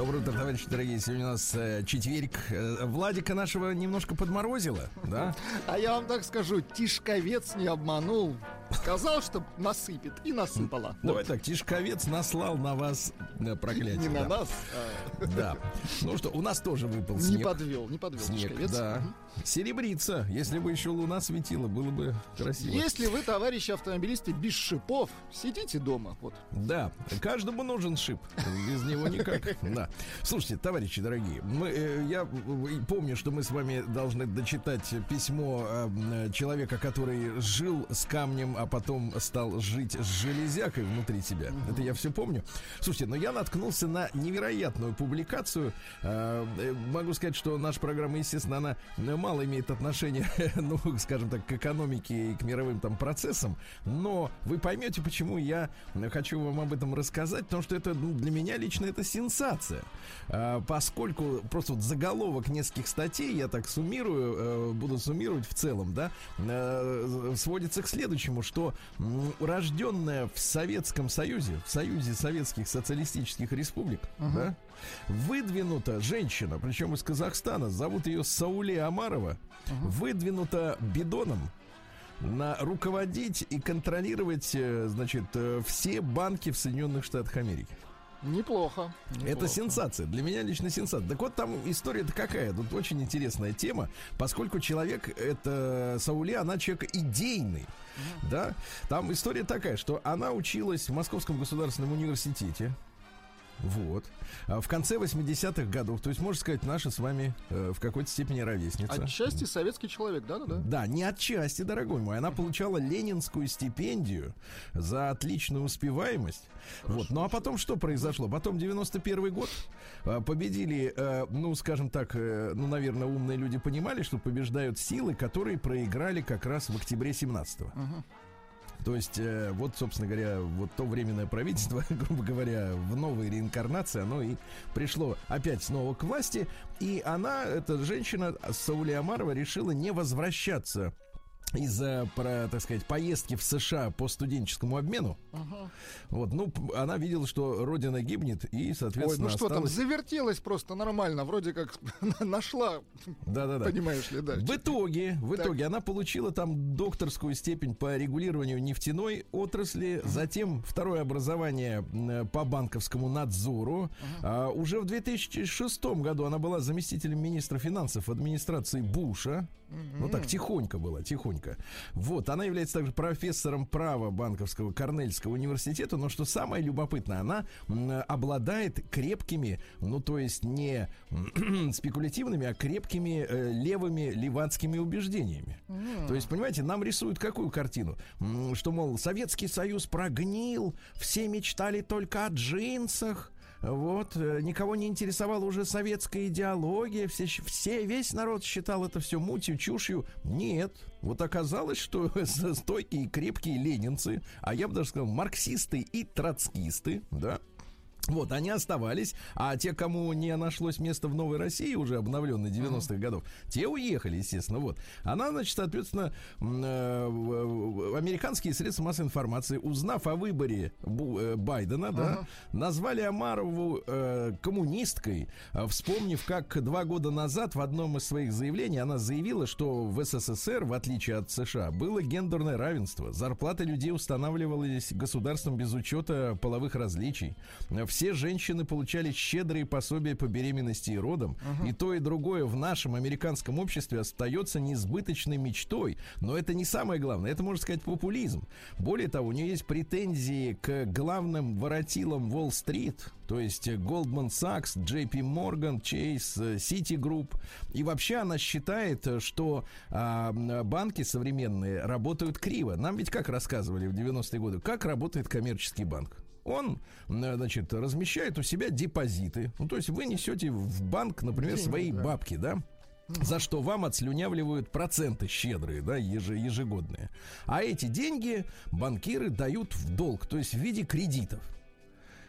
Доброе утро, товарищи дорогие. Сегодня у нас э, четверг. Э, Владика нашего немножко подморозило, да? А я вам так скажу, Тишковец не обманул. Сказал, что насыпет, и насыпала. Давай так, Тишковец наслал на вас э, проклятие. Не на нас, а Да. Ну что, у нас тоже выпал не снег. подвел, не подвел Снег, Тишковец. да. Мгм. Серебрится. Если бы еще луна светила, было бы красиво. Если вы, товарищи автомобилисты, без шипов, сидите дома. Вот. Да, каждому нужен шип. Без него никак. Да. Слушайте, товарищи дорогие, мы, э, я помню, что мы с вами должны дочитать письмо э, человека, который жил с камнем, а потом стал жить с железякой внутри себя. Это я все помню. Слушайте, но я наткнулся на невероятную публикацию. Э, э, Могу сказать, что наша программа, естественно, она мало имеет отношения, ну, скажем так, к экономике и к мировым там процессам, но вы поймете, почему я хочу вам об этом рассказать, потому что это ну, для меня лично это сенсация, А, поскольку просто вот заголовок нескольких статей, я так суммирую, э, буду суммировать в целом, да, э, сводится к следующему, что рожденная в Советском Союзе, в Союзе Советских Социалистических Республик, да, выдвинута женщина, причем из Казахстана, зовут ее Сауле Амарова, выдвинута бидоном на руководить и контролировать, э, значит, э, все банки в Соединенных Штатах Америки. Неплохо. Это неплохо. сенсация. Для меня лично сенсация. Так вот, там история-то какая? Тут очень интересная тема, поскольку человек, это Сауле, она человек идейный. Да? Там история такая, что она училась в Московском государственном университете. Вот. А В конце 80-х годов, то есть, можно сказать, наша с вами э, в какой-то степени ровесница. Отчасти советский человек, да-да-да. Да, не отчасти, дорогой мой. Она получала ленинскую стипендию за отличную успеваемость. Вот. Ну а потом что произошло? Потом 91 год э, победили, э, ну, скажем так, э, ну, наверное, умные люди понимали, что побеждают силы, которые проиграли как раз в октябре 17-го. То есть, э, вот, собственно говоря, вот то временное правительство, грубо говоря, в новой реинкарнации, оно и пришло опять снова к власти. И она, эта женщина, Сауле Амарова, решила не возвращаться из-за, про, так сказать, поездки в США по студенческому обмену. Вот, ну, она видела, что родина гибнет, и, Ой, соответственно, ну что там, осталась... завертелась просто нормально, вроде как нашла, Да-да-да. понимаешь ли, да. В итоге, в Так. итоге она получила там докторскую степень по регулированию нефтяной отрасли, затем второе образование по банковскому надзору. А, уже в 2006 году она была заместителем министра финансов администрации Буша. Ну так, тихонько была, тихонько. Вот, она является также профессором права банковского Корнельского университета, но что самое любопытное, она обладает крепкими, ну то есть не спекулятивными, а крепкими э, левыми левацкими убеждениями. То есть, понимаете, нам рисуют какую картину? Что, мол, Советский Союз прогнил, все мечтали только о джинсах, вот, э, никого не интересовала уже советская идеология, все, все, весь народ считал это все мутью, чушью. Нет, вот оказалось, что стойкие, крепкие ленинцы, а я бы даже сказал, марксисты и троцкисты, да, вот, они оставались, а те, кому не нашлось места в Новой России, уже обновленной 90-х годов, те уехали, естественно, вот. Она, значит, соответственно, э, американские средства массовой информации, узнав о выборе э, Байдена, да, назвали Амарову э, коммунисткой, вспомнив, как два года назад в одном из своих заявлений она заявила, что в СССР, в отличие от США, было гендерное равенство. Зарплаты людей устанавливались государством без учета половых различий. Все женщины получали щедрые пособия по беременности и родам. И то, и другое в нашем американском обществе остается несбыточной мечтой. Но это не самое главное. Это, можно сказать, популизм. Более того, у нее есть претензии к главным воротилам Уолл-стрит. То есть э, Goldman Sachs, JP Morgan, Chase, э, Citigroup. И вообще она считает, э, что м, банки современные работают криво. Нам ведь как рассказывали в 90-е годы, как работает коммерческий банк. Он, значит, размещает у себя депозиты. Ну, то есть вы несете в банк, например, Деньги, свои да. бабки, да? за что вам отслюнявливают проценты щедрые, да, ежегодные. А эти деньги банкиры дают в долг, то есть в виде кредитов.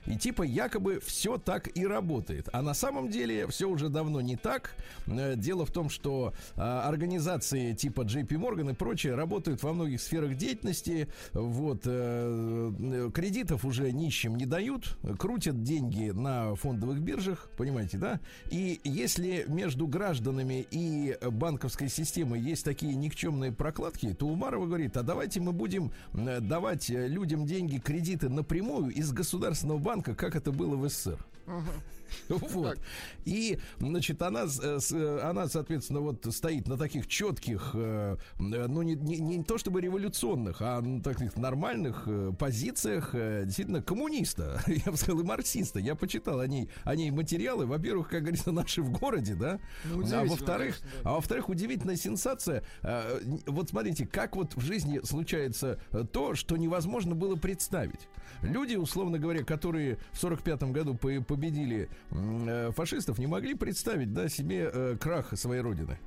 И типа якобы все так и работает. А на самом деле все уже давно не так. Э, дело в том, что а, организации типа JP Morgan и прочее работают во многих сферах деятельности. Вот э, э, кредитов уже нищим не дают, крутят деньги на фондовых биржах, понимаете, да? И если между гражданами и банковской системой есть такие никчемные прокладки, то Умарова говорит, а давайте мы будем давать людям деньги, кредиты напрямую из государственного банка банка, как это было в СССР. Вот. И, значит, она, э, э, она, соответственно, вот стоит на таких четких, э, ну, не, не, не то чтобы революционных, а на таких нормальных позициях действительно коммуниста, я бы сказал, и марксиста. Я почитал о ней, о ней материалы. Во-первых, как говорится, наши в городе, да? Ну, а во-вторых, да. а во-вторых, удивительная сенсация. Вот смотрите, как вот в жизни случается то, что невозможно было представить. Люди, условно говоря, которые в 45 году победили э, фашистов, не могли представить да, себе э, крах своей родины.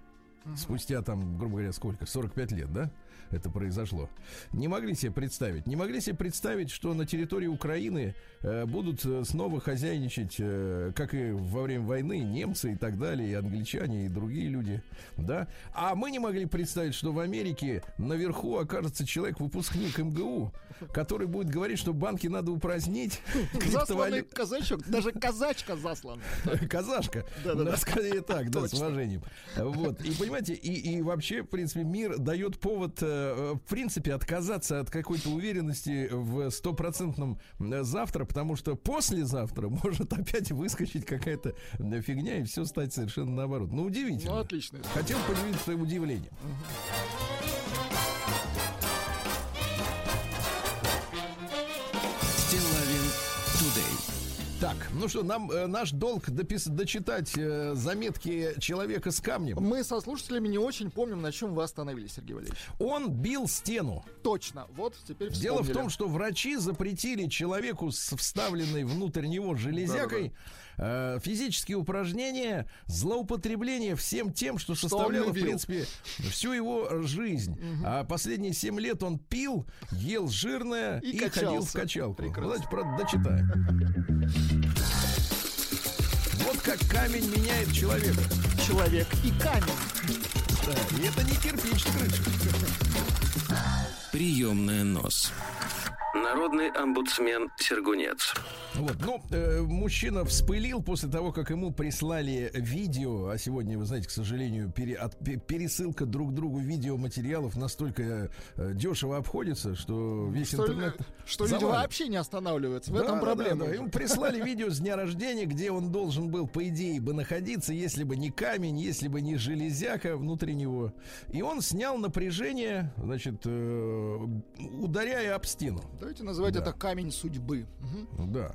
Спустя там, грубо говоря, сколько? 45 лет, да? Это произошло. Не могли себе представить. Не могли себе представить, что на территории Украины э, будут э, снова хозяйничать, э, как и во время войны, немцы и так далее, и англичане, и другие люди. Да? А мы не могли представить, что в Америке наверху окажется человек, выпускник МГУ, который будет говорить, что банки надо упразднить. Засланный казачок, даже казачка заслана. Казашка. Да, да, да. Скорее так, да, с уважением. Вот. И понимаете, и, и вообще, в принципе, мир дает повод в принципе, отказаться от какой-то уверенности в стопроцентном завтра, потому что послезавтра может опять выскочить какая-то фигня и все стать совершенно наоборот. Ну, удивительно. Ну, отлично. Хотел поделиться своим удивлением. Ну что, нам э, наш долг допис- дочитать э, заметки человека с камнем. Мы со слушателями не очень помним, на чем вы остановились, Сергей Валерьевич. Он бил стену. Точно, вот теперь вспомнили. Дело в том, что врачи запретили человеку с вставленной внутрь него железякой Да-да-да э, физические упражнения, злоупотребление всем тем, что, что составляло, в принципе, всю его жизнь. Угу. А последние 7 лет он пил, ел жирное и, и ходил в качалку. Прекрасно. Давайте, правда, дочитаем. Вот как камень меняет человека. Человек и камень. Да, и это не кирпич крыша. Приемная нос. Народный омбудсмен Сергунец. Вот, ну, э, мужчина вспылил после того, как ему прислали видео, а сегодня, вы знаете, к сожалению, пере, от, пересылка друг другу видеоматериалов настолько э, дешево обходится, что весь что, интернет Что завалит. люди вообще не останавливаются, в да, этом проблема. Да, да. Ему прислали видео с дня рождения, где он должен был, по идее, бы находиться, если бы не камень, если бы не железяка внутри него. И он снял напряжение, значит, э, ударяя об стену. Давайте называть да. это камень судьбы. Угу. Да.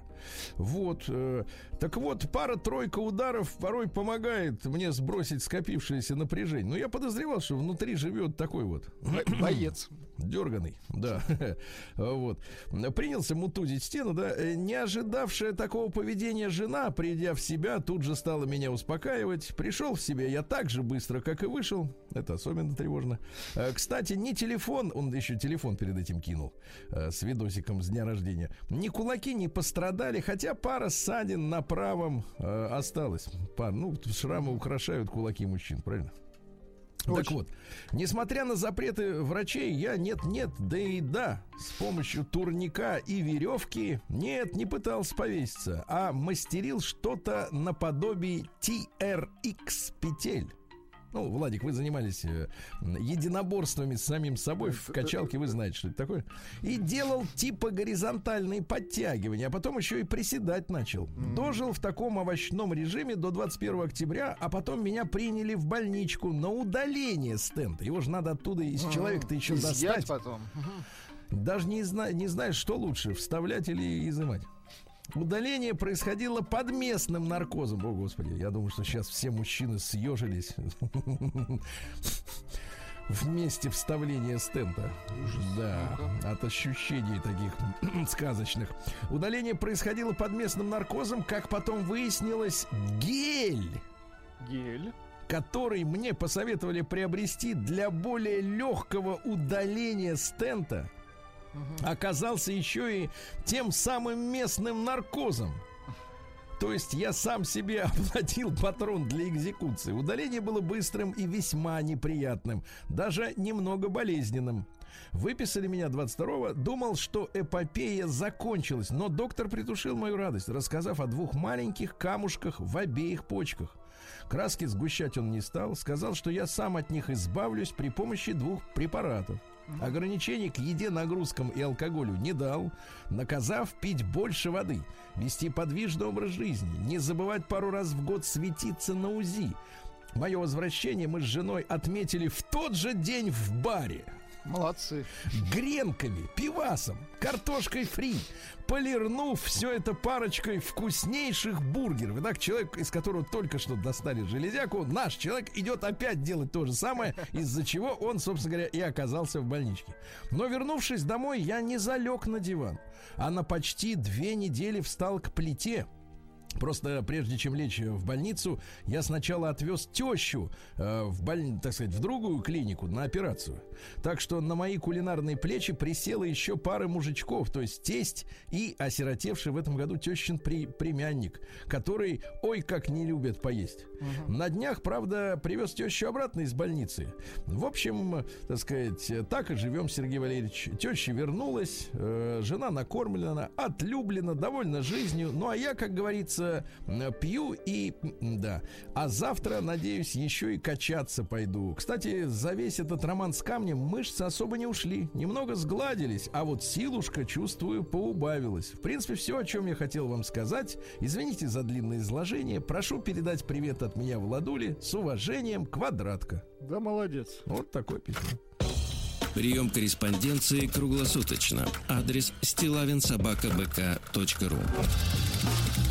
Вот. Э, так вот, пара-тройка ударов порой помогает мне сбросить скопившееся напряжение. Но я подозревал, что внутри живет такой вот боец. Дерганый, да. вот. Принялся мутузить стену, да. Э, не ожидавшая такого поведения жена, придя в себя, тут же стала меня успокаивать. Пришел в себя я так же быстро, как и вышел. Это особенно тревожно. Э, кстати, не телефон, он еще телефон перед этим кинул с видосиком с дня рождения. Ни кулаки не пострадали, хотя пара ссадин на правом осталась. Пар, ну, шрамы украшают кулаки мужчин, правильно? Очень. Так вот, несмотря на запреты врачей, я нет-нет, да и да, с помощью турника и веревки, нет, не пытался повеситься, а мастерил что-то наподобие TRX петель. Ну, Владик, вы занимались э, единоборствами с самим собой в качалке, вы знаете, что это такое. И делал типа горизонтальные подтягивания, а потом еще и приседать начал. Дожил в таком овощном режиме до 21 октября, а потом меня приняли в больничку на удаление стента. Его же надо оттуда из человека-то еще достать. потом. Даже не, зна- не знаешь, что лучше, вставлять или изымать. Удаление происходило под местным наркозом. О, Господи, я думаю, что сейчас все мужчины съежились вместе вставления стента. Ужас. Да, от ощущений таких сказочных. Удаление происходило под местным наркозом, как потом выяснилось, гель. Гель? который мне посоветовали приобрести для более легкого удаления стента, оказался еще и тем самым местным наркозом. То есть я сам себе оплатил патрон для экзекуции. Удаление было быстрым и весьма неприятным, даже немного болезненным. Выписали меня 22-го, думал, что эпопея закончилась, но доктор притушил мою радость, рассказав о двух маленьких камушках в обеих почках. Краски сгущать он не стал, сказал, что я сам от них избавлюсь при помощи двух препаратов. Ограничений к еде, нагрузкам и алкоголю не дал, наказав пить больше воды, вести подвижный образ жизни, не забывать пару раз в год светиться на УЗИ. Мое возвращение мы с женой отметили в тот же день в баре. Молодцы. Гренками, пивасом, картошкой фри, полирнув все это парочкой вкуснейших бургеров. Итак, человек, из которого только что достали железяку, наш человек идет опять делать то же самое, из-за чего он, собственно говоря, и оказался в больничке. Но вернувшись домой, я не залег на диван, а на почти две недели встал к плите – Просто прежде чем лечь в больницу, я сначала отвез тещу э, в боль... так сказать, в другую клинику на операцию. Так что на мои кулинарные плечи присела еще пара мужичков, то есть тесть и осиротевший в этом году тещин при... племянник, который, ой, как не любят поесть. Угу. На днях, правда, привез тещу обратно из больницы. В общем, так сказать, так и живем, Сергей Валерьевич. Теща вернулась, э, жена накормлена, отлюблена, довольна жизнью. Ну а я, как говорится, качаться, пью и... Да. А завтра, надеюсь, еще и качаться пойду. Кстати, за весь этот роман с камнем мышцы особо не ушли. Немного сгладились, а вот силушка, чувствую, поубавилась. В принципе, все, о чем я хотел вам сказать. Извините за длинное изложение. Прошу передать привет от меня Владуле. С уважением, Квадратка. Да, молодец. Вот такое письмо. Прием корреспонденции круглосуточно. Адрес стилавинсобакабк.ру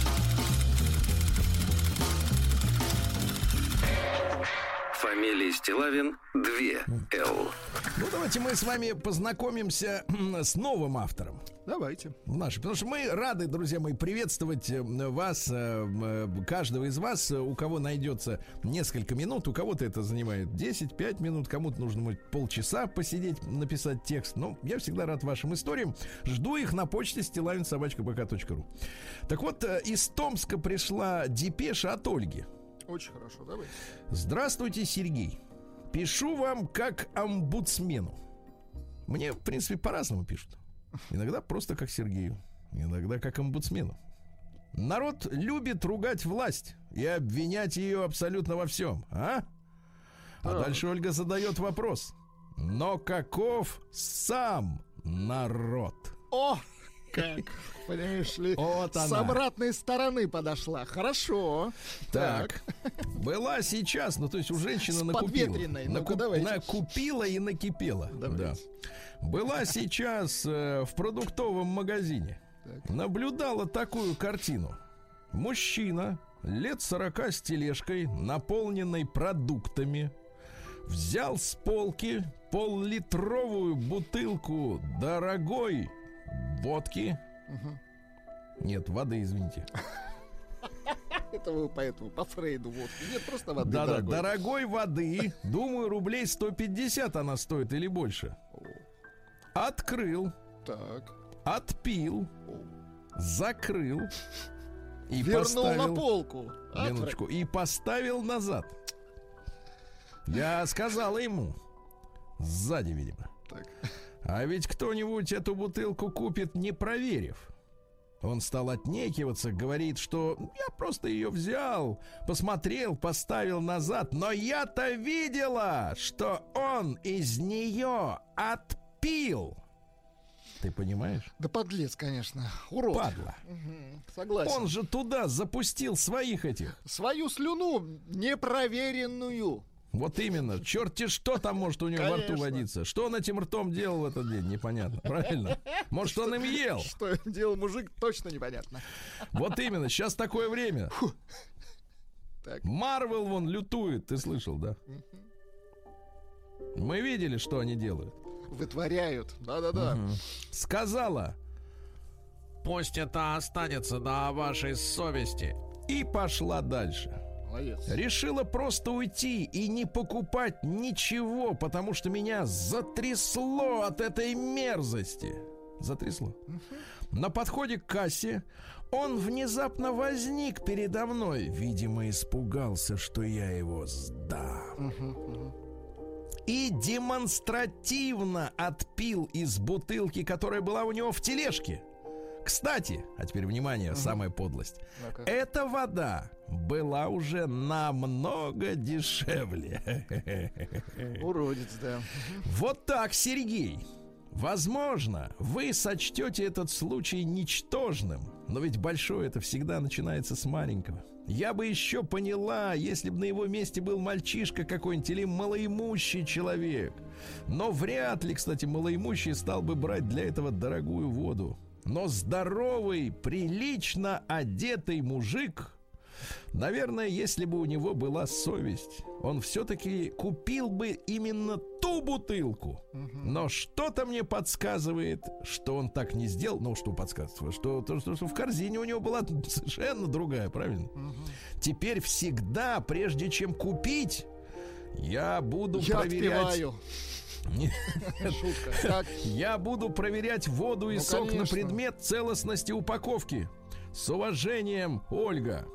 Фамилия Стилавин 2 Л. Ну, давайте мы с вами познакомимся с новым автором. Давайте. Наши, потому что мы рады, друзья мои, приветствовать э, вас, э, э, каждого из вас, у кого найдется несколько минут, у кого-то это занимает 10-5 минут, кому-то нужно может, полчаса посидеть, написать текст. Но я всегда рад вашим историям. Жду их на почте стилавинсобачка.бк.ру Так вот, из Томска пришла депеша от Ольги. Очень хорошо, давай. Здравствуйте, Сергей. Пишу вам как омбудсмену. Мне, в принципе, по-разному пишут. Иногда просто как Сергею, иногда как омбудсмену. Народ любит ругать власть и обвинять ее абсолютно во всем, а? А дальше Ольга задает вопрос. Но каков сам народ? О, как, понимаешь ли, вот с обратной стороны подошла. Хорошо. Так. так. Была сейчас, ну то есть у женщины накупила. Накуп, накупила и накипела. Да. Была сейчас э, в продуктовом магазине. Так. Наблюдала такую картину. Мужчина лет 40 с тележкой, наполненной продуктами, взял с полки пол-литровую бутылку дорогой водки. Угу. Нет, воды, извините. Это вы поэтому по Фрейду водки. Нет, просто воды да, дорогой. Да, дорогой воды. Думаю, рублей 150 она стоит или больше. Открыл. Так. Отпил. Закрыл. И Вернул поставил, на полку. Минуточку. И поставил назад. Я сказал ему. Сзади, видимо. Так. А ведь кто-нибудь эту бутылку купит, не проверив. Он стал отнекиваться, говорит, что я просто ее взял, посмотрел, поставил назад, но я-то видела, что он из нее отпил. Ты понимаешь? Да подлец, конечно. Урод. Падла. Угу, согласен. Он же туда запустил своих этих. Свою слюну непроверенную. Вот именно. Черти что там может у него Конечно. во рту водиться. Что он этим ртом делал в этот день, непонятно. Правильно? Может, что, он им ел? Что делал мужик, точно непонятно. Вот именно. Сейчас такое время. Марвел вон лютует, ты слышал, да? Мы видели, что они делают. Вытворяют. Да-да-да. Угу. Сказала, пусть это останется на вашей совести. И пошла дальше. Молодец. Решила просто уйти и не покупать ничего, потому что меня затрясло от этой мерзости. Затрясло. На подходе к кассе он внезапно возник передо мной. Видимо, испугался, что я его сдам. И демонстративно отпил из бутылки, которая была у него в тележке. Кстати, а теперь внимание, самая подлость. Ну-ка. Эта вода была уже намного дешевле. Уродец, да. Вот так, Сергей. Возможно, вы сочтете этот случай ничтожным, но ведь большое это всегда начинается с маленького. Я бы еще поняла, если бы на его месте был мальчишка какой-нибудь или малоимущий человек. Но вряд ли, кстати, малоимущий стал бы брать для этого дорогую воду. Но здоровый, прилично одетый мужик Наверное, если бы у него была совесть, он все-таки купил бы именно ту бутылку. Но что-то мне подсказывает, что он так не сделал. Ну, что подсказывает? Что, то, что, что в корзине у него была совершенно другая, правильно? Теперь всегда, прежде чем купить, я буду Я проверять. отпиваю. Шутка. Я буду проверять воду и Ну, сок на предмет целостности упаковки. С уважением, Ольга.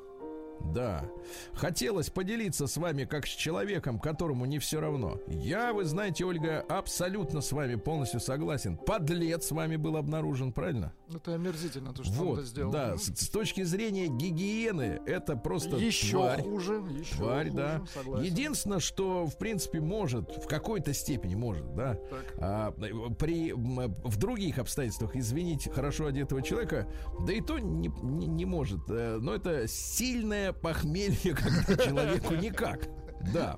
Да. Хотелось поделиться с вами как с человеком, которому не все равно. Я, вы знаете, Ольга, абсолютно с вами полностью согласен. Подлец с вами был обнаружен, правильно? Это омерзительно, то, что он вот, сделал. да. С, с точки зрения гигиены, это просто Еще тварь. хуже, еще Тварь, хуже, да. согласен. Единственное, что в принципе может, в какой-то степени может, да, Так. а, при в других обстоятельствах извинить хорошо одетого человека, да и то не, не, не может. Э, Но это сильное похмелье, когда человеку никак. Да.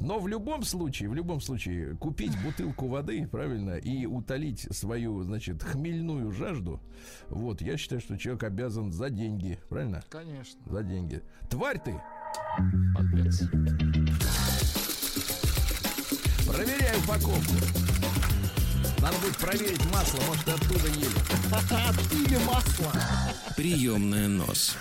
Но в любом случае, в любом случае, купить бутылку воды, правильно, и утолить свою, значит, хмельную жажду, вот, я считаю, что человек обязан за деньги, правильно? Конечно. За деньги. Тварь ты! Подлец. Проверяй упаковку. Надо будет проверить масло, может, оттуда ели. Или масло. Приемная нос.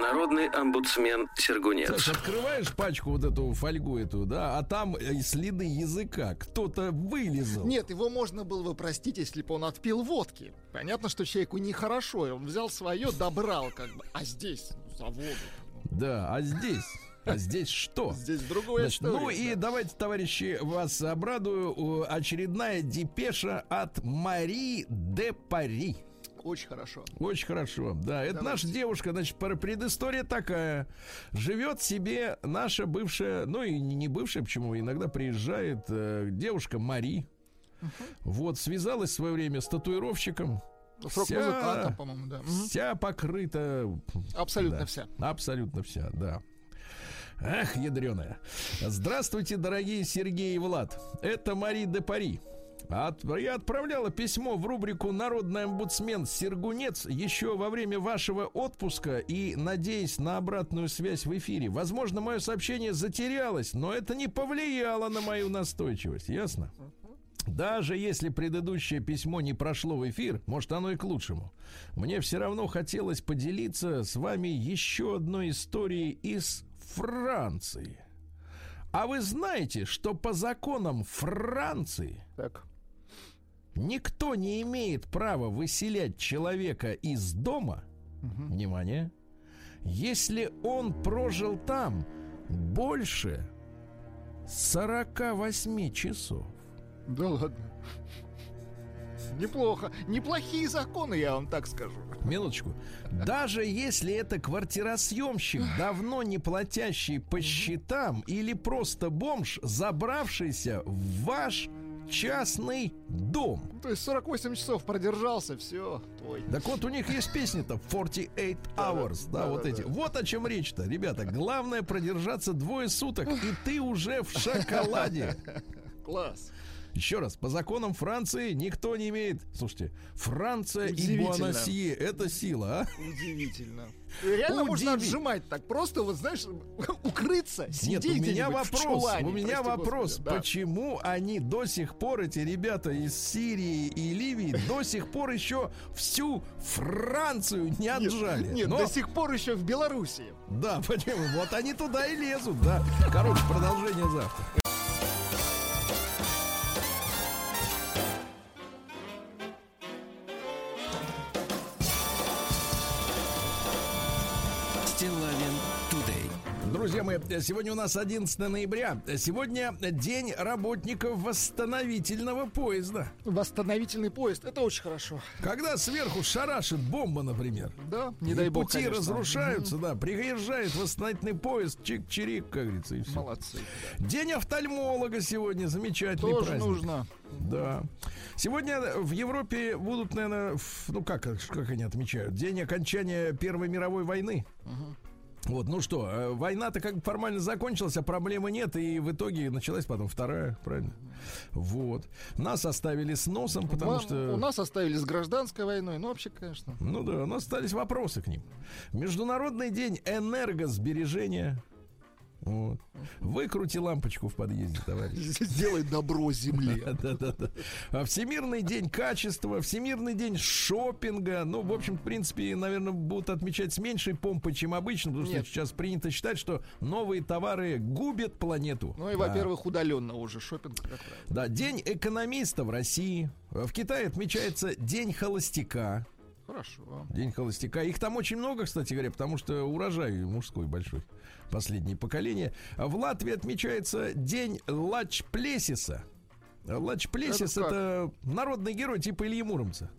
Народный омбудсмен Сергунец. Саш, открываешь пачку вот эту фольгу эту, да, а там э, следы языка. Кто-то вылезал. Нет, его можно было бы простить, если бы он отпил водки. Понятно, что человеку нехорошо, и он взял свое, добрал как бы. А здесь, ну, за воду. Да, а здесь? А здесь что? Здесь другое Значит, ну и давайте, товарищи, вас обрадую. Очередная депеша от Мари де Пари. Очень хорошо. Очень хорошо. Да, это Давайте. наша девушка, значит, пр- предыстория такая. Живет себе наша бывшая, ну и не бывшая, почему иногда приезжает э, девушка Мари. Вот, связалась в свое время с татуировщиком. Срок Вся- музыканта, по-моему, да. Вся покрыта. Абсолютно да, вся. Абсолютно вся, да. Ах, ядреная. Здравствуйте, дорогие Сергей и Влад. Это Мари де Пари. От- я отправляла письмо в рубрику «Народный омбудсмен Сергунец» еще во время вашего отпуска и надеясь на обратную связь в эфире. Возможно, мое сообщение затерялось, но это не повлияло на мою настойчивость. Ясно? Даже если предыдущее письмо не прошло в эфир, может оно и к лучшему. Мне все равно хотелось поделиться с вами еще одной историей из Франции. А вы знаете, что по законам Франции Так. Никто не имеет права выселять человека из дома, внимание, если он прожил там больше 48 часов. Да ладно. Неплохо. Неплохие законы, я вам так скажу. Минуточку. Даже если это квартиросъемщик, давно не платящий по счетам, или просто бомж, забравшийся в ваш частный дом. То есть 48 часов продержался, все, твой. Так вот, у них есть песня-то 48 hours, да, да, вот да, эти. да. Вот о чем речь-то, ребята. Главное продержаться двое суток, и ты уже в шоколаде. Класс. Еще раз, по законам Франции никто не имеет... Слушайте, Франция и. Буаносье — это сила, а? Удивительно. Реально можно Удиви- отжимать так. Просто, вот знаешь, укрыться, Нет, у меня вопрос, чулане, у меня вопрос, господи, да. почему они до сих пор, эти ребята из Сирии и Ливии, до сих пор еще всю Францию не отжали? Нет, Но- до сих пор еще в Белоруссии. Да, почему? Вот они туда и лезут, да. Короче, продолжение завтра. Мои, сегодня у нас 11 ноября. Сегодня день работников восстановительного поезда. Восстановительный поезд, это очень хорошо. Когда сверху шарашит бомба, например. Да, не и дай бог, пути конечно. разрушаются, да. Приезжает восстановительный поезд, чик-чирик, как говорится, и все. Молодцы. День офтальмолога сегодня, замечательный Тоже праздник. нужно. Да. Сегодня в Европе будут, наверное, в- ну как, как они отмечают, день окончания Первой мировой войны. Вот, ну что, э, война-то как бы формально закончилась, а проблемы нет, и в итоге началась потом вторая, правильно? Вот. Нас оставили с носом, потому Вам- что... У нас оставили с гражданской войной, ну вообще, конечно. Ну да, у нас остались вопросы к ним. Международный день энергосбережения. Вот. Выкрути лампочку в подъезде, товарищ. Сделай добро земле. Да-да-да. А Всемирный день качества, Всемирный день шопинга. Ну, в общем, в принципе, наверное, будут отмечать с меньшей помпой, чем обычно, потому что Нет. сейчас принято считать, что новые товары губят планету. Ну и, Да. во-первых, удаленно уже шопинг, как правило. Да, день экономиста в России. В Китае отмечается День холостяка. Хорошо. День холостяка. Их там очень много, кстати говоря, потому что урожай мужской большой. Последнее поколение. В Латвии отмечается День Лач-Плесиса. Лач-Плесис Это это, народный герой типа Ильи Муромца.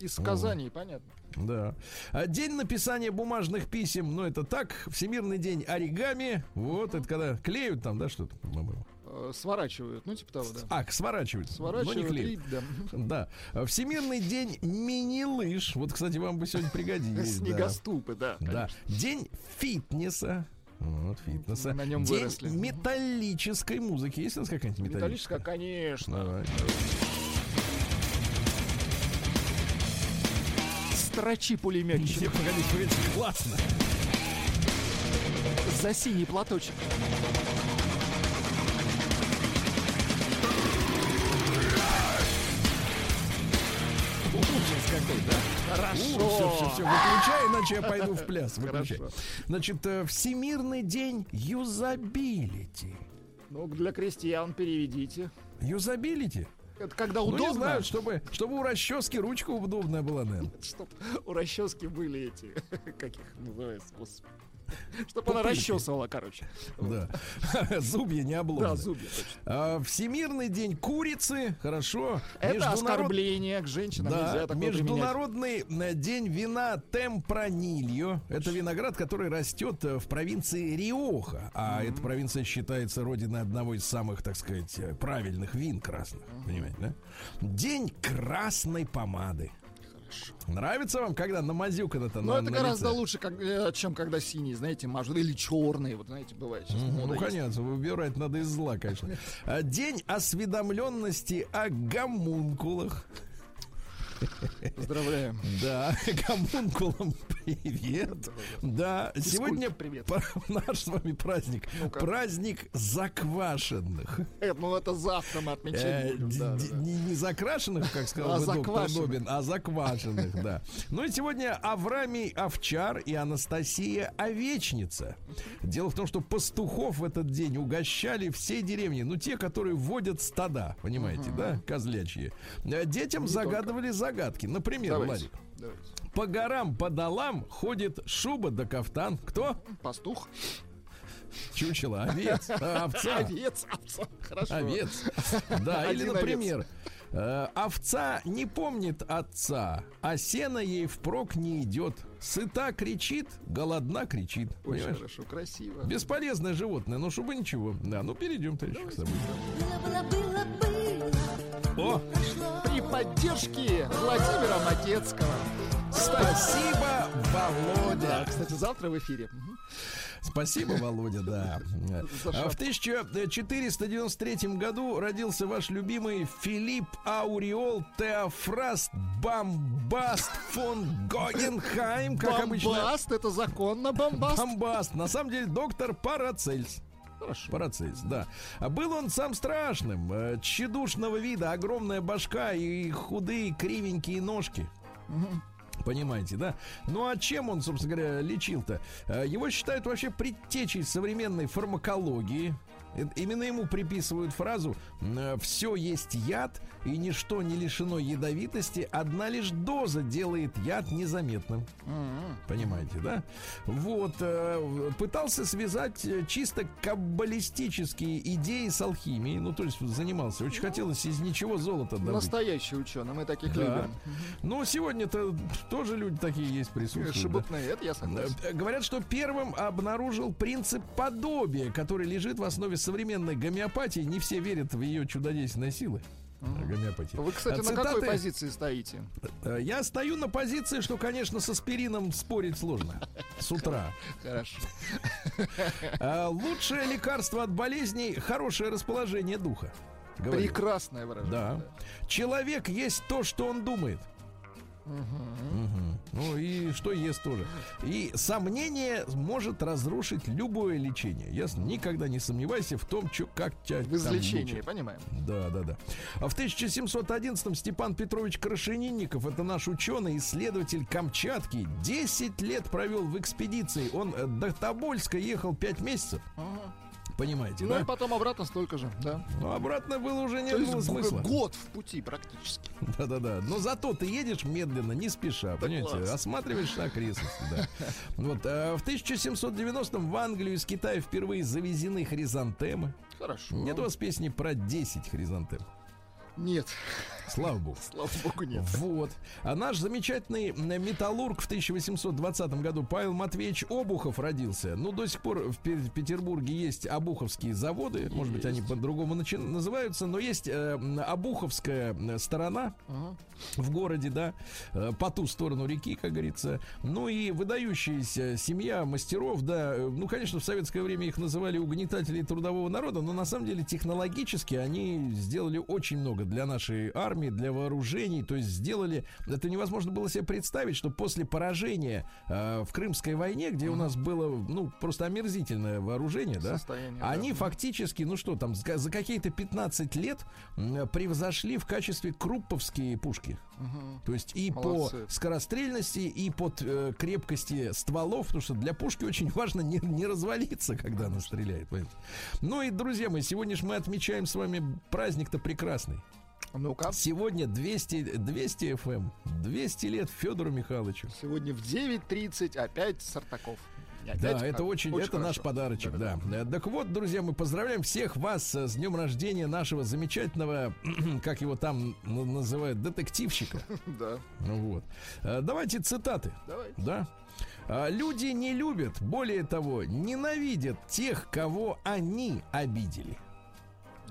Из Казани, понятно. Да. А День написания бумажных писем, ну это так, Всемирный день оригами. Вот, это когда клеют там, да, что-то, по-моему. Э, Сворачивают, ну типа того, да. А, сворачивают. но не Сворачивают клеют. и, да. Да. Всемирный день мини-лыж. Вот, кстати, вам бы сегодня пригодились. Снегоступы, да. Да. День фитнеса. Вот, фитнеса. На нем День выросли. металлической музыки. Есть у нас какая-нибудь металлическая? Металлическая, конечно. Давай. Строчи пулеметчик Не, погоди, погоди, классно. за синий платочек. Какой, да? Хорошо. Все, все, все, выключай, иначе я пойду в пляс. Выключай. Хорошо. Значит, э, Всемирный день юзабилити. Ну, для крестьян переведите. Юзабилити? Это когда Ну, не удобно, знаю, чтобы, чтобы у расчески ручка удобная была, наверное. чтоб у расчески были эти, как их называется, господи. Чтобы она расчесывала, короче. Да. Зубья не обломаны. Да, зубья, точно. Всемирный день курицы, хорошо. Это оскорбление к женщинам. Да, Нельзя международный э, день вина Темпранильо. Это виноград, который растет э, в провинции Риоха. А эта провинция считается родиной одного из самых, так сказать, э, правильных вин красных. Понимаете, да? День красной помады. Нравится вам, когда намазюкано-то Но на, это на гораздо лице? лучше, как, э, чем когда синий, знаете, мажут. Или черный, вот знаете, бывает сейчас. Мода Ну, есть. конечно, выбирать надо из зла, конечно. А, День осведомленности о гомункулах. Поздравляем. Да, гомункулам привет. Да, сегодня привет. наш с вами праздник. Праздник заквашенных. Э, ну это завтра мы Э, отмечать будем. д- да. Не не закрашенных, как сказал А бы доктор. Добин, а заквашенных, да. Ну и сегодня Аврамий Овчар и Анастасия Овечница. Дело в том, что пастухов в этот день угощали все деревни, ну те, которые вводят стада, понимаете, да, козлячьи. Э, Детям загадывали загадки. Например, Давайте. Владик, Давайте. по горам, по долам ходит шуба да кафтан. Кто? Пастух. Чучело, овец, овца. Овец, овца. Хорошо. Овец. Да, или, Один например, э, овца не помнит отца, а сено ей впрок не идет. Сыта кричит, голодна кричит. Очень Понимаешь? хорошо, красиво. Бесполезное животное, но чтобы ничего. Да, ну перейдем, товарищи, к событию. Было, было, было, О, прошло. При поддержке Владимира Матецкого. спасибо, Да, Володя. кстати, завтра в эфире. Спасибо, Володя, да. А В шапку. 1493 году родился ваш любимый Филипп Ауреол Теофраст Бомбаст фон Гогенхайм, как обычно. Бомбаст, это законно, бомбаст. Бомбаст. На самом деле доктор Парацельс. Хорошо. Парацельс, да. А Был он сам страшным, э, тщедушного вида, огромная башка и худые кривенькие ножки. Понимаете, да? Ну а чем он, собственно говоря, лечил-то? Э, Его считают вообще предтечей современной фармакологии. Э, Именно ему приписывают фразу «все есть яд, и ничто не лишено ядовитости, одна лишь доза делает яд незаметным». Понимаете, да? Вот, э, пытался связать э, чисто каббалистические идеи с алхимией. Ну, то есть занимался. Очень хотелось из ничего золото добыть. Настоящий ученый, мы таких Да. любим. Ну, сегодня-то тоже люди такие есть присутствуют. да. Шебутные, это я согласен. Э, Говорят, что первым обнаружил принцип подобия, который лежит в основе современной гомеопатии. Не все верят в ее чудодейственные силы. Гомеопатии. Вы, кстати, А на какой цитаты? позиции стоите? Э, Я стою на позиции, что, конечно, с аспирином спорить сложно. С утра. Хорошо. А, Лучшее лекарство от болезней хорошее расположение духа. Говорю. Прекрасное выражение. Да. Человек есть то, что он думает. Ну и что ест тоже. И сомнение может разрушить любое лечение. Ясно? Никогда не сомневайся в том, чё, как тебя В излечении, понимаем. Да, да, да. А в 1711-м Степан Петрович Крашенинников, это наш ученый, исследователь Камчатки, 10 лет провел в экспедиции. Он э, до Тобольска ехал 5 месяцев. Ага. Понимаете, Ну да? и потом обратно столько же, да. Но обратно было уже не То было смысла. год в пути практически. Да-да-да. Но зато ты едешь медленно, не спеша, понимаете? класс. Осматриваешь окрестности, да. Вот, а в 1790-м в Англию из Китая впервые завезены хризантемы. Хорошо. Нет у вас песни про 10 хризантем? Нет, Слава богу. слава богу, нет. Вот. А наш замечательный м, металлург в 1820 году Павел Матвеевич Обухов родился. Ну, до сих пор в Пе- Петербурге есть обуховские заводы. Может быть, они по-другому начи- называются. Но есть э, обуховская м, сторона Ага. в городе, да, э, по ту сторону реки, как говорится. Ну и выдающаяся семья мастеров, да, э, ну, конечно, в советское время их называли угнетатели трудового народа, но на самом деле технологически они сделали очень много для нашей армии, для вооружений, то есть сделали, это невозможно было себе представить, что после поражения э, в Крымской войне, где у нас было, ну, просто омерзительное вооружение, да, Состояние, да. они фактически, ну что там, за за какие-то 15 лет превзошли в качестве крупповские пушки. Мгм. То есть и Молодцы. по скорострельности, и по э, крепкости стволов, потому что для пушки очень важно не, не развалиться, когда она стреляет. понимаете. Ну и, друзья мои, сегодня же мы отмечаем с вами праздник-то прекрасный. Ну-ка. Сегодня 200, 200 FM, 200 лет Федору Михайловичу. Сегодня в 9.30 опять Сартаков. Опять Да, это как- очень, это наш подарочек, да. Э, Так вот, друзья, мы поздравляем всех вас э, с днем рождения нашего замечательного, как его там называют, детективщика. Да, Ну вот. Э, Давайте цитаты. давай. Да. Люди не любят, более того, ненавидят тех, кого они обидели.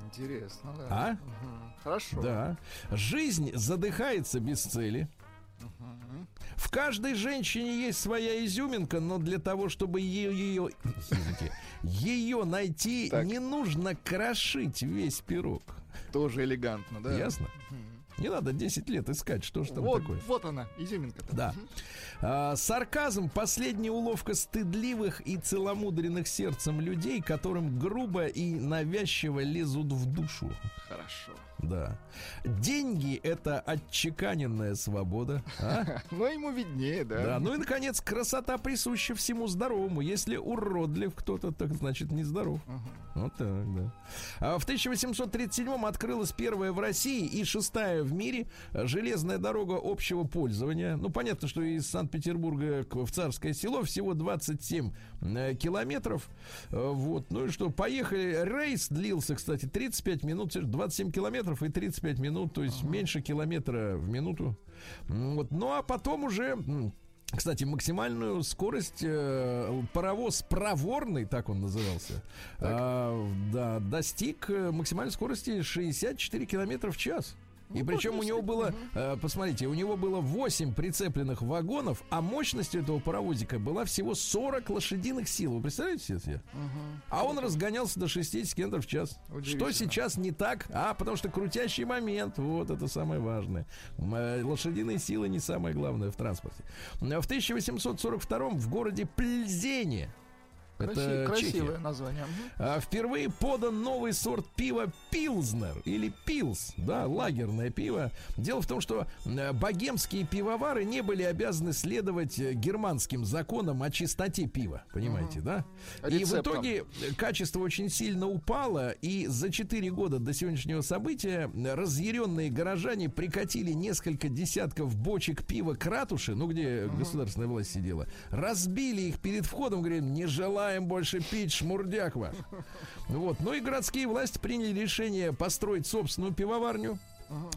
Интересно, да. А? Мгм. Хорошо. Да. Жизнь задыхается без цели. В каждой женщине есть своя изюминка, но для того, чтобы ее, ее, ее найти, Так. не нужно крошить весь пирог. Тоже элегантно, да? Ясно? Не надо 10 лет искать, что ж там вот, такое. вот она, изюминка. Да. А, сарказм – последняя уловка стыдливых и целомудренных сердцем людей, которым грубо и навязчиво лезут в душу. Хорошо. Да. Деньги – это отчеканенная свобода. а? Но ему виднее, да. Да. Ну и, наконец, красота присуща всему здоровому. Если уродлив кто-то, так значит нездоров. Мгм. Вот так, да. А в 1837-м открылась первая в России и шестая в мире железная дорога общего пользования. Ну, понятно, что из Санкт-Петербурга в Царское село всего 27 э, километров. Э, Вот. Ну и что, поехали. Рейс длился, кстати, 35 минут, 27 километров и 35 минут, то есть меньше километра в минуту. Вот. Ну, а потом уже... кстати, максимальную скорость э, паровоз проворный, так он назывался, а, да, достиг э, максимальной скорости 64 километра в час. И причем у него было, э, посмотрите, у него было 8 прицепленных вагонов, а мощность этого паровозика была всего 40 лошадиных сил. Вы представляете себе? это? А он разгонялся до 60 км в час. Что сейчас не так? А, потому что крутящий момент, вот это самое важное. Э, Лошадиные силы не самое главное в транспорте. В 1842 в городе Пльзене Краси- это красивое Чехия. название. А, Впервые подан новый сорт пива Пилзнер или Пилс, да, лагерное пиво. Дело в том, что богемские пивовары не были обязаны следовать э, германским законам о чистоте пива, понимаете, да? И в итоге э, качество очень сильно упало, и за 4 года до сегодняшнего события разъяренные горожане прикатили несколько десятков бочек пива к ратуше, ну где государственная власть сидела, разбили их перед входом, говорят, не желаем больше пить шмурдяк ваш. Вот. Ну и городские власти приняли решение построить собственную пивоварню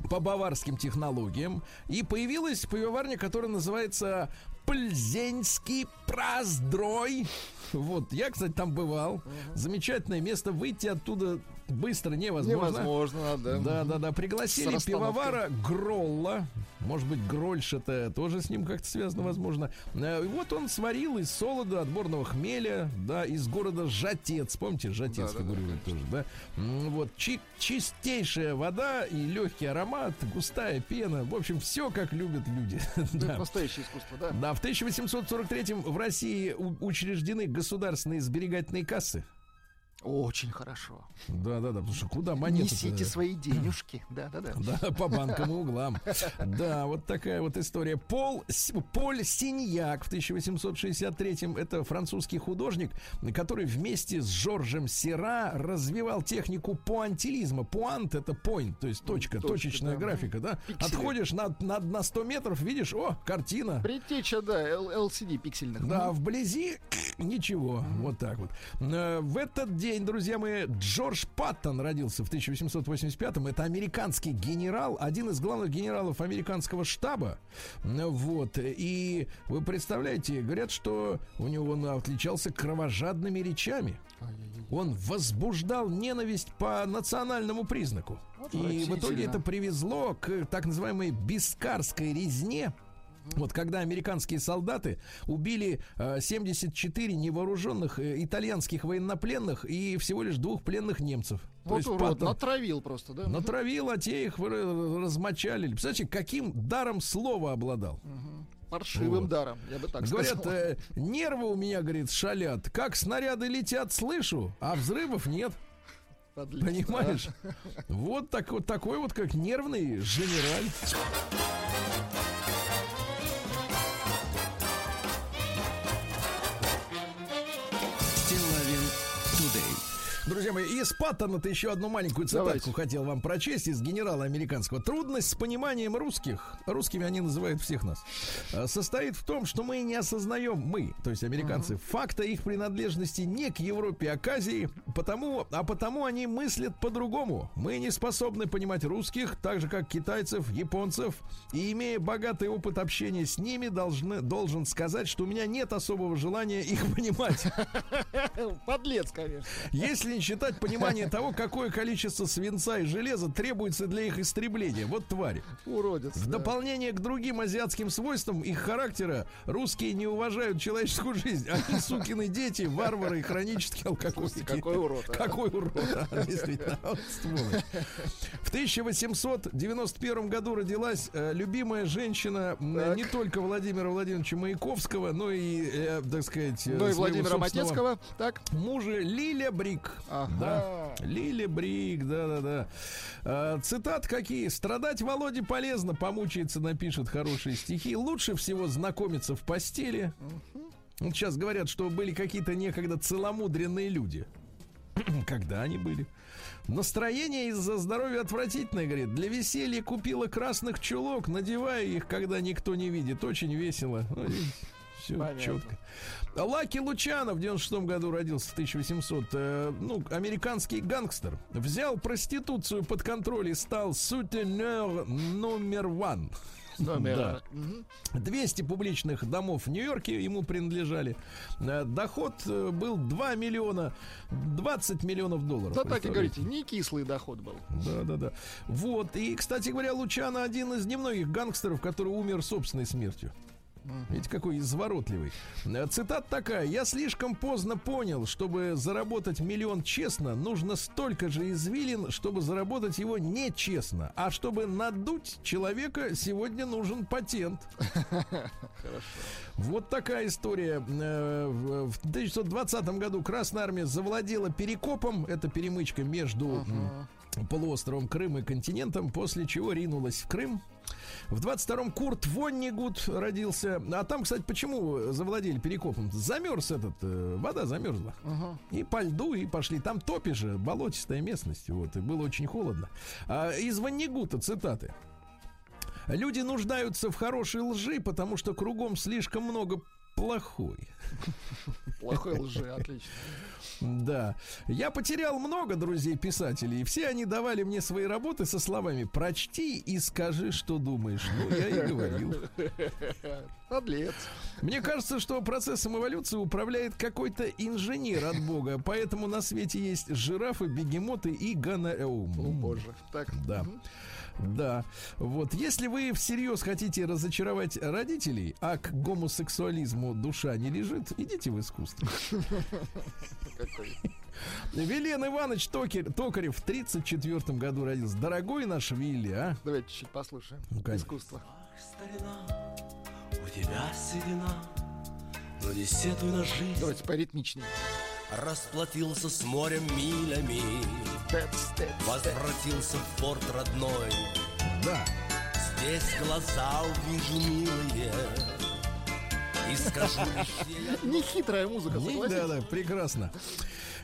по баварским технологиям. И появилась пивоварня, которая называется Пльзенский Проздрой. Вот, я, кстати, там бывал. Замечательное место. Выйти оттуда быстро невозможно. Невозможно, да. Да, да, да. Пригласили пивовара Гролла. Может быть, Грольш это тоже с ним как-то связано, возможно. Э, И вот он сварил из солода отборного хмеля, да, из города Жатец. Помните, Жатец Да, да, да, фигурирует тоже, да? Вот, чи- чистейшая вода и легкий аромат, густая пена. В общем, все как любят люди. Ну, Да. Настоящее искусство, да. Да, в 1843 в России учреждены государственные сберегательные кассы. Очень хорошо. Да, да, да, потому что куда монеты Несите свои денежки. Да, да, да. Да, по банкам и углам. Да, вот такая вот история. Пол, Поль Синьяк в 1863-м это французский художник, который вместе с Жоржем Сера развивал технику пуантилизма. Пуант это point, то есть точка, Точка, точечная да. графика, да? Пиксели. Отходишь на, на, на 100 метров, видишь, о, картина. Предтеча, да, LCD пиксельных. Да, Мгм. вблизи ничего. Вот так вот. Э, В этот день, друзья мои, Джордж Паттон родился в 1885-м. Это американский генерал, один из главных генералов американского штаба. Вот. И вы представляете, говорят, что у него он отличался кровожадными речами. Он возбуждал ненависть по национальному признаку. И в итоге это привезло к так называемой бискарской резне. Вот когда американские солдаты убили э, 74 невооруженных э, итальянских военнопленных и всего лишь двух пленных немцев. То Вот есть урод, Паттон натравил просто, да? натравил, а те их размочалили. Представляете, каким даром слова обладал? Паршивым Вот. даром, я бы так Говорят, сказал. э, нервы у меня, говорит, шалят. Как снаряды летят, слышу, а взрывов нет. Подлец, Понимаешь? Вот, так, вот такой вот, как нервный генераль. Друзья мои, из Паттона-то еще одну маленькую цитатку Давайте. хотел вам прочесть из генерала американского. Трудность с пониманием русских, русскими они называют всех нас, э, состоит в том, что мы не осознаем, мы, то есть американцы, факта их принадлежности не к Европе, а к Азии, потому, а потому они мыслят по-другому. Мы не способны понимать русских, так же как китайцев, японцев, и имея богатый опыт общения с ними, должны, должен сказать, что у меня нет особого желания их понимать. Подлец, конечно. Если не считать понимание того, какое количество свинца и железа требуется для их истребления. Вот твари. Уродец. В да. дополнение к другим азиатским свойствам их характера, русские не уважают человеческую жизнь. Они сукины дети, варвары и хронические алкоголики. какой урод, а. Какой урод, а, действительно. Вот. В 1891 году родилась э, любимая женщина Так. не только Владимира Владимировича Маяковского, но и, э, так сказать, э, Ну и Владимира Матецкого. Так. мужа Лиля Брик. Ага. Да. Лиля Брик, да-да-да. А, цитат какие? «Страдать Володе полезно, помучается, напишет хорошие стихи. Лучше всего знакомиться в постели». Сейчас говорят, что были какие-то некогда целомудренные люди. Когда они были? Настроение из-за здоровья отвратительное, говорит. Для веселья купила красных чулок, надевая их, когда никто не видит. Очень весело. Все Понятно. четко. Лаки Лучанов в 96 году родился в 1800. э, ну, американский гангстер. Взял проституцию под контроль и стал сутенер номер one. Номер. Мгм. 200 публичных домов в Нью-Йорке ему принадлежали. Э, Доход э, был 2 миллиона, 20 миллионов долларов. Да так и говорите, не кислый доход был. Да, да, да. Вот. И, кстати говоря, Лучано один из немногих гангстеров, который умер собственной смертью. Видите, какой изворотливый. Э, Цитат такая. «Я слишком поздно понял, чтобы заработать миллион честно, нужно столько же извилин, чтобы заработать его нечестно. А чтобы надуть человека, сегодня нужен патент». Вот такая история. Э, В в 1920 году Красная Армия завладела Перекопом. Это перемычка между м, полуостровом Крым и континентом, после чего ринулась в Крым. В 22-м Курт Воннигут родился. А там, кстати, почему завладели Перекопом? Замерз этот, э, вода замерзла. И по льду, и пошли. Там топи же, болотистая местность. Вот, и было очень холодно. А из Воннигута цитаты. Люди нуждаются в хорошей лжи, потому что кругом слишком много плохой. Плохой лжи, отлично. Да. Я потерял много друзей-писателей, и все они давали мне свои работы со словами «прочти и скажи, что думаешь». Ну, я и говорил. Подлец. Мне кажется, что процессом эволюции управляет какой-то инженер от бога, поэтому на свете есть жирафы, бегемоты и ганаэум. О, боже. Так. Да. Да. Вот. Если вы всерьез хотите разочаровать родителей, а к гомосексуализму душа не лежит, идите в искусство. Вилен Иванович Токер, Токарев в 34 году родился. Дорогой наш Вилли, а? Давайте чуть послушаем. Ну. Искусство. старина, у тебя седина, но не сетуй на жизнь. Давайте поритмичнее. Расплатился с морем милями, возвратился в порт родной. Да. Здесь глаза увижу милые, и скажу лишь. Нехитрая музыка, согласитесь? Да, да, прекрасно.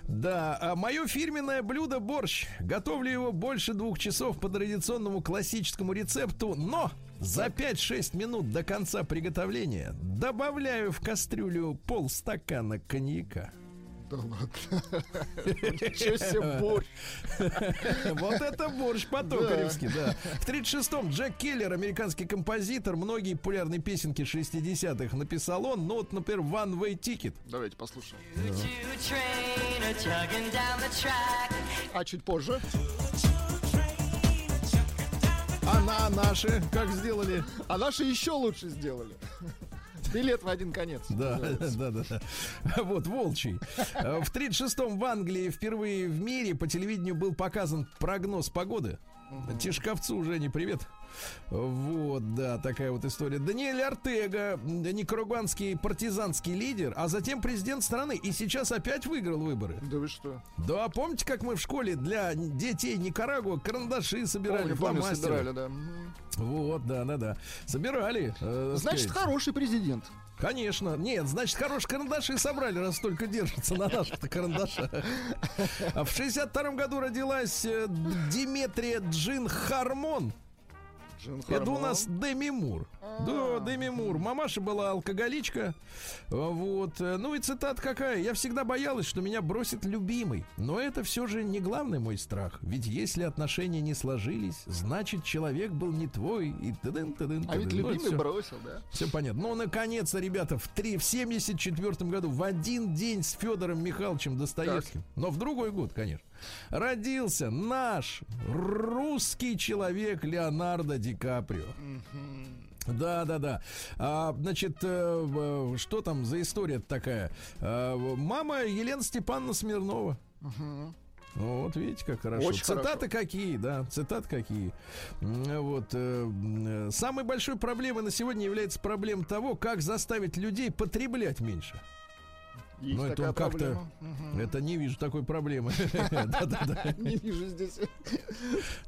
Да, а мое фирменное блюдо борщ. Готовлю его больше двух часов по традиционному классическому рецепту, но за 5-6 минут до конца приготовления добавляю в кастрюлю полстакана коньяка. Да ладно. Ничего себе борщ. Вот это борщ по-токаревски, да. В 36-м Джек Келлер, американский композитор, многие популярные песенки 60-х написал он. Ну вот, например, One Way Ticket. Давайте послушаем. А чуть позже. А на наши как сделали? А наши еще лучше сделали. Билет в один конец. Да, да, да, да. Вот, волчий. Э, В 36-м в Англии впервые в мире по телевидению был показан прогноз погоды. Тишковцу уже не привет. Вот, да, такая вот история. Даниэль Артега, м, никарагуанский партизанский лидер, а затем президент страны. И сейчас опять выиграл выборы. Да вы что? Да, помните, как мы в школе для детей Никарагуа карандаши собирали, Помню, собирали, да. Вот, да, да, да. Собирали. э, Значит, сказать. хороший президент. Конечно. Нет, значит, хорошие карандаши собрали, раз только держатся на наших карандашах. А в 62 году родилась э, Диметрия Джин Хармон. Джин Это у нас Деми Мур. Да, Деми Мур. Мамаша была алкоголичка. Вот. Ну и цитат какая. Я всегда боялась, что меня бросит любимый. Но это все же не главный мой страх. Ведь если отношения не сложились, значит, человек был не твой. И тыдын, тыдын, А ведь. Ну, любимый всё. бросил, да? Все понятно. Ну, наконец-то, ребята, в, три, в 74 году, в один день с Федором Михайловичем Достоевским, но в другой год, конечно, родился наш русский человек Леонардо Ди Каприо. Да, да, да. А, значит, э, что там за история такая? А, мама Елена Степановна Смирнова. Ну, вот видите, как хорошо. Очень Цитаты какие, да, цитаты какие. Вот. э, э, самой большой проблемой на сегодня является проблема того, как заставить людей потреблять меньше. Есть Ну, это он как-то... Мгм. Это не вижу такой проблемы. Не вижу здесь.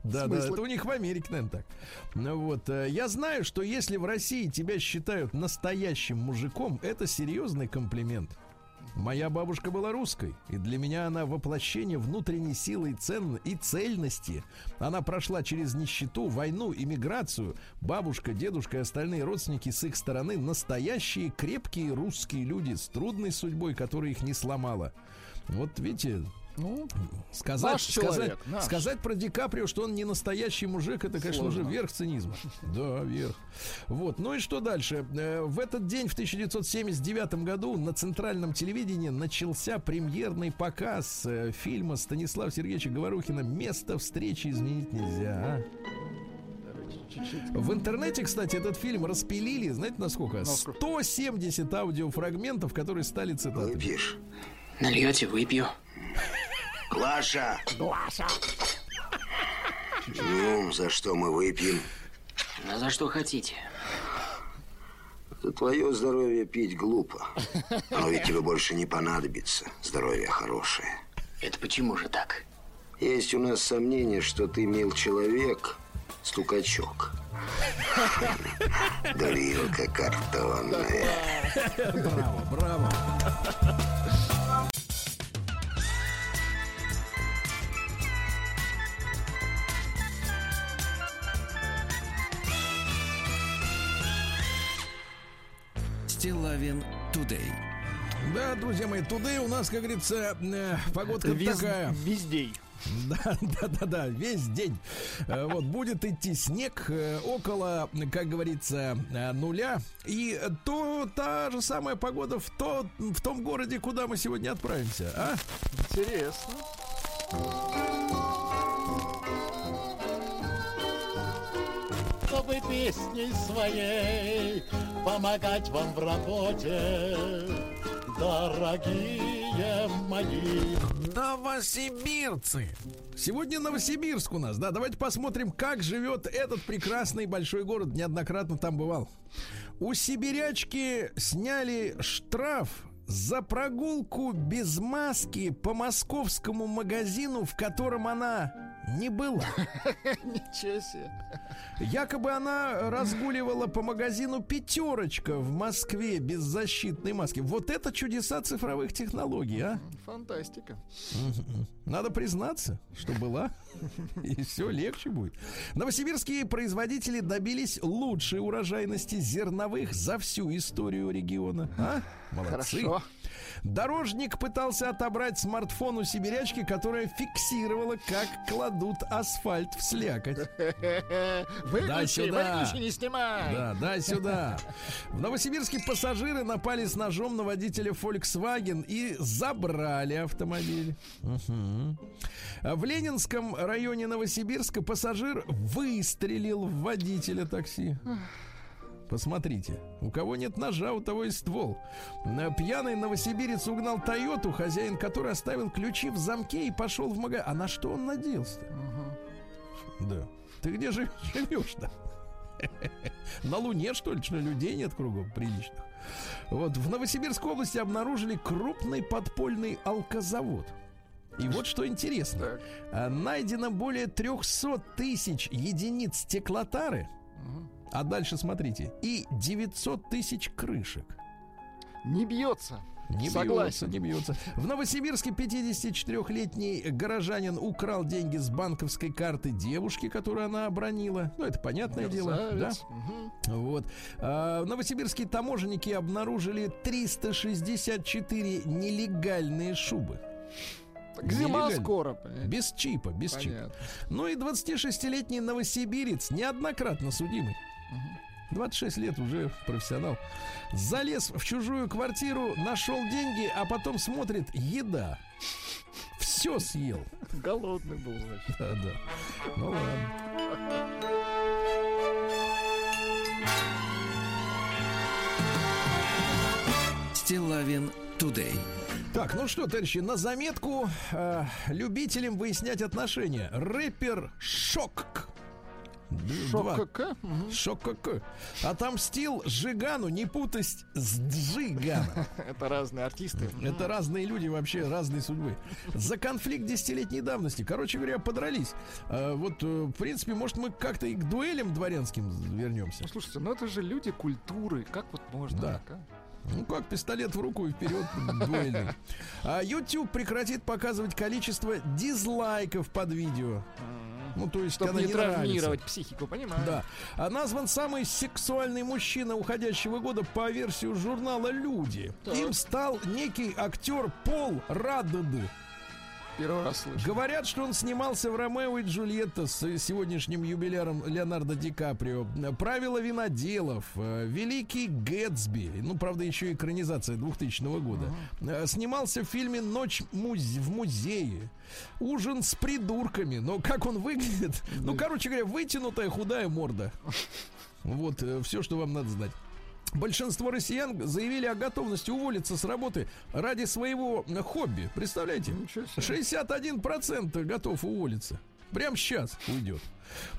Да, да, это у них в Америке, наверное, так. Ну вот, э, я знаю, что если в России тебя считают настоящим мужиком, это серьезный комплимент. Моя бабушка была русской, и для меня она воплощение внутренней силы и, цен... и цельности. Она прошла через нищету, войну, иммиграцию. Бабушка, дедушка и остальные родственники с их стороны настоящие крепкие русские люди с трудной судьбой, которая их не сломала. Вот видите, Ну, Сказать, Наш сказать, человек, наш. сказать про Ди Каприо, что он не настоящий мужик, это, конечно, Сложно. уже верх цинизма. Да, верх. Вот. Ну и что дальше? Э, В этот день, в 1979 году, на центральном телевидении начался премьерный показ э, фильма Станислава Сергеевича Говорухина «Место встречи изменить нельзя». а». В интернете, кстати, этот фильм распилили, знаете, насколько? Насколько? 170 аудиофрагментов, которые стали цитатами. Выпьешь? Нальете, выпью. Глаша! Глаша! Ну, за что мы выпьем? А за что хотите? За твое здоровье пить глупо. Но ведь тебе больше не понадобится. Здоровье хорошее. Это почему же так? Есть у нас сомнение, что ты, мил человек, стукачок. Горилка картонная. Браво, браво. Стилавин Тудей. Да, друзья мои, туды у нас, как говорится, э, погодка такая. Вездей. Да, да, да, да, весь день. Э, Вот будет идти снег э, около, как говорится, нуля. И то та же самая погода в, то, в том городе, куда мы сегодня отправимся. А? Интересно. Чтобы песней своей помогать вам в работе, дорогие мои. Новосибирцы. Сегодня Новосибирск у нас, да, давайте посмотрим, как живет этот прекрасный большой город. Неоднократно там бывал. У сибирячки сняли штраф за прогулку без маски по московскому магазину, в котором она не была. Ничего себе. Якобы она разгуливала по магазину «Пятерочка» в Москве без защитной маски. Вот это чудеса цифровых технологий, а? Фантастика. Надо признаться, что была. И все легче будет. Новосибирские производители добились лучшей урожайности зерновых за всю историю региона. А? Молодцы. Хорошо. Дорожник пытался отобрать смартфон у сибирячки, которая фиксировала, как кладут асфальт в слякоть. Выключи, сюда. выключи, не снимай. Да, дай сюда. В Новосибирске пассажиры напали с ножом на водителя Volkswagen и забрали автомобиль. А В Ленинском районе Новосибирска пассажир выстрелил в водителя такси. Посмотрите, у кого нет ножа, у того и ствол. На- Пьяный новосибирец угнал Тойоту, хозяин которой оставил ключи в замке и пошел в магазин. А на что он надеялся? Да. Ты где же живешь-то? На Луне, что ли, что людей нет кругом приличных? Вот, в Новосибирской области обнаружили крупный подпольный алкозавод. И вот что интересно. Так. А, Найдено более 300 тысяч единиц стеклотары. А дальше смотрите. И 900 тысяч крышек. Не бьется. Не Согласен. бьется, не бьется. В Новосибирске 54-летний горожанин украл деньги с банковской карты девушки, которую она обронила. Ну, это понятное дело. Да? Мерзавец. Мгм. Вот. А, новосибирские таможенники обнаружили 364 нелегальные шубы. Так Зима скоро, понимаете? Без чипа, без чипа. Понятно. Ну и 26-летний новосибирец, неоднократно судимый. 26 лет уже профессионал. Залез в чужую квартиру, нашел деньги, а потом смотрит еда. Все съел. Голодный был, значит. Да, да. Ну ладно. Стилавин Тудей. Так, ну что, товарищи, на заметку э, любителям выяснять отношения. Рэпер Шок. Два. Шок Мгм. Шок Отомстил Жигану, не путать с Джиганом. Это разные артисты. Это разные люди, вообще разные судьбы. За конфликт десятилетней давности. Короче говоря, подрались. А, вот, э, в принципе, может, мы как-то и к дуэлям дворянским вернемся. Ну, слушайте, ну это же люди культуры. Как вот можно Да. а? Ну как, пистолет в руку и вперед дуэльный. А YouTube прекратит показывать количество дизлайков под видео. Ну, то есть, Чтобы когда не не нравится. травмировать психику, понимаю? Да. А назван самый сексуальный мужчина уходящего года по версии журнала Люди. Так. Им стал некий актер Пол Радд. Первый раз слышу. Говорят, что он снимался в Ромео и Джульетта с сегодняшним юбиляром Леонардо Ди Каприо. Правила виноделов, э, Великий Гэтсби, ну, правда, еще и экранизация 2000 года. Э, Снимался в фильме «Ночь муз- в музее». Ужин с придурками. Но как он выглядит? Ну, короче говоря, вытянутая худая морда. Вот все, что вам надо знать. Большинство россиян заявили о готовности уволиться с работы ради своего э, хобби. Представляете? Ничего себе. 61% готов уволиться. Прям сейчас уйдет.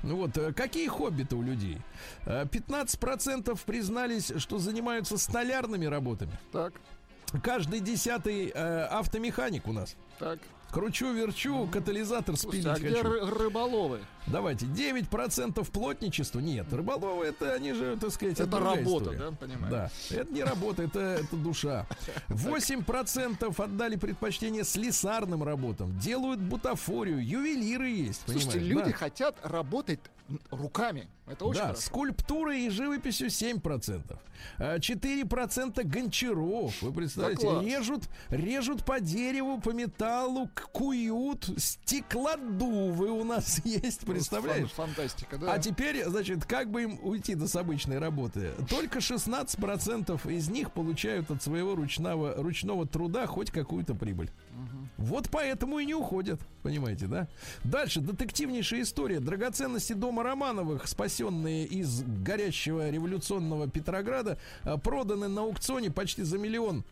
Вот, э, какие хобби-то у людей? Э, 15% признались, что занимаются столярными работами. Так, Каждый десятый э, автомеханик у нас. так. Кручу, верчу, катализатор спилить Слушайте, а где хочу. ры- рыболовы? Давайте, 9% плотничества. Нет, рыболовы это они же, так сказать, Это работа, история. да, понимаю? Да, это не работа, это, это душа. 8% отдали предпочтение слесарным работам. Делают бутафорию, ювелиры есть. Слушайте, понимаешь, люди да. хотят работать руками. Это очень да, хорошо. скульптурой и живописью 7%. А 4% гончаров. Вы представляете, Да режут, режут по дереву, по металлу, куют. Стеклодувы у нас есть, представляешь? Фан- Фантастика, да. А теперь, значит, как бы им уйти до с обычной работы? Только 16% из них получают от своего ручного, ручного труда хоть какую-то прибыль. Вот поэтому и не уходят, понимаете, да? Дальше, детективнейшая история. Драгоценности дома Романовых, спасенные из горящего революционного Петрограда, а, проданы на аукционе почти за миллион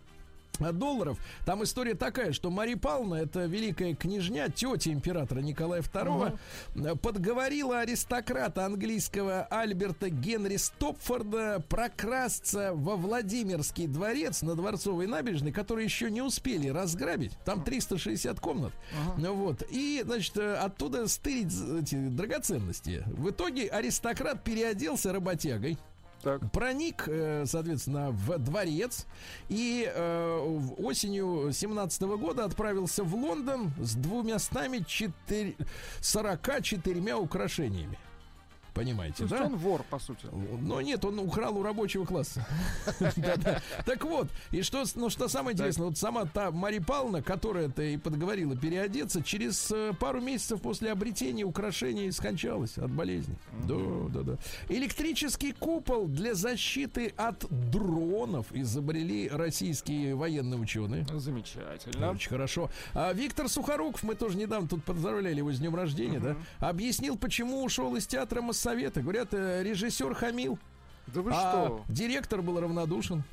долларов. Там история такая, что Мария Павловна, это великая княжня, тетя императора Николая II, э, подговорила аристократа английского Альберта Генри Стопфорда прокрасться во Владимирский дворец на Дворцовой набережной, который еще не успели разграбить. Там 360 комнат. Ну Вот. И, значит, оттуда стырить эти драгоценности. В итоге аристократ переоделся работягой. Так. Проник, э, соответственно, в дворец и э, осенью 17 года отправился в Лондон с двумя стами 44 украшениями. Понимаете, То да? он вор, по сути. Но нет, он украл у рабочего класса. Так вот, и что, ну, что самое интересное, вот сама та Мария Павловна, которая-то и подговорила переодеться, через э, пару месяцев после обретения украшений скончалась от болезни. Да, да, да. Электрический купол для защиты от дронов изобрели российские военные ученые. Замечательно. Очень хорошо. А Виктор Сухоруков, мы тоже недавно тут поздравляли его с днем рождения, да? Объяснил, почему ушел из театра Моссовета. Говорят, э, режиссер хамил, Да вы а что? директор был равнодушен.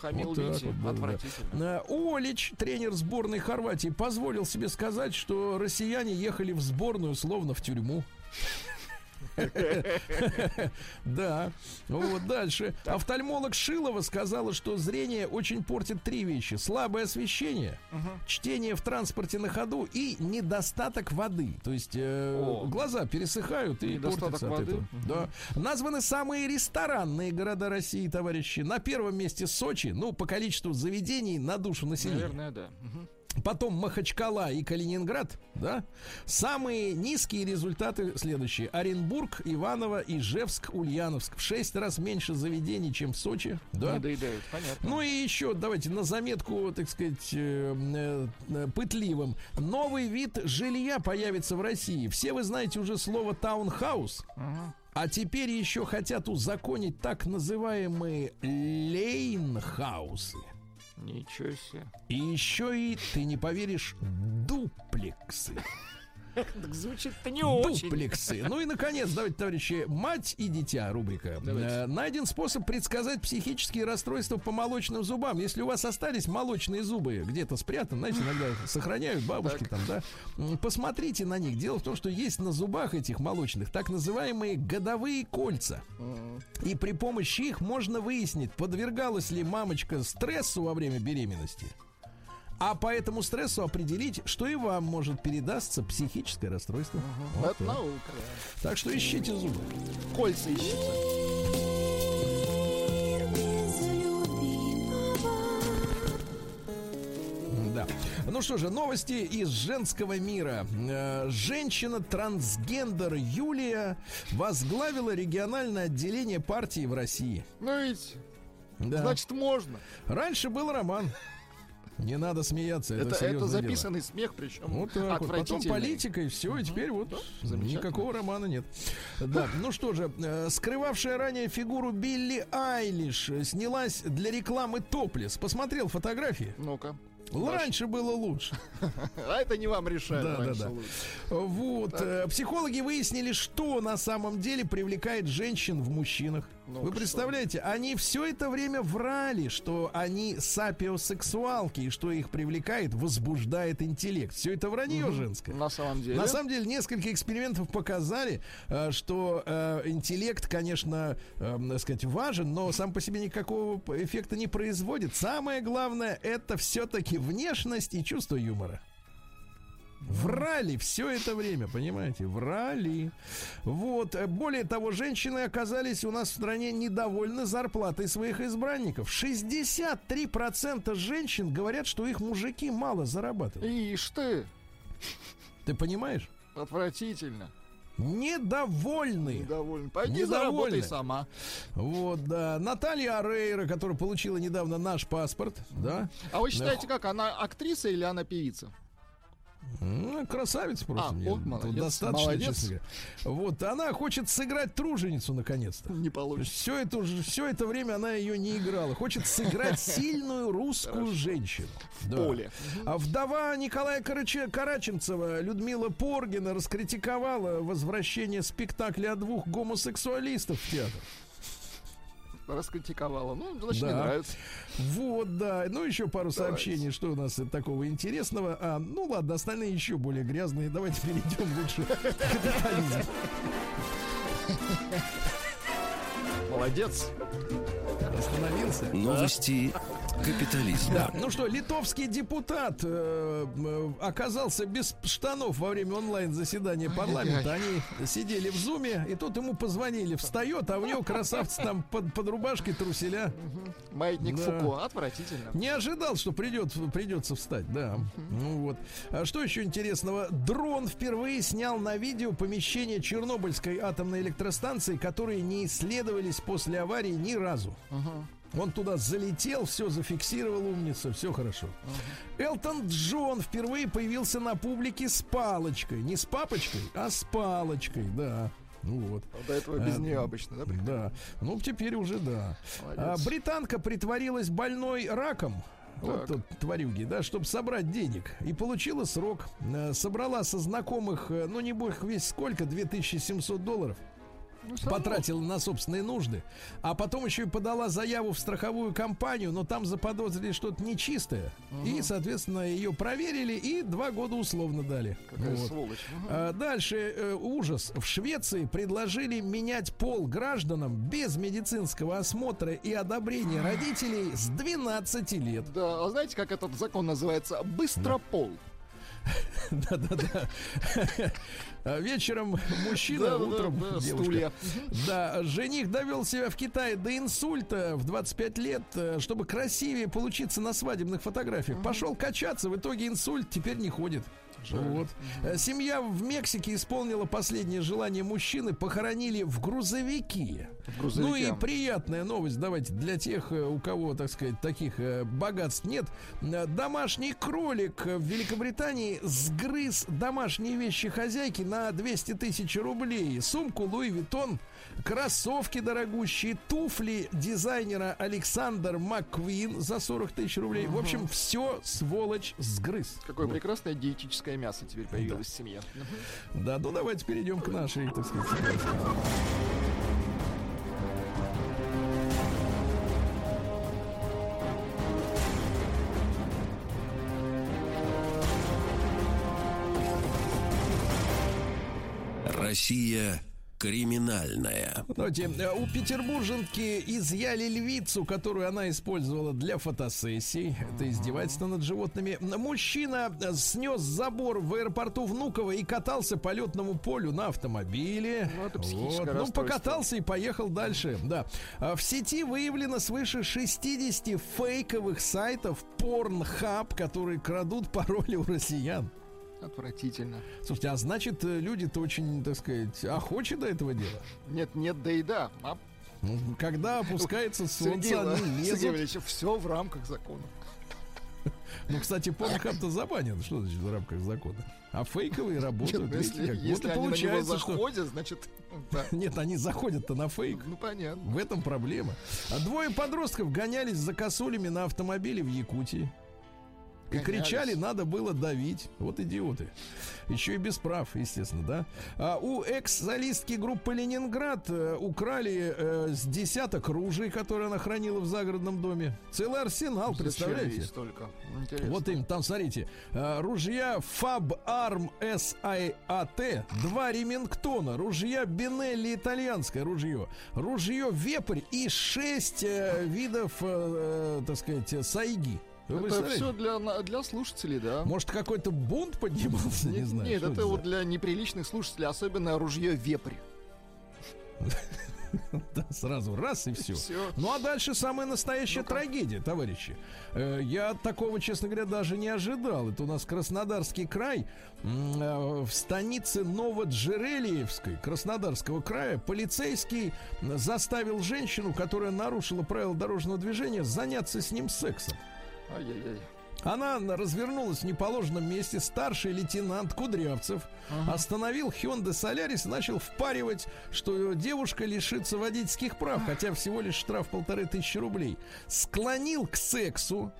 Хамил вот Вити. вот, да, да. Отвратительно. Э, Олич, тренер сборной Хорватии, позволил себе сказать, что россияне ехали в сборную словно в тюрьму. Да. Вот дальше. Офтальмолог Шилова сказала, что зрение очень портит три вещи. Слабое освещение, чтение в транспорте на ходу и недостаток воды. То есть э, глаза пересыхают и Недостаток портятся от воды? этого. Да. Названы самые ресторанные города России, товарищи. На первом месте Сочи, ну, по количеству заведений на душу населения. Наверное, да. Потом Махачкала и Калининград, да. Самые низкие результаты следующие. Оренбург, Иваново, Ижевск, Ульяновск. В шесть раз меньше заведений, чем в Сочи, да. Не доедают, понятно. Ну и еще, давайте на заметку, так сказать, э, э, э, пытливым. Новый вид жилья появится в России. Все вы знаете уже слово таунхаус. А теперь еще хотят узаконить так называемые лейнхаусы. Ничего себе. И еще и, ты не поверишь, дуплексы. Так звучит-то не Дуплексы. Ну и, наконец, давайте, товарищи, мать и дитя, рубрика. Э, найден способ предсказать психические расстройства по молочным зубам. Если у вас остались молочные зубы где-то спрятаны, знаете, иногда сохраняют бабушки там, да, посмотрите на них. Дело в том, что есть на зубах этих молочных так называемые годовые кольца. И при помощи их можно выяснить, подвергалась ли мамочка стрессу во время беременности. А по этому стрессу определить, что и вам может передастся психическое расстройство. Вот Это так. наука. Так что ищите зубы. Кольца ищите. Да. Ну что же, новости из женского мира. Э, Женщина-трансгендер Юлия возглавила региональное отделение партии в России. Ну ведь, Да. значит, можно. Раньше был роман. Не надо смеяться, это, Это, это серьезное дело. записанный смех, причем Вот так вот. Потом политика и все, и теперь вот никакого романа нет. Да, ну что же, э, скрывавшая ранее фигуру Билли Айлиш снялась для рекламы Топлес. Посмотрел фотографии. Ну-ка. Раньше было лучше. А это не вам решать. Да, да, да. лучше. Вот. э, Психологи выяснили, что на самом деле привлекает женщин в мужчинах. Вы представляете, они все это время врали, что они сапиосексуалки, и что их привлекает, возбуждает интеллект. Все это вранье женское. На самом деле. На самом деле, несколько экспериментов показали, э, что э, интеллект, конечно, э, так сказать, важен, но сам по себе никакого эффекта не производит. Самое главное, это все-таки внешность и чувство юмора. Врали все это время, понимаете? Врали. Вот. Э, Более того, женщины оказались у нас в стране недовольны зарплатой своих избранников. 63% женщин говорят, что их мужики мало зарабатывают. Ишь ты, Ты понимаешь? отвратительно. Недовольны. Недоволен. Пойди Недовольны. сама. Вот, да. Наталья Арейра, которая получила недавно наш паспорт, да. А вы считаете, как, она актриса или она певица? Ну, красавица просто. А, вот молодец, достаточно, молодец. честно говоря. Вот, она хочет сыграть труженицу наконец-то. Не получится. Все это, все это время она ее не играла. Хочет сыграть сильную русскую женщину. В Да. поле. А вдова Николая Караче- Караченцева Людмила Поргина раскритиковала возвращение спектакля о двух гомосексуалистов в театр. Раскритиковала. Ну, значит, не Да. нравится. Вот, да. Ну, еще пару Давайте. сообщений, что у нас такого интересного. А, ну ладно, остальные еще более грязные. Давайте перейдем лучше к капитализму. Молодец. Остановился. Новости капитализма. Да, ну что, литовский депутат э, э, оказался без штанов во время онлайн-заседания парламента. Они сидели в зуме, и тут ему позвонили. Встает, а у него красавцы там под, под рубашкой труселя. Маятник Да. Фуко. Отвратительно. Не ожидал, что придет, придется встать, да. Ну вот. А что еще интересного? Дрон впервые снял на видео помещение Чернобыльской атомной электростанции, которые не исследовались после аварии ни разу. Он туда залетел, все зафиксировал, умница, все хорошо. Элтон Джон впервые появился на публике с палочкой. Не с папочкой, а с палочкой, да. Ну вот. До этого без А, нее обычно, да? Да. Ну, теперь уже да. А, британка притворилась больной раком. Вот Так. тут тварюги, да, чтобы собрать денег. И получила срок. Э, Собрала со знакомых, э, ну не бог весь сколько, 2700 долларов. Ну. Потратила на собственные нужды. А потом еще и подала заяву в страховую компанию, но там заподозрили что-то нечистое. И, соответственно, ее проверили и два года условно дали. Какая Вот. сволочь. Мгм. А, Дальше э, ужас. В Швеции предложили менять пол гражданам без медицинского осмотра и одобрения родителей с 12 лет. Да, а знаете, как этот закон называется? Быстропол. Да-да-да. А Вечером мужчина, Да, да, утром да, девушка. стулья. Да, жених довел себя в Китае до инсульта в 25 лет, э, чтобы красивее получиться на свадебных фотографиях. Пошел качаться, в итоге инсульт теперь не ходит. Вот. Э, Семья в Мексике исполнила последнее желание мужчины, похоронили в грузовике. грузовике. Ну и приятная новость, давайте, для тех, э, у кого, так сказать, таких э, богатств нет. Домашний кролик в Великобритании сгрыз домашние вещи хозяйки на 200 тысяч рублей. Сумку Луи Виттон, кроссовки дорогущие, туфли дизайнера Александр Макквин за 40 тысяч рублей. В общем, все сволочь сгрыз. Какое Вот. прекрасное диетическое мясо теперь появилось в семье. Да, ну давайте перейдем к нашей, так сказать. Россия криминальная. Давайте, э, у петербурженки изъяли львицу, которую она использовала для фотосессий. Это издевательство над животными. Мужчина э, снес забор в аэропорту Внуково и катался по летному полю на автомобиле. Ну, это психическое Ну, покатался и поехал дальше. Да. А В сети выявлено свыше 60 фейковых сайтов Pornhub, которые крадут пароли у россиян. Отвратительно. Слушайте, а значит, э, люди-то очень, так сказать, охочи до этого дела? Нет, нет, да и да. А, Ну, Когда опускается Сергей, солнце, они Сергей лезут. Все в рамках закона. Ну, кстати, порнхаб-то забанен. Что значит в рамках закона? А фейковые Нет, работают. ну, видите, если, как. если вот они на него получается, что... заходят, значит, да. Нет, они заходят-то на фейк. Ну, понятно. В этом проблема. А двое подростков гонялись за косулями на автомобиле в Якутии. И кричали, надо было давить. Вот идиоты. Еще и без прав, естественно, да. А у экс-солистки группы Ленинград э, украли э, с десяток ружей, которые она хранила в загородном доме. Целый арсенал, Зачем представляете? столько? Интересно. Вот им, там, смотрите, э, ружья Fab Arm SIAT, два Ремингтона, ружья Бенелли итальянское ружье, ружье Вепрь и шесть э, видов, э, э, так сказать, сайги. Вы Это все для, для слушателей, да. Может, какой-то бунт поднимался, не знаю. Нет, это вот для неприличных слушателей, особенно ружье вепрь. Да, сразу раз и все. Всё. Ну а дальше самая настоящая трагедия, товарищи. Э, Я такого, честно говоря, даже не ожидал. Это у нас Краснодарский край. Э, В станице Новоджерелиевской Краснодарского края полицейский заставил женщину, которая нарушила правила дорожного движения, заняться с ним сексом. Ай-яй-яй. Она развернулась в неположенном месте. Старший лейтенант Кудрявцев остановил Hyundai Solaris и начал впаривать, что девушка лишится водительских прав, хотя всего лишь штраф полторы тысячи рублей. Склонил к сексу.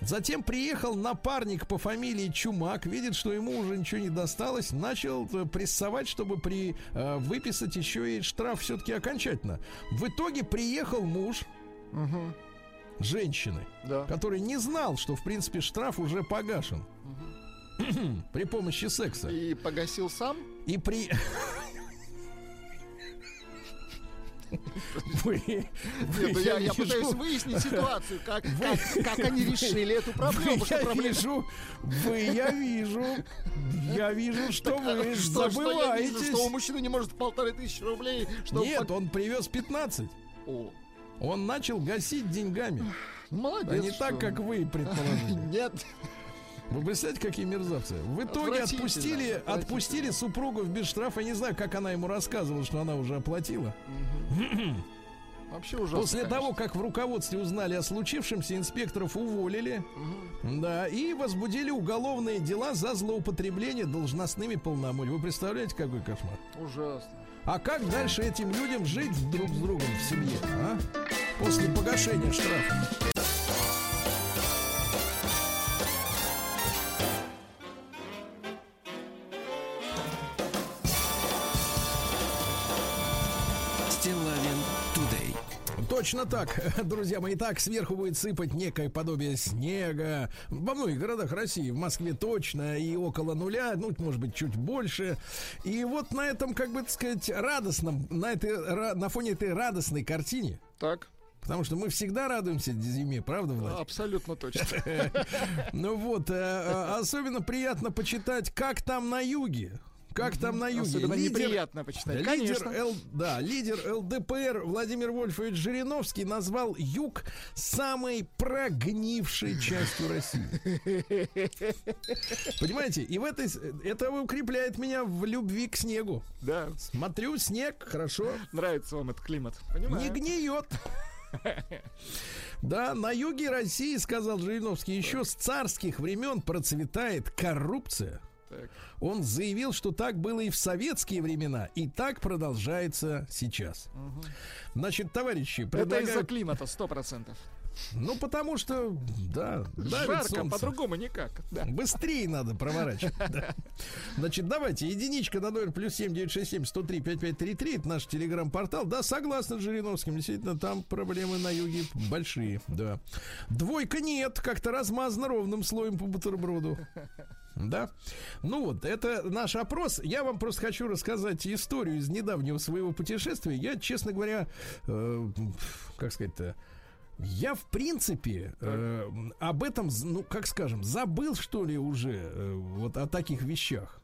Затем приехал напарник по фамилии Чумак, видит, что ему уже ничего не досталось, начал э, прессовать, чтобы при, э, выписать еще и штраф все-таки окончательно. В итоге приехал муж Мгм. Женщины Да. который не знал, что в принципе штраф уже погашен при помощи секса. И погасил сам? И при... Вы, вы, Нет, ну я, я вижу- пытаюсь выяснить ситуацию, как, Вы- как, как они решили эту проблему. Я проблема- вижу, вы, я вижу, я вижу, что вы Что, что я вижу, забываетесь. что у мужчины не может полторы тысячи рублей, чтобы... Нет, он привез 15. О, Он начал гасить деньгами, молодец. а не так, как вы предположили. Нет, Вы представляете, какие мерзавцы? В итоге отпустили, отвратительно. отпустили супругу без штрафа. Я не знаю, как она ему рассказывала, что она уже оплатила. вообще ужасно. После конечно. того, как в руководстве узнали о случившемся, инспекторов уволили. Да, и возбудили уголовные дела за злоупотребление должностными полномочиями. Вы представляете, какой кошмар? Ужасно. А как дальше этим людям жить друг с другом в семье, а? После погашения штрафа. Точно так, друзья мои. Так, сверху будет сыпать некое подобие снега. Во многих городах России, в Москве точно, и около нуля, ну, может быть, чуть больше. И вот на этом, как бы так сказать, радостном, на, этой, на фоне этой радостной картине, Так, потому что мы всегда радуемся зиме, правда, Влад? абсолютно точно. Ну вот, э, э, особенно приятно почитать, как там на юге. Как там на юге? Особенно Лидер- неприятно почитать. Лидер, Конечно. Л, да, лидер ЛДПР Владимир Вольфович Жириновский назвал юг самой прогнившей частью России. Понимаете? И в этой это укрепляет меня в любви к снегу. Да, Смотрю, снег, хорошо, нравится вам этот климат. не Понимаю. гниет. Да, на юге России, сказал Жириновский, еще с царских времен процветает коррупция. Так. Он заявил, что так было и в советские времена, и так продолжается сейчас. Значит, товарищи, Это предлагаю... из-за климата, сто процентов. Ну, потому что, да, Жарко, по-другому никак. Да. Быстрее надо проворачивать. да. Значит, давайте, единичка на номер плюс семь девять шесть семь сто три пять пять три три. Это наш телеграм-портал. Да, согласен с Жириновским. Действительно, там проблемы на юге большие. Да. Двойка нет. Как-то размазано ровным слоем по бутерброду. Да. Ну вот, это наш опрос. Я вам просто хочу рассказать историю из недавнего своего путешествия. Я, честно говоря, э, как сказать-то, я, в принципе, э, об этом, ну, как скажем, забыл, что ли, уже э, вот о таких вещах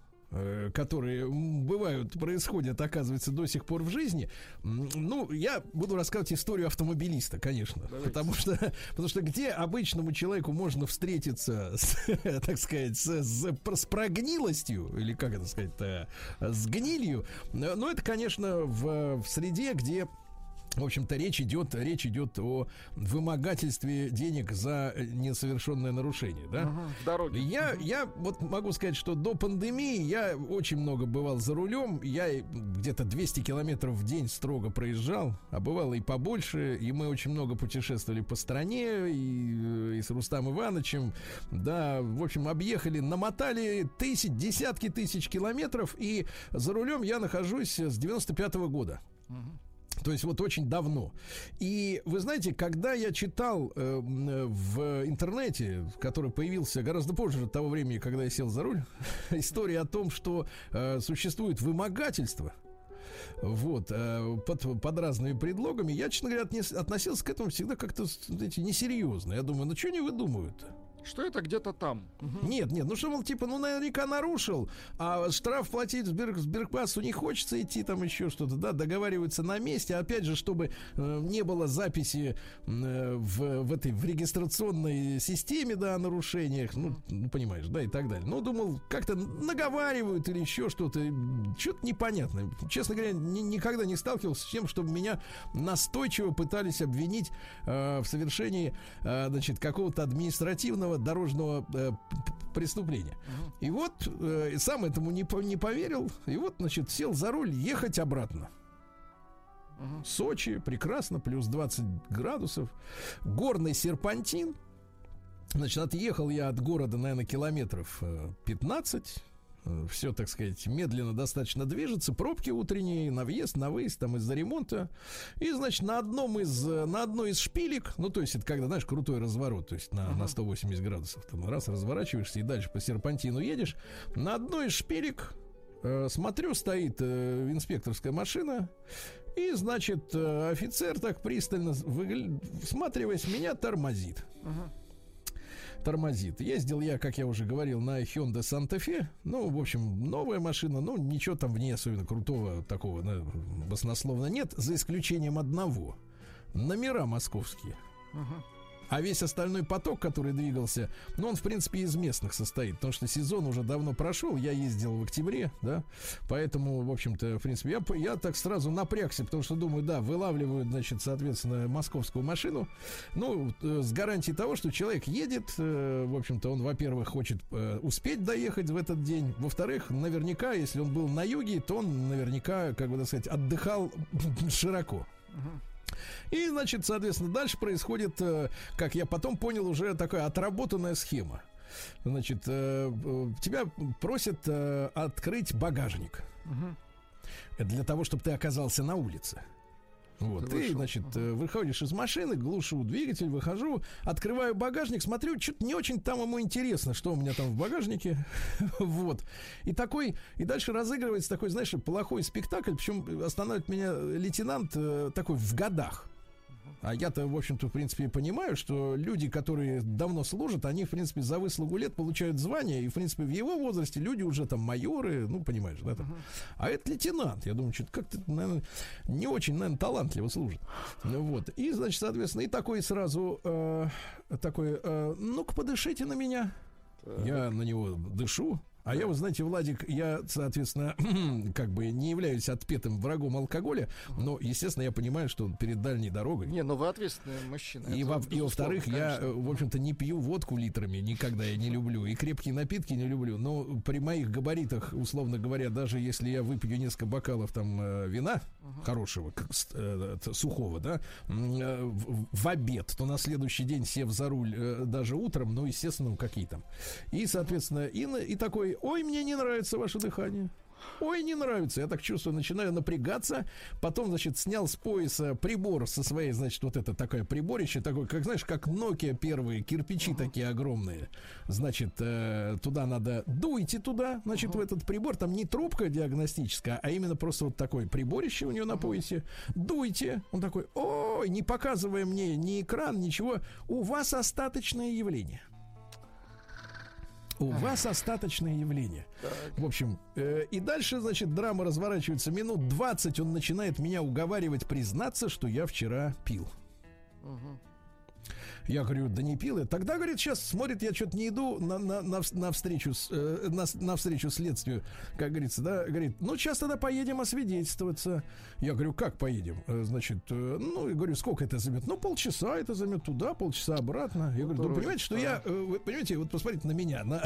которые м, бывают, происходят, оказывается, до сих пор в жизни. Ну, я буду рассказывать историю автомобилиста, конечно. Потому что, потому что где обычному человеку можно встретиться, с, так сказать, с, с, с прогнилостью, или как это сказать, с гнилью, э, ну, это, конечно, в, в среде, где В общем-то, речь идет, речь идет о вымогательстве денег за несовершенное нарушение, да? Дороге. Я, я вот могу сказать, что до пандемии я очень много бывал за рулем. Я где-то 200 километров в день строго проезжал, а бывало и побольше. И мы очень много путешествовали по стране и, и с Рустам Ивановичем. Да, в общем, объехали, намотали тысяч, десятки тысяч километров. И за рулем я нахожусь с 95 -го года. То есть вот очень давно. И вы знаете, когда я читал э, в интернете, который появился гораздо позже того времени, когда я сел за руль, история о том, что э, существует вымогательство, вот, э, под, под разными предлогами, я, честно говоря, отнес, относился к этому всегда как-то, знаете, несерьезно. Я думаю, ну что они выдумывают? Что это где-то там? Нет, нет, ну что, мол, типа, ну наверняка нарушил, а штраф платить в Сбер, Сберкассу не хочется идти, там еще что-то, да, договариваются на месте, опять же, чтобы э, не было записи э, в, в этой в регистрационной системе, да, о нарушениях, ну, ну, понимаешь, да, и так далее. Ну, думал, как-то наговаривают или еще что-то, что-то непонятное. Честно говоря, ни- никогда не сталкивался с тем, чтобы меня настойчиво пытались обвинить э, в совершении, э, значит, какого-то административного дорожного э, преступления. И вот э, сам этому не, не поверил, и вот, значит, сел за руль ехать обратно. Сочи, прекрасно, плюс 20 градусов. Горный серпантин. Значит, отъехал я от города, наверное, километров э, 15. Все, так сказать, медленно достаточно движется. Пробки утренние, на въезд, на выезд, там из-за ремонта. И, значит, на одном из, э, на одной из шпилек, ну, то есть, это когда, знаешь, крутой разворот, то есть на, на 180 градусов, там раз разворачиваешься и дальше по серпантину едешь. На одной из шпилек Э, Смотрю, стоит э, инспекторская машина, и, значит, э, офицер так пристально, выгля- всматриваясь, меня тормозит. Тормозит. Ездил я, как я уже говорил, на Hyundai Santa Fe. Ну, в общем, новая машина. Ну, ничего там в ней особенно крутого такого да, баснословно нет, за исключением одного. Номера московские. А весь остальной поток, который двигался, ну, он, в принципе, из местных состоит, потому что сезон уже давно прошел, я ездил в октябре, да, поэтому, в общем-то, в принципе, я, я так сразу напрягся, потому что думаю, да, вылавливают, значит, соответственно, московскую машину, ну, э, с гарантией того, что человек едет, э, в общем-то, он, во-первых, хочет э, успеть доехать в этот день, во-вторых, наверняка, если он был на юге, то он наверняка, как бы так сказать, отдыхал широко. И, значит, соответственно, дальше происходит, э, как я потом понял, уже такая отработанная схема. Значит, э, э, тебя просят открыть багажник. Это для того, чтобы ты оказался на улице. Вот, ты, значит, э, выходишь из машины, глушу двигатель, выхожу, открываю багажник, смотрю, что-то не очень там ему интересно, что у меня там в багажнике. вот. И такой, и дальше разыгрывается такой, знаешь, плохой спектакль, причем останавливает меня лейтенант э, такой в годах. А я-то, в общем-то, в принципе, понимаю, что люди, которые давно служат, они, в принципе, за выслугу лет получают звание, и, в принципе, в его возрасте люди уже там майоры, ну, понимаешь, да, там. А это лейтенант. Я думаю, что-то как-то, наверное, не очень, наверное, талантливо служит. Ну, Вот. И, значит, соответственно, и такой сразу, э, такой, э, ну-ка, подышите на меня. Я на него дышу. А я, вы знаете, Владик, я, соответственно, как бы не являюсь отпетым врагом алкоголя, но, естественно, я понимаю, что он перед дальней дорогой. Не, ну вы ответственный мужчина. И, во- и во-вторых, я, э, в общем-то, не пью водку литрами, никогда я не люблю, и крепкие напитки не люблю. Но при моих габаритах, условно говоря, даже если я выпью несколько бокалов там э, вина хорошего, как с- э, сухого, да, э, в, в обед, то на следующий день сев за руль э, даже утром, ну, естественно, ну, какие там. И, соответственно, и, и такой, ой, мне не нравится ваше дыхание. Ой, не нравится. Я так чувствую, начинаю напрягаться. Потом, значит, снял с пояса прибор со своей, значит, вот это такое приборище, такое, как, знаешь, как Nokia первые, кирпичи такие огромные. Значит, э, туда надо, дуйте туда, значит, в этот прибор. Там не трубка диагностическая, а именно просто вот такое приборище у него на поясе. Дуйте. Он такой, ой, не показывая мне ни экран, ничего. У вас остаточное явление. У вас остаточное явление. В общем, э, и дальше, значит, драма разворачивается минут 20. Он начинает меня уговаривать признаться, что я вчера пил. Я говорю, да не пил я. Тогда, говорит, сейчас смотрит, я что-то не иду на, на, на, на встречу, с, э, на, на встречу следствию, как говорится, да, говорит, ну, сейчас тогда поедем освидетельствоваться. Я говорю, как поедем? Э, Значит, э, ну, и говорю, сколько это займет? Ну, полчаса это займет туда, полчаса обратно. Я говорю, ну, понимаете, что я, э, вы понимаете, вот посмотрите на меня, на,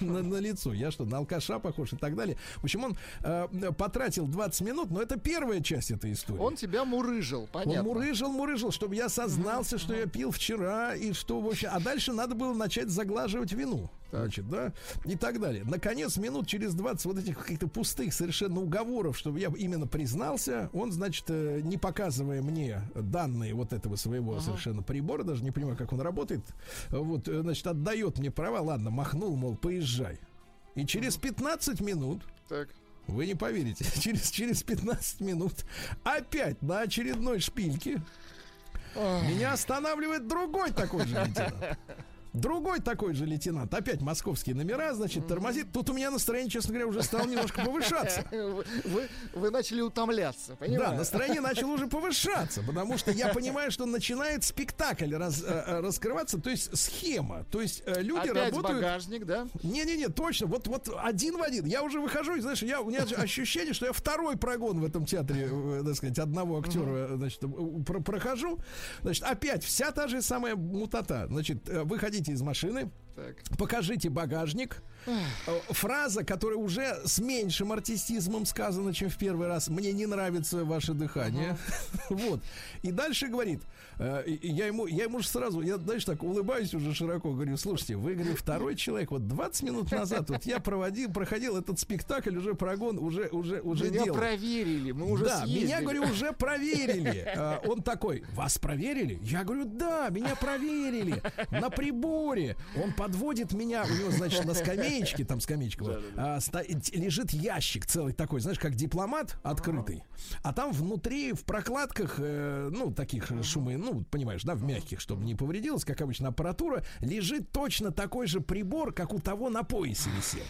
на, на лицо. Я что, на алкаша похож и так далее. В общем, он э, потратил 20 минут, но это первая часть этой истории. Он тебя мурыжил, понятно. Он мурыжил, мурыжил, чтобы я сознался, что я пил вчера, и что вообще... А дальше надо было начать заглаживать вину. Значит, да, и так далее. Наконец, минут через 20 вот этих каких-то пустых совершенно уговоров, чтобы я именно признался, он, значит, э, не показывая мне данные вот этого своего совершенно прибора, даже не понимаю, как он работает, вот, э, значит, отдает мне права, ладно, махнул, мол, поезжай. И через 15 минут Так. вы не поверите, через, через 15 минут опять на очередной шпильке меня останавливает другой такой же лейтенант. Другой такой же лейтенант, опять московские номера, значит, тормозит. Тут у меня настроение, честно говоря, уже стало немножко повышаться. Вы, вы- начали утомляться, понимаешь? Да, настроение начало уже повышаться, потому что я понимаю, что начинает спектакль раз- э, э, раскрываться, то есть схема. То есть э, люди Опять работают... багажник, да? Не-не-не, точно, вот, вот один в один. Я уже выхожу, и, знаешь, я, у меня ощущение, что я второй прогон в этом театре, так сказать, одного актера, значит, про- прохожу. Значит, опять вся та же самая мутата. Значит, э, выходите из машины, Так. покажите багажник. Э, Фраза, которая уже с меньшим артистизмом сказана, чем в первый раз. Мне не нравится ваше дыхание. Вот. И дальше говорит, э, я ему, я ему же сразу, я, знаешь, так улыбаюсь уже широко, говорю, слушайте, вы, говорю, второй человек, вот 20 минут назад вот я проводил, проходил этот спектакль, уже прогон, уже, уже, уже Меня делал. проверили, мы уже да, съездили. меня, говорю, уже проверили. А, Он такой, вас проверили? Я говорю, да, меня проверили. На приборе. Он подводит меня, у него, значит, на скамеечке, там скамеечка была, а, ста- лежит ящик целый такой, знаешь, как дипломат открытый. А там внутри, в прокладках, э, ну, таких шумы, ну, понимаешь, да, в мягких, чтобы не повредилась, как обычно, аппаратура, лежит точно такой же прибор, как у того на поясе висел.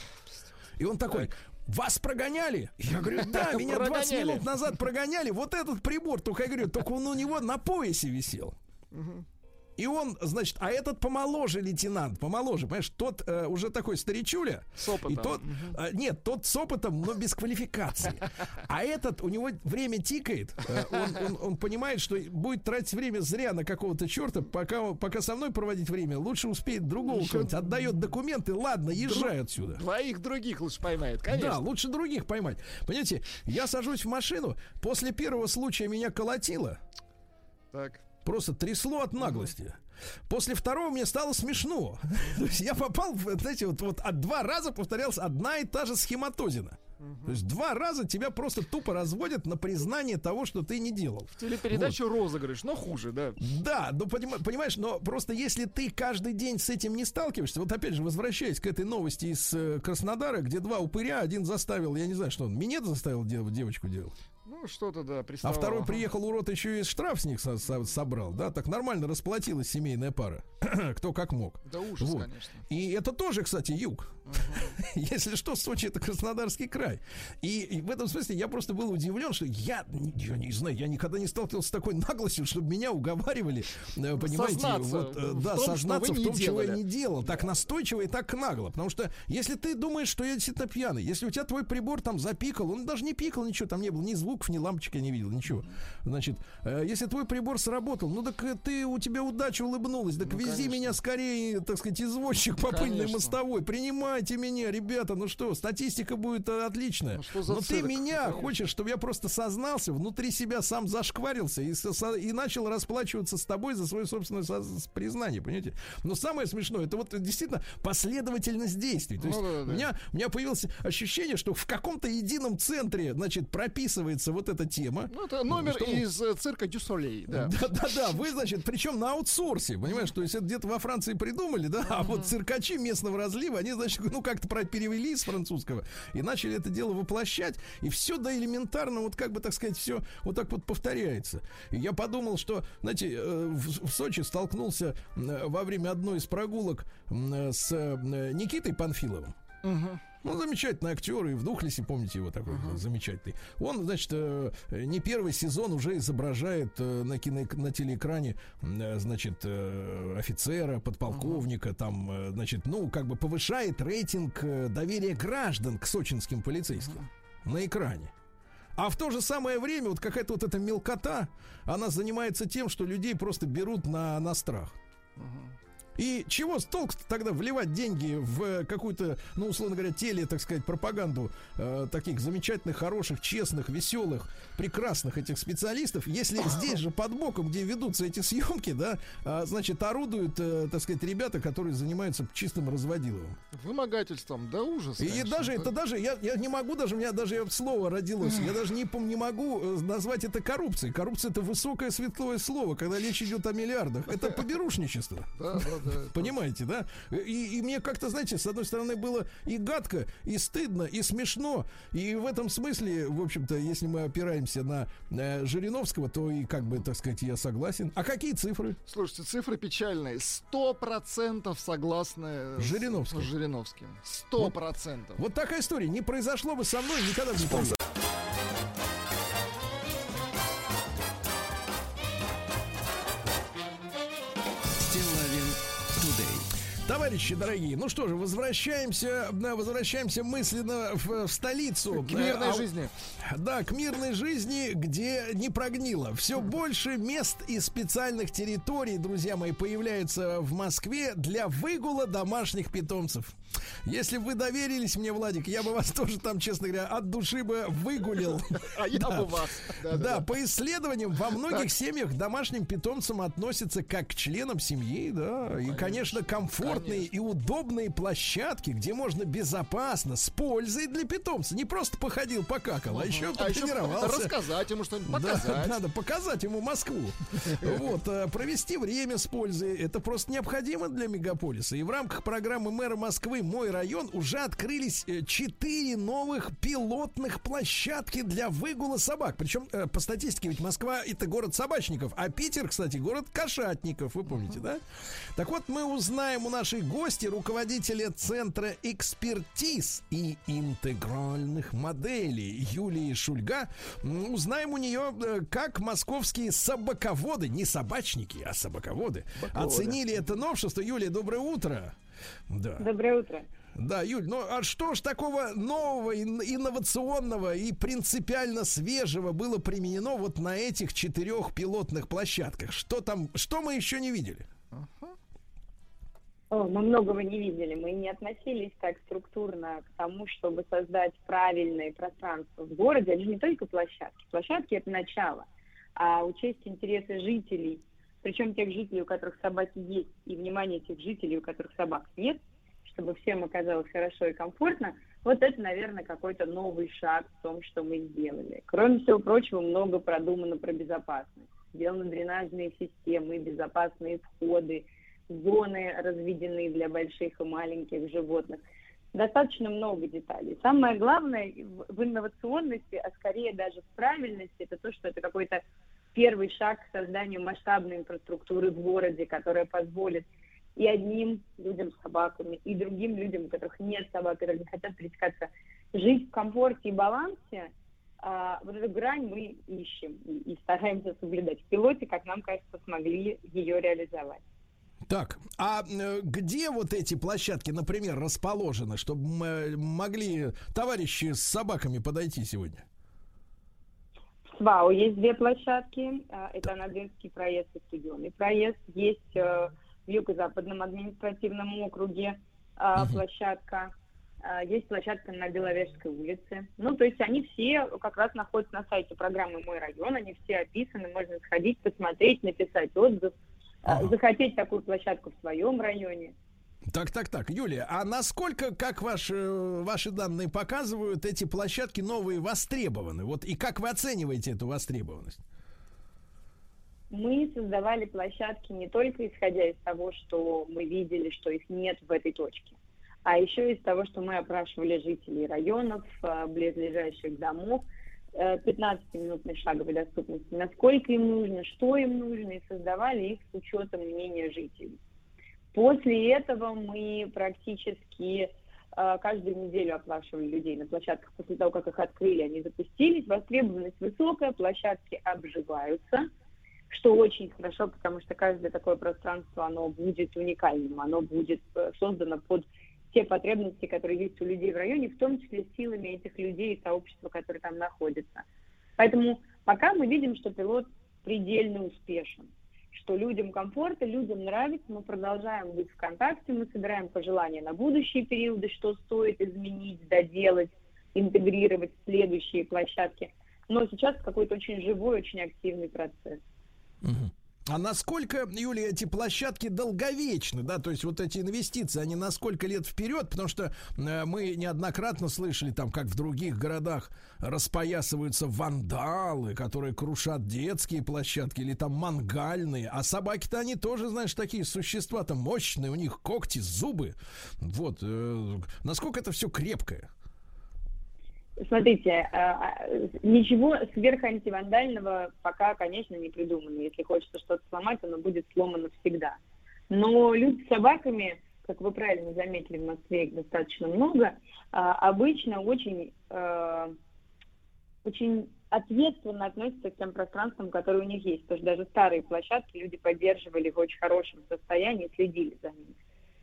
И он такой, вас прогоняли? Я говорю, да, меня 20 Прогоняли. минут назад прогоняли. Вот этот прибор, только я говорю, только он у него на поясе висел. И он, значит, а этот помоложе лейтенант, помоложе, понимаешь, тот э, уже такой старичуля. С опытом. И тот, э, нет, тот с опытом, но без квалификации. А этот, у него время тикает, э, он, он- он понимает, что будет тратить время зря на какого-то черта, пока, пока со мной проводить время, лучше успеет другого Еще кого-нибудь, отдает документы, ладно, езжай отсюда. Двоих других лучше поймает, Да, конечно. лучше других поймать. Понимаете, я сажусь в машину, после первого случая меня колотило, Так. Просто трясло от наглости. После второго мне стало смешно. То есть я попал, в, знаете, вот, вот от два раза повторялась одна и та же схематозина. То есть два раза тебя просто тупо разводят на признание того, что ты не делал. Телепередачу розыгрыш, но хуже, да. Да, ну понима- понимаешь, но просто если ты каждый день с этим не сталкиваешься, вот опять же, возвращаясь к этой новости из э, Краснодара, где два упыря, один заставил, я не знаю, что он, минет заставил дев- девочку делать, Ну, что-то, да, а приставало. второй приехал урод еще и штраф с них со- со- собрал, да, так нормально расплатилась семейная пара, кто как мог. Да ужас, Вот. конечно. И это тоже, кстати, юг. Если что, Сочи это Краснодарский край. И, и в этом смысле я просто был удивлен, что я, я не знаю, я никогда не сталкивался с такой наглостью, чтобы меня уговаривали, э, понимаете, Сознаться вот, э, в да, том, что сознаться вы в не том, чего я не делал, так настойчиво и так нагло. Потому что если ты думаешь, что я действительно пьяный, если у тебя твой прибор там запикал, он даже не пикал, ничего там не было, ни звуков, ни лампочек я не видел, ничего. Значит, э, если твой прибор сработал, ну так ты, у тебя удача улыбнулась, так вези Ну, конечно. меня скорее, так сказать, извозчик по пыльной мостовой. Принимайте меня, ребята, ну что, статистика будет э, отличная. Ну, что за Но ты цирк? меня Конечно. хочешь, чтобы я просто сознался, внутри себя сам зашкварился и, со- и начал расплачиваться с тобой за свое собственное признание, понимаете? Но самое смешное, это вот действительно последовательность действий. То есть Ну, да, да. у, меня, у меня появилось ощущение, что в каком-то едином центре, значит, прописывается вот эта тема. Ну, это номер Что? из э, цирка Дюсолей, да. Да-да-да, вы, значит, причем на аутсорсе, понимаешь, то есть это где-то во Франции придумали, да, а вот циркачи местного разлива, они, значит, ну как-то про- перевели с французского и начали это дело воплощать, и все до элементарно, вот как бы, так сказать, все вот так вот повторяется. И я подумал, что, знаете, э, в, Сочи столкнулся э, во время одной из прогулок э, с Никитой Панфиловым. Ну, замечательный актер, и в Духлесе, помните его такой замечательный. Он, значит, э, не первый сезон уже изображает э, на, кино, на телеэкране, э, значит, офицера, подполковника, там, э, значит, ну, как бы повышает рейтинг доверия граждан к сочинским полицейским на экране. А в то же самое время вот какая-то вот эта мелкота, она занимается тем, что людей просто берут на, на страх. И чего толк тогда вливать деньги в какую-то, ну, условно говоря, теле, так сказать, пропаганду э, таких замечательных, хороших, честных, веселых, прекрасных этих специалистов, если здесь же под боком, где ведутся эти съемки, да, а, значит, орудуют, э, так сказать, ребята, которые занимаются чистым разводиловым. Вымогательством, да ужас. И конечно. даже это даже я, я не могу даже у меня даже слово родилось. Я даже не, не могу э, назвать это коррупцией. Коррупция это высокое светлое слово, когда речь идет о миллиардах. Это поберушничество. Да, да, да. Понимаете, да? И, и мне как-то, знаете, с одной стороны было и гадко, и стыдно, и смешно. И в этом смысле, в общем-то, если мы опираемся на э, Жириновского, то и как бы, так сказать, я согласен. А какие цифры? Слушайте, цифры печальные. Сто процентов согласны Жириновским. с Жириновским. Сто процентов. Вот такая история. Не произошло бы со мной, никогда бы не произошло. Товарищи дорогие, ну что же, возвращаемся, возвращаемся мысленно в, в столицу. К мирной Э, а- жизни. Да, к мирной жизни, где не прогнило. Все больше мест и специальных территорий, друзья мои, появляются в Москве для выгула домашних питомцев. Если бы вы доверились мне, Владик, я бы вас тоже там, честно говоря, от души бы выгулил. А я бы вас. Да, по исследованиям, во многих семьях к домашним питомцам относятся как к членам семьи, да. И, конечно, комфортные и удобные площадки, где можно безопасно, с пользой для питомца. Не просто походил, покакал, а еще А потренировался. рассказать ему что-нибудь, показать. надо показать ему Москву. Вот, э, провести время с пользой. Это просто необходимо для мегаполиса. И в рамках программы мэра Москвы «Мой район» уже открылись э, четыре новых пилотных площадки для выгула собак. Причем, э, по статистике, ведь Москва это город собачников, а Питер, кстати, город кошатников. Вы помните, да? Так вот, мы узнаем у нашей гости, руководителя Центра экспертиз и интегральных моделей Юлии Шульга. Узнаем у нее, э, как московские собаководы, не собачники, а собаководы, оценили это новшество. Юлия, доброе утро. Да. Доброе утро. Да, Юль, ну а что ж такого нового, ин- инновационного и принципиально свежего было применено вот на этих четырех пилотных площадках? Что там, что мы еще не видели? О, мы многого не видели. Мы не относились так структурно к тому, чтобы создать правильное пространство в городе. Же не только площадки. Площадки – это начало. А учесть интересы жителей, причем тех жителей, у которых собаки есть, и внимание тех жителей, у которых собак нет, чтобы всем оказалось хорошо и комфортно, вот это, наверное, какой-то новый шаг в том, что мы сделали. Кроме всего прочего, много продумано про безопасность. Сделаны дренажные системы, безопасные входы, зоны разведены для больших и маленьких животных. Достаточно много деталей. Самое главное в инновационности, а скорее даже в правильности, это то, что это какой-то первый шаг к созданию масштабной инфраструктуры в городе, которая позволит и одним людям с собаками, и другим людям, у которых нет собак, которые не хотят пересекаться, жить в комфорте и балансе, а, вот эту грань мы ищем и, и стараемся соблюдать. В пилоте, как нам кажется, смогли ее реализовать. Так, а э, где вот эти площадки, например, расположены, чтобы мы могли товарищи с собаками подойти сегодня? В СВАУ есть две площадки. а, Это Анадырский проезд и Стадионный проезд. Есть э, в Юго-Западном административном округе а, площадка. А, Есть площадка на Беловежской улице. Ну, то есть они все как раз находятся на сайте программы «Мой район». Они все описаны. Можно сходить, посмотреть, написать отзыв. а, Захотеть такую площадку в своем районе. Так, так, так, Юлия, а насколько, как ваши, ваши данные показывают, эти площадки новые востребованы? Вот и как вы оцениваете эту востребованность? Мы создавали площадки не только исходя из того, что мы видели, что их нет в этой точке, а еще из того, что мы опрашивали жителей районов, э, близлежащих домов, э, 15-минутной шаговой доступности, насколько им нужно, что им нужно, и создавали их с учетом мнения жителей. После этого мы практически э, каждую неделю оплачивали людей на площадках. После того, как их открыли, они запустились, востребованность высокая, площадки обживаются, что очень хорошо, потому что каждое такое пространство, оно будет уникальным, оно будет э, создано под те потребности, которые есть у людей в районе, в том числе силами этих людей и сообщества, которые там находятся. Поэтому пока мы видим, что пилот предельно успешен, что людям комфортно, людям нравится, мы продолжаем быть в контакте, мы собираем пожелания на будущие периоды, что стоит изменить, доделать, интегрировать в следующие площадки. Но сейчас какой-то очень живой, очень активный процесс. А насколько, Юлия, эти площадки долговечны, да, то есть вот эти инвестиции, они на сколько лет вперед, потому что э, мы неоднократно слышали там, как в других городах распоясываются вандалы, которые крушат детские площадки или там мангальные, а собаки-то они тоже, знаешь, такие существа-то мощные, у них когти, зубы, вот, э, насколько это все крепкое? Смотрите, а, а, ничего сверхантивандального пока, конечно, не придумано. Если хочется что-то сломать, оно будет сломано всегда. Но люди с собаками, как вы правильно заметили, в Москве их достаточно много, а, обычно очень, очень ответственно относятся к тем пространствам, которые у них есть. Потому что даже старые площадки люди поддерживали в очень хорошем состоянии, следили за ними.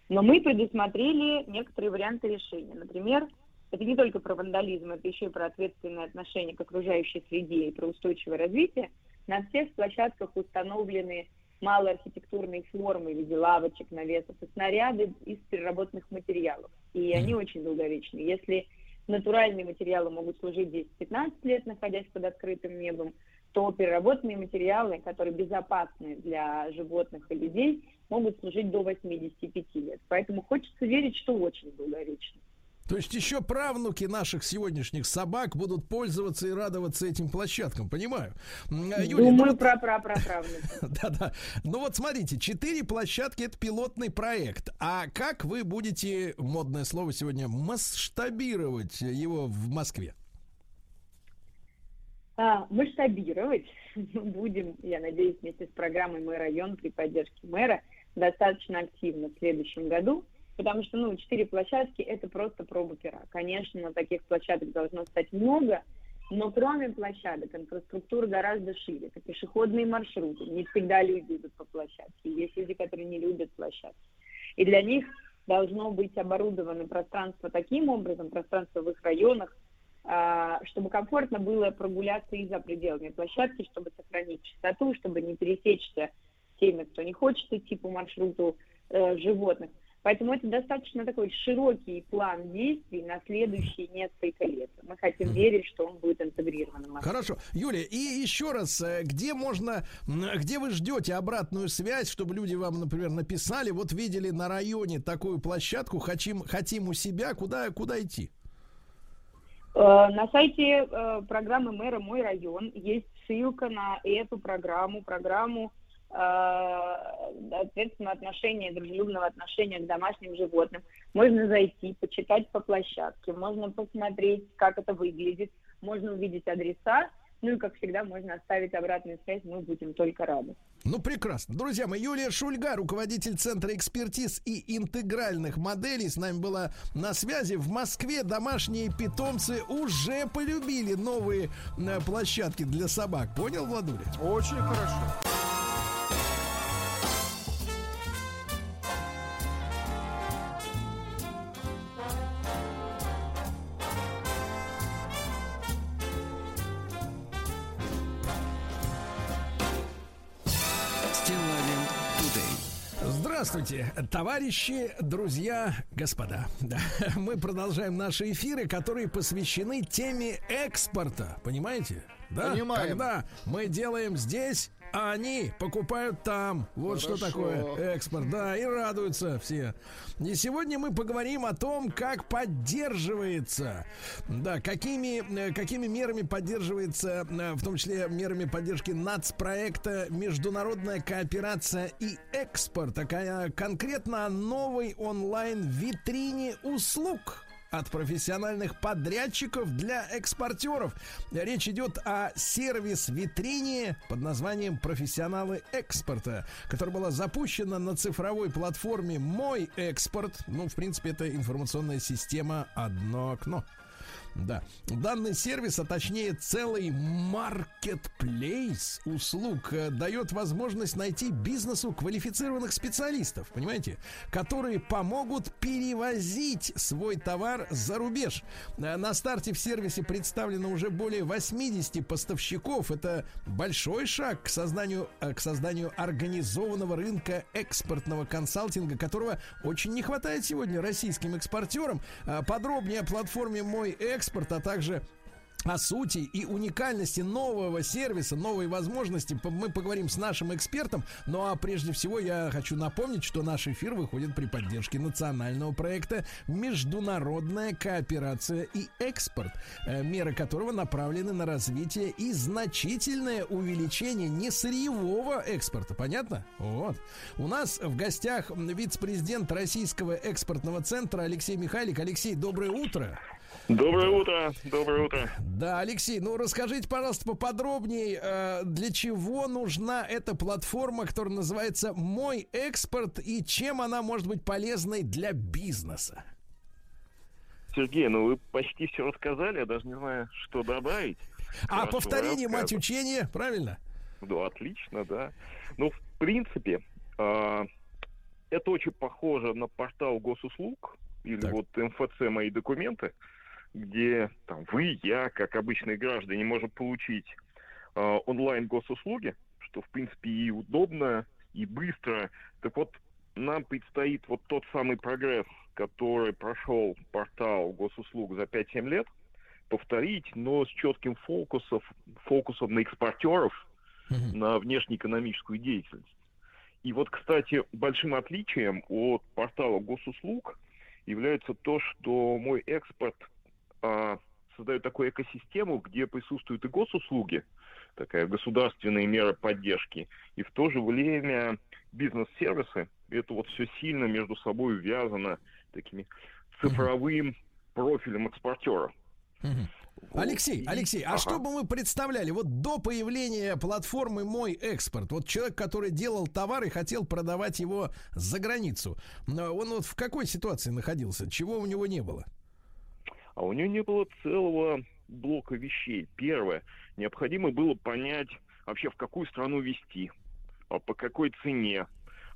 Но мы предусмотрели некоторые варианты решения. Например, это не только про вандализм, это еще и про ответственное отношение к окружающей среде и про устойчивое развитие. На всех площадках установлены малые архитектурные формы в виде лавочек, навесов и снаряды из переработанных материалов. И они очень долговечны. Если натуральные материалы могут служить 10-15 лет, находясь под открытым небом, то переработанные материалы, которые безопасны для животных и людей, могут служить до 85 лет. Поэтому хочется верить, что очень долговечно. То есть еще правнуки наших сегодняшних собак будут пользоваться и радоваться этим площадкам, понимаю? А, Юлия, Думаю, ну, вот... про про про Да-да. Ну вот смотрите, четыре площадки это пилотный проект. А как вы будете, модное слово сегодня, масштабировать его в Москве? А, масштабировать будем, я надеюсь, вместе с программой «Мой район» при поддержке мэра достаточно активно в следующем году потому что, ну, четыре площадки – это просто проба пера. Конечно, таких площадок должно стать много, но кроме площадок инфраструктура гораздо шире. Это пешеходные маршруты. Не всегда люди идут по площадке. Есть люди, которые не любят площадки. И для них должно быть оборудовано пространство таким образом, пространство в их районах, а, чтобы комфортно было прогуляться и за пределами площадки, чтобы сохранить чистоту, чтобы не пересечься теми, кто не хочет идти по маршруту э, животных. Поэтому это достаточно такой широкий план действий на следующие несколько лет. Мы хотим верить, что он будет интегрирован. Хорошо. Юлия, и еще раз, э, где можно, где вы ждете обратную связь, чтобы люди вам, например, написали, вот видели на районе такую площадку, хотим, хотим у себя, куда, куда идти? Э, на сайте э, программы мэра «Мой район» есть ссылка на эту программу, программу ответственного отношения, дружелюбного отношения к домашним животным. Можно зайти, почитать по площадке, можно посмотреть, как это выглядит, можно увидеть адреса, ну и, как всегда, можно оставить обратную связь, мы будем только рады. Ну, прекрасно. Друзья мои, Юлия Шульга, руководитель Центра экспертиз и интегральных моделей, с нами была на связи. В Москве домашние питомцы уже полюбили новые э, площадки для собак. Понял, Владуля? Очень хорошо. Здравствуйте, товарищи, друзья, господа. Да, мы продолжаем наши эфиры, которые посвящены теме экспорта. Понимаете? Да? Понимаем. Когда мы делаем здесь а они покупают там. Вот Хорошо. что такое экспорт. Да, и радуются все. И сегодня мы поговорим о том, как поддерживается, да, какими, э, какими мерами поддерживается, э, в том числе мерами поддержки нацпроекта «Международная кооперация и экспорт». Такая конкретно о новой онлайн-витрине услуг от профессиональных подрядчиков для экспортеров. Речь идет о сервис-витрине под названием «Профессионалы экспорта», которая была запущена на цифровой платформе «Мой экспорт». Ну, в принципе, это информационная система «Одно окно». Да. Данный сервис, а точнее целый маркетплейс услуг э, дает возможность найти бизнесу квалифицированных специалистов, понимаете, которые помогут перевозить свой товар за рубеж. Э, На старте в сервисе представлено уже более 80 поставщиков. Это большой шаг к созданию, э, к созданию организованного рынка экспортного консалтинга, которого очень не хватает сегодня российским экспортерам. Подробнее о платформе «Мой экспорт», а также о сути и уникальности нового сервиса, новой возможности мы поговорим с нашим экспертом. Ну а прежде всего я хочу напомнить, что наш эфир выходит при поддержке национального проекта «Международная кооперация и экспорт», э, меры которого направлены на развитие и значительное увеличение несырьевого экспорта. Понятно? Вот. У нас в гостях вице-президент Российского экспортного центра Алексей Михайлик. Алексей, доброе утро. Доброе утро, доброе утро. Да, Алексей, ну расскажите, пожалуйста, поподробнее, э, для чего нужна эта платформа, которая называется «Мой экспорт» и чем она может быть полезной для бизнеса? Сергей, ну вы почти все рассказали, я даже не знаю, что добавить. А Хорошо повторение мать учения, правильно? Ну, отлично, да. Ну, в принципе, а, это очень похоже на портал госуслуг или Так. вот МФЦ «Мои документы», где там вы, я, как обычные граждане, можем получить а, онлайн госуслуги, что, в принципе, и удобно, и быстро. Так вот, нам предстоит вот тот самый прогресс, который прошел портал госуслуг за 5-7 лет, повторить, но с четким фокусом, фокусом на экспортеров, Мгм. на внешнеэкономическую деятельность. И вот, кстати, большим отличием от портала госуслуг является то, что мой экспорт а, создает такую экосистему, где присутствуют и госуслуги, такая государственные меры поддержки, и в то же время бизнес-сервисы. Это вот все сильно между собой увязано такими цифровым профилем экспортера. Вот. Алексей, Алексей, а Ага. что бы мы представляли вот до появления платформы «Мой экспорт», вот человек, который делал товар и хотел продавать его за границу, он вот в какой ситуации находился? Чего у него не было? А у нее не было целого блока вещей. Первое, необходимо было понять вообще в какую страну вести, а по какой цене,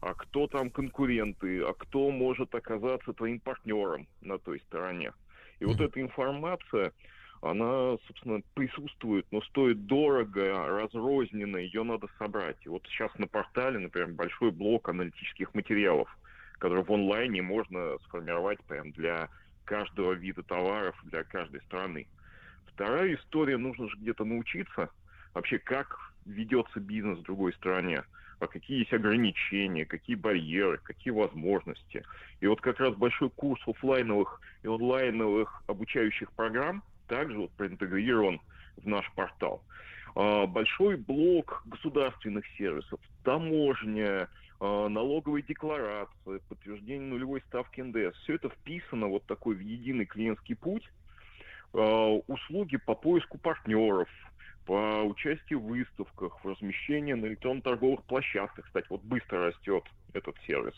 а кто там конкуренты, а кто может оказаться твоим партнером на той стороне. И вот эта информация, она, собственно, присутствует, но стоит дорого, разрозненно, ее надо собрать. И вот сейчас на портале, например, большой блок аналитических материалов, который в онлайне можно сформировать прям для каждого вида товаров, для каждой страны. Вторая история, нужно же где-то научиться вообще, как ведется бизнес в другой стране, а какие есть ограничения, какие барьеры, какие возможности. И вот как раз большой курс оффлайновых и онлайновых обучающих программ также вот проинтегрирован в наш портал. А, Большой блок государственных сервисов, таможня, а, налоговые декларации, подтверждение нулевой ставки НДС. Все это вписано вот такой в единый клиентский путь. А, Услуги по поиску партнеров, по участию в выставках, в размещении на электронно-торговых площадках. Кстати, вот быстро растет этот сервис.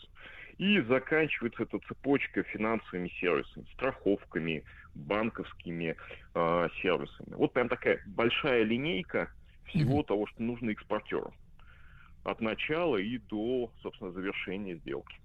И заканчивается эта цепочка финансовыми сервисами, страховками, банковскими э, сервисами. Вот прям такая большая линейка всего того, что нужно экспортеру. От начала и до, собственно, завершения сделки.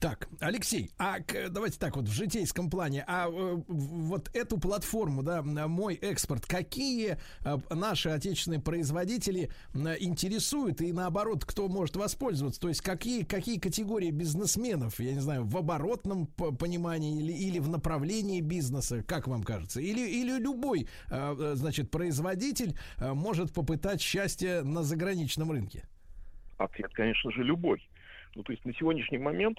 Так, Алексей, а давайте так вот в житейском плане, а э, вот эту платформу, да, мой экспорт, какие э, наши отечественные производители интересуют и наоборот, кто может воспользоваться? То есть какие какие категории бизнесменов, я не знаю, в оборотном понимании или или в направлении бизнеса, как вам кажется? Или или любой, э, значит, производитель может попытать счастье на заграничном рынке? Ответ, конечно же, любой. Ну, то есть на сегодняшний момент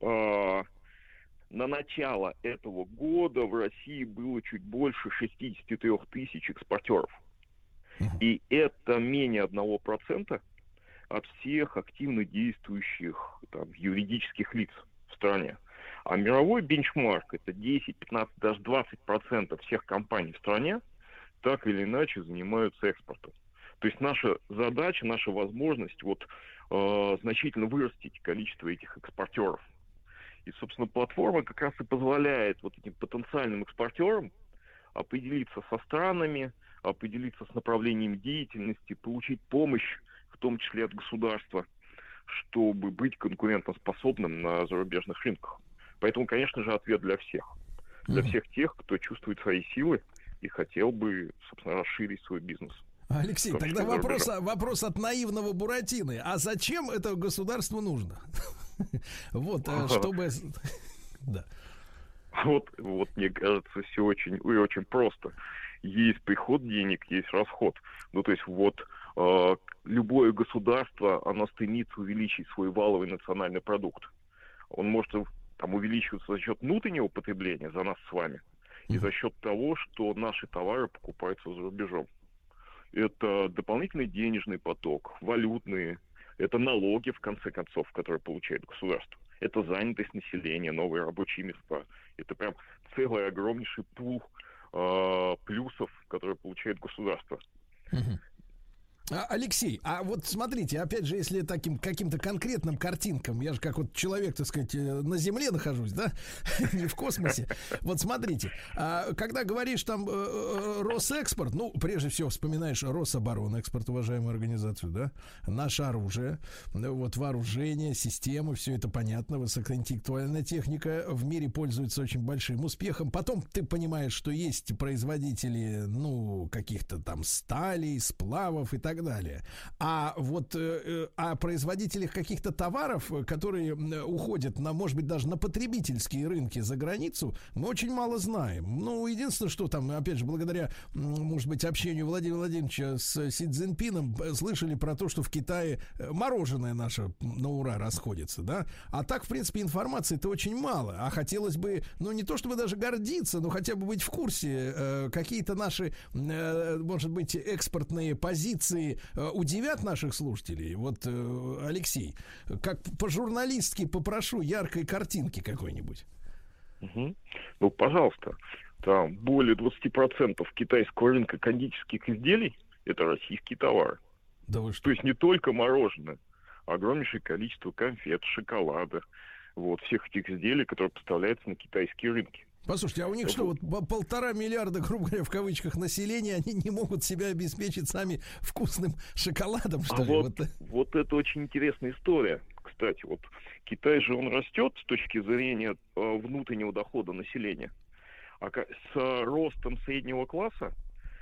э, на начало этого года в России было чуть больше 63 тысяч экспортеров. И это менее 1% от всех активно действующих там, юридических лиц в стране. А мировой бенчмарк это 10, 15, даже 20 процентов всех компаний в стране так или иначе занимаются экспортом. То есть наша задача, наша возможность вот э, значительно вырастить количество этих экспортеров. И, собственно, платформа как раз и позволяет вот этим потенциальным экспортерам определиться со странами, определиться с направлением деятельности, получить помощь, в том числе от государства, чтобы быть конкурентоспособным на зарубежных рынках. Поэтому, конечно же, ответ для всех. Для всех тех, кто чувствует свои силы и хотел бы, собственно, расширить свой бизнес. Алексей, том тогда вопрос, рубежом. вопрос от наивного Буратины. А зачем это государству нужно? Вот, э, чтобы... Да. Вот, вот мне кажется, все очень и очень просто. Есть приход денег, есть расход. Ну, то есть вот э, любое государство, оно стремится увеличить свой валовый национальный продукт. Он может там увеличиваться за счет внутреннего потребления, за нас с вами, и за счет того, что наши товары покупаются за рубежом. Это дополнительный денежный поток, валютные, это налоги, в конце концов, которые получает государство. Это занятость населения, новые рабочие места. Это прям целый огромнейший пул э, плюсов, которые получает государство. А, Алексей, а вот смотрите, опять же, если таким каким-то конкретным картинкам, я же как вот человек, так сказать, э, на Земле нахожусь, да, не в космосе. Вот смотрите, а, когда говоришь там э, э, Росэкспорт, ну, прежде всего вспоминаешь Рособоронэкспорт, уважаемую организацию, да, наше оружие, вот вооружение, системы, все это понятно, высокоинтеллектуальная техника в мире пользуется очень большим успехом. Потом ты понимаешь, что есть производители, ну, каких-то там сталей, сплавов и так далее. А вот э, э, о производителях каких-то товаров, э, которые уходят на, может быть, даже на потребительские рынки за границу, мы очень мало знаем. Ну, единственное, что там, опять же, благодаря, может быть, общению Владимира Владимировича с Си Цзиньпином, слышали про то, что в Китае мороженое наше на ура расходится, да? А так, в принципе, информации-то очень мало. А хотелось бы, ну, не то чтобы даже гордиться, но хотя бы быть в курсе, какие-то наши, может быть, экспортные позиции э, удивят наших слушателей. Вот, э, Алексей, как по-журналистски попрошу яркой картинки какой-нибудь. Мгм. Ну, пожалуйста, там более 20% китайского рынка кондитерских изделий – это российские товары. Да вы что? То есть не только мороженое, а огромнейшее количество конфет, шоколада, вот, всех этих изделий, которые поставляются на китайские рынки. Послушайте, а у них что, вот по- полтора миллиарда, грубо говоря, в кавычках населения, они не могут себя обеспечить сами вкусным шоколадом, что А ли? вот, Вот, вот это очень интересная история. Кстати, вот Китай же он растет с точки зрения э, внутреннего дохода населения. А с э, ростом среднего класса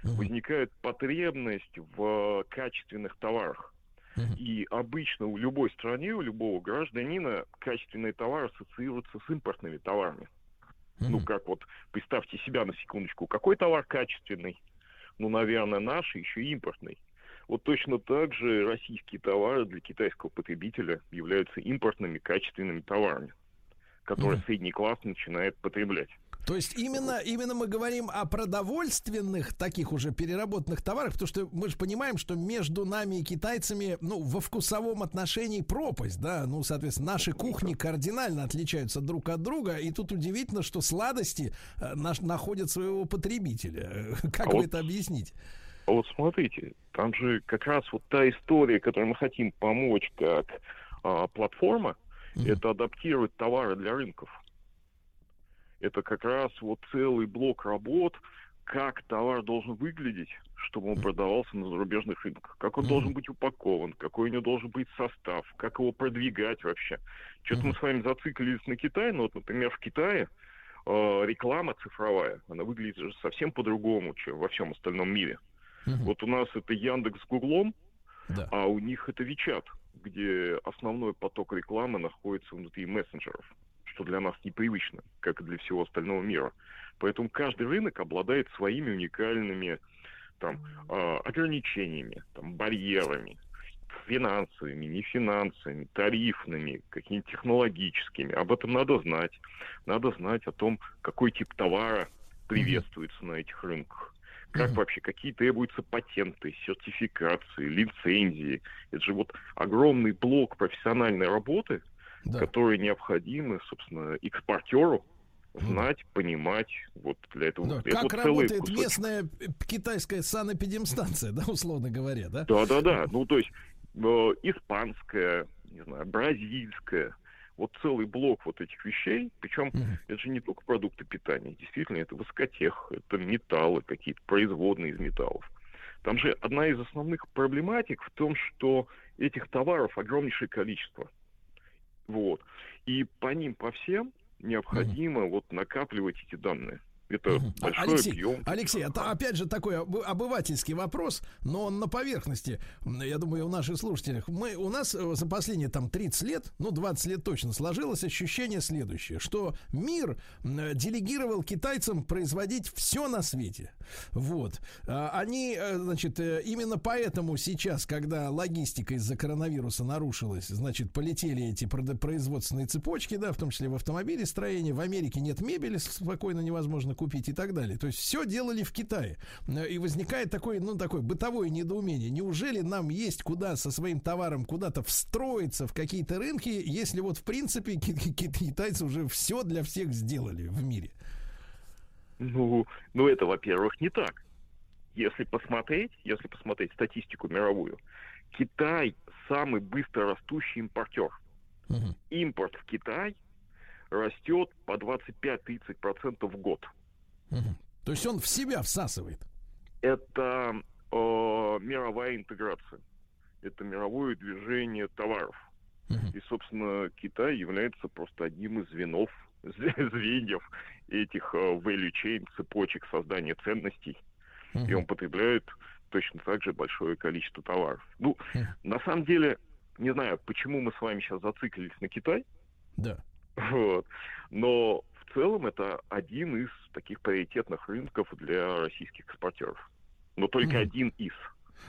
возникает потребность в э, качественных товарах. И обычно у любой стране, у любого гражданина качественные товары ассоциируются с импортными товарами. Ну, как вот, представьте себя на секундочку, какой товар качественный? Ну, наверное, наш, еще импортный. Вот точно так же российские товары для китайского потребителя являются импортными качественными товарами, которые средний класс начинает потреблять. То есть именно, именно мы говорим о продовольственных таких уже переработанных товарах, потому что мы же понимаем, что между нами и китайцами, ну, во вкусовом отношении пропасть, да, ну, соответственно, наши кухни кардинально отличаются друг от друга, и тут удивительно, что сладости э, наш, находят своего потребителя. Как А вы вот это объясните? А вот смотрите, там же как раз вот та история, которой мы хотим помочь как а, платформа, это адаптировать товары для рынков. Это как раз вот целый блок работ, как товар должен выглядеть, чтобы он продавался на зарубежных рынках, как он должен быть упакован, какой у него должен быть состав, как его продвигать вообще. Что-то мы с вами зациклились на Китае, но вот, например, в Китае э, реклама цифровая, она выглядит же совсем по-другому, чем во всем остальном мире. Вот у нас это Яндекс с Гуглом, а у них это Вичат, где основной поток рекламы находится внутри мессенджеров, что для нас непривычно, как и для всего остального мира. Поэтому каждый рынок обладает своими уникальными там, а, ограничениями, там, барьерами, финансовыми, нефинансовыми, тарифными, какими-то технологическими. Об этом надо знать. Надо знать о том, какой тип товара приветствуется на этих рынках. Как вообще, какие требуются патенты, сертификации, лицензии. Это же вот огромный блок профессиональной работы, Да. которые необходимы, собственно, экспортеру знать, понимать. Вот для этого. Да, это Как вот работает кусочек. местная китайская санэпидемстанция, да, условно говоря, да? Да, да, да. Ну, то есть э, испанская, не знаю, бразильская, вот целый блок вот этих вещей. Причем это же не только продукты питания. Действительно, это высокотех, это металлы какие-то, производные из металлов. Там же одна из основных проблематик в том, что этих товаров огромнейшее количество. Вот. И по ним, по всем необходимо вот накапливать эти данные. Это А, большой Алексей, объем. Алексей, это опять же такой об- обывательский вопрос, но он на поверхности. Я думаю, у наших слушателей. Мы, у нас э, за последние там 30 лет, ну 20 лет точно, сложилось ощущение следующее, что мир делегировал китайцам производить все на свете. Вот. А, Они, э, значит, э, именно поэтому сейчас, когда логистика из-за коронавируса нарушилась, значит, полетели эти производственные цепочки, да, в том числе в автомобилестроении. В Америке нет мебели, спокойно невозможно купить и так далее. То есть все делали в Китае. Э, И возникает такое, ну, такое бытовое недоумение. Неужели нам есть куда со своим товаром куда-то встроиться в какие-то рынки, если вот в принципе ки- ки- китайцы уже все для всех сделали в мире? Ну, ну, это, во-первых, не так. Если посмотреть, если посмотреть статистику мировую, Китай самый быстро растущий импортер. Импорт в Китай растет по 25-30% в год. То есть он в себя всасывает. Это э, мировая интеграция. Это мировое движение товаров. И, собственно, Китай является просто одним из звенов, звеньев этих э, value chain, цепочек создания ценностей. И он потребляет точно так же большое количество товаров. Ну, на самом деле, не знаю, почему мы с вами сейчас зациклились на Китай. Да. Вот. Но целом это один из таких приоритетных рынков для российских экспортеров. Но только один из.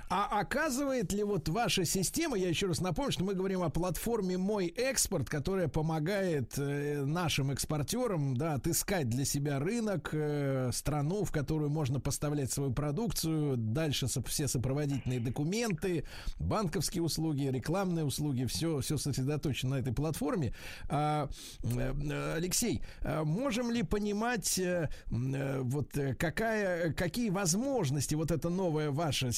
А оказывает ли вот ваша система, я еще раз напомню, что мы говорим о платформе Мой экспорт, которая помогает э, нашим экспортерам, да, отыскать для себя рынок, э, страну, в которую можно поставлять свою продукцию, дальше соп- все сопроводительные документы, банковские услуги, рекламные услуги, все, все сосредоточено на этой платформе. А, э, Алексей, а можем ли понимать, э, э, вот э, какая, какие возможности вот эта новая ваша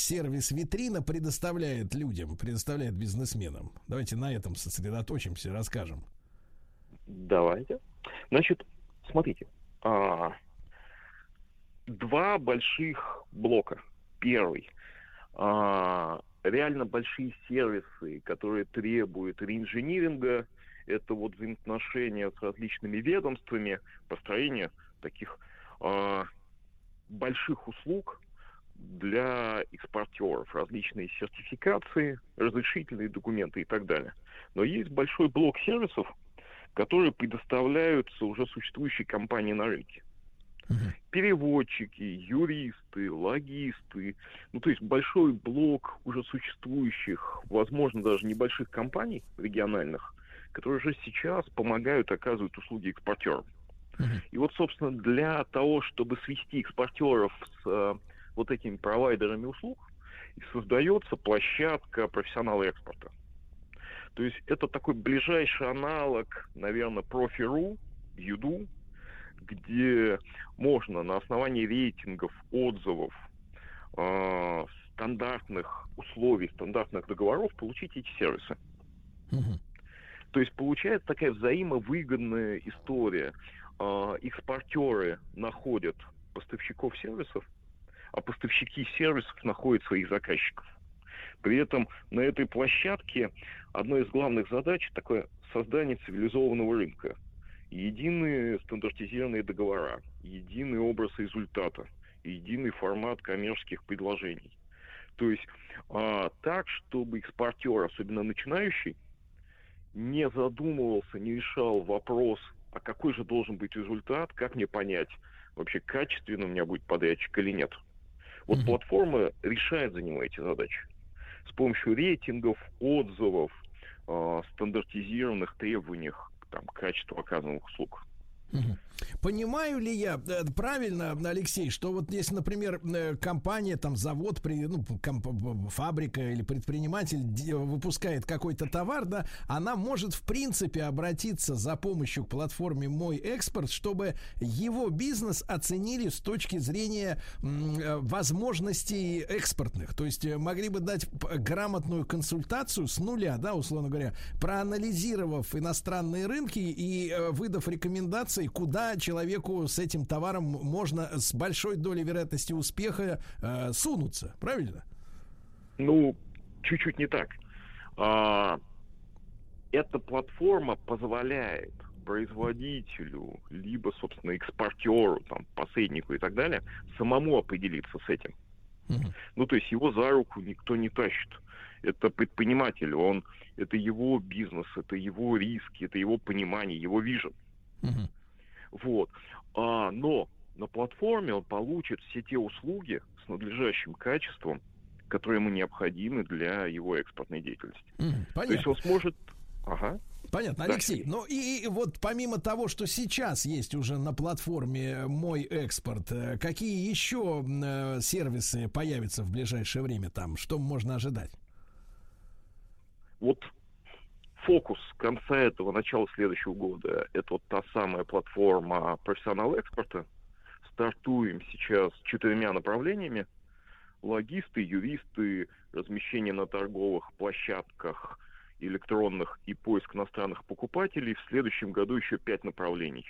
сервис-витрина предоставляет людям, предоставляет бизнесменам? Давайте на этом сосредоточимся, расскажем. Давайте. Значит, смотрите. а, два больших блока. Первый. а, реально большие сервисы, которые требуют реинжиниринга, это вот взаимоотношения с различными ведомствами, построение таких а, больших услуг для экспортеров, различные сертификации, разрешительные документы и так далее. Но есть большой блок сервисов, которые предоставляются уже существующей компании на рынке. Переводчики, юристы, логисты, ну то есть большой блок уже существующих, возможно, даже небольших компаний региональных, которые уже сейчас помогают оказывать услуги экспортерам. И вот, собственно, для того, чтобы свести экспортеров с э, вот этими провайдерами услуг, и создается площадка профессионала экспорта. То есть это такой ближайший аналог, наверное, профи.ру, Юду, где можно на основании рейтингов, отзывов, э, стандартных условий, стандартных договоров получить эти сервисы. То есть получается такая взаимовыгодная история. А, Экспортеры находят поставщиков сервисов, а поставщики сервисов находят своих заказчиков. При этом на этой площадке одной из главных задач такое создание цивилизованного рынка. Единые стандартизированные договора, единый образ результата, единый формат коммерческих предложений. То есть а, так, чтобы экспортер, особенно начинающий, не задумывался, не решал вопрос, а какой же должен быть результат, как мне понять, вообще качественно у меня будет подрядчик или нет. Вот платформа решает за него эти задачи. С помощью рейтингов, отзывов, э, стандартизированных требований там, к качеству оказанных услуг. Понимаю ли я э, правильно, Алексей, что вот если, например, э, компания, там, завод, ну, комп- фабрика или предприниматель выпускает какой-то товар, да, она может, в принципе, обратиться за помощью к платформе «Мой экспорт», чтобы его бизнес оценили с точки зрения э, возможностей экспортных. То есть э, могли бы дать грамотную консультацию с нуля, да, условно говоря, проанализировав иностранные рынки и э, выдав рекомендации, куда человеку с этим товаром можно с большой долей вероятности успеха э, сунуться. Правильно? Ну, чуть-чуть не так. А, эта платформа позволяет производителю, либо, собственно, экспортеру, там, посреднику и так далее, самому определиться с этим. Ну, то есть его за руку никто не тащит. Это предприниматель, он, это его бизнес, это его риски, это его понимание, его вижен. Вот. А, но на платформе он получит все те услуги с надлежащим качеством, которые ему необходимы для его экспортной деятельности. Мгм, То есть Понятно. он сможет... Ага. Понятно, Да. Алексей. Ну и, и вот помимо того, что сейчас есть уже на платформе Мой экспорт, э, какие еще э, сервисы появятся в ближайшее время там? Что можно ожидать? Вот фокус конца этого, начала следующего года, это вот та самая платформа профессионал экспорта. Стартуем сейчас четырьмя направлениями. Логисты, юристы, размещение на торговых площадках электронных и поиск иностранных покупателей. В следующем году еще пять направлений.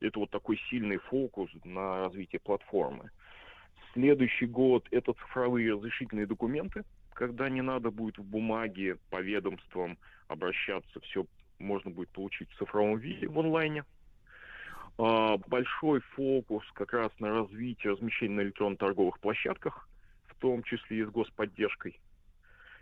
Это вот такой сильный фокус на развитие платформы. Следующий год это цифровые разрешительные документы, когда не надо будет в бумаге по ведомствам обращаться, все можно будет получить в цифровом виде в онлайне. А, Большой фокус как раз на развитие размещения на электронно-торговых площадках, в том числе и с господдержкой.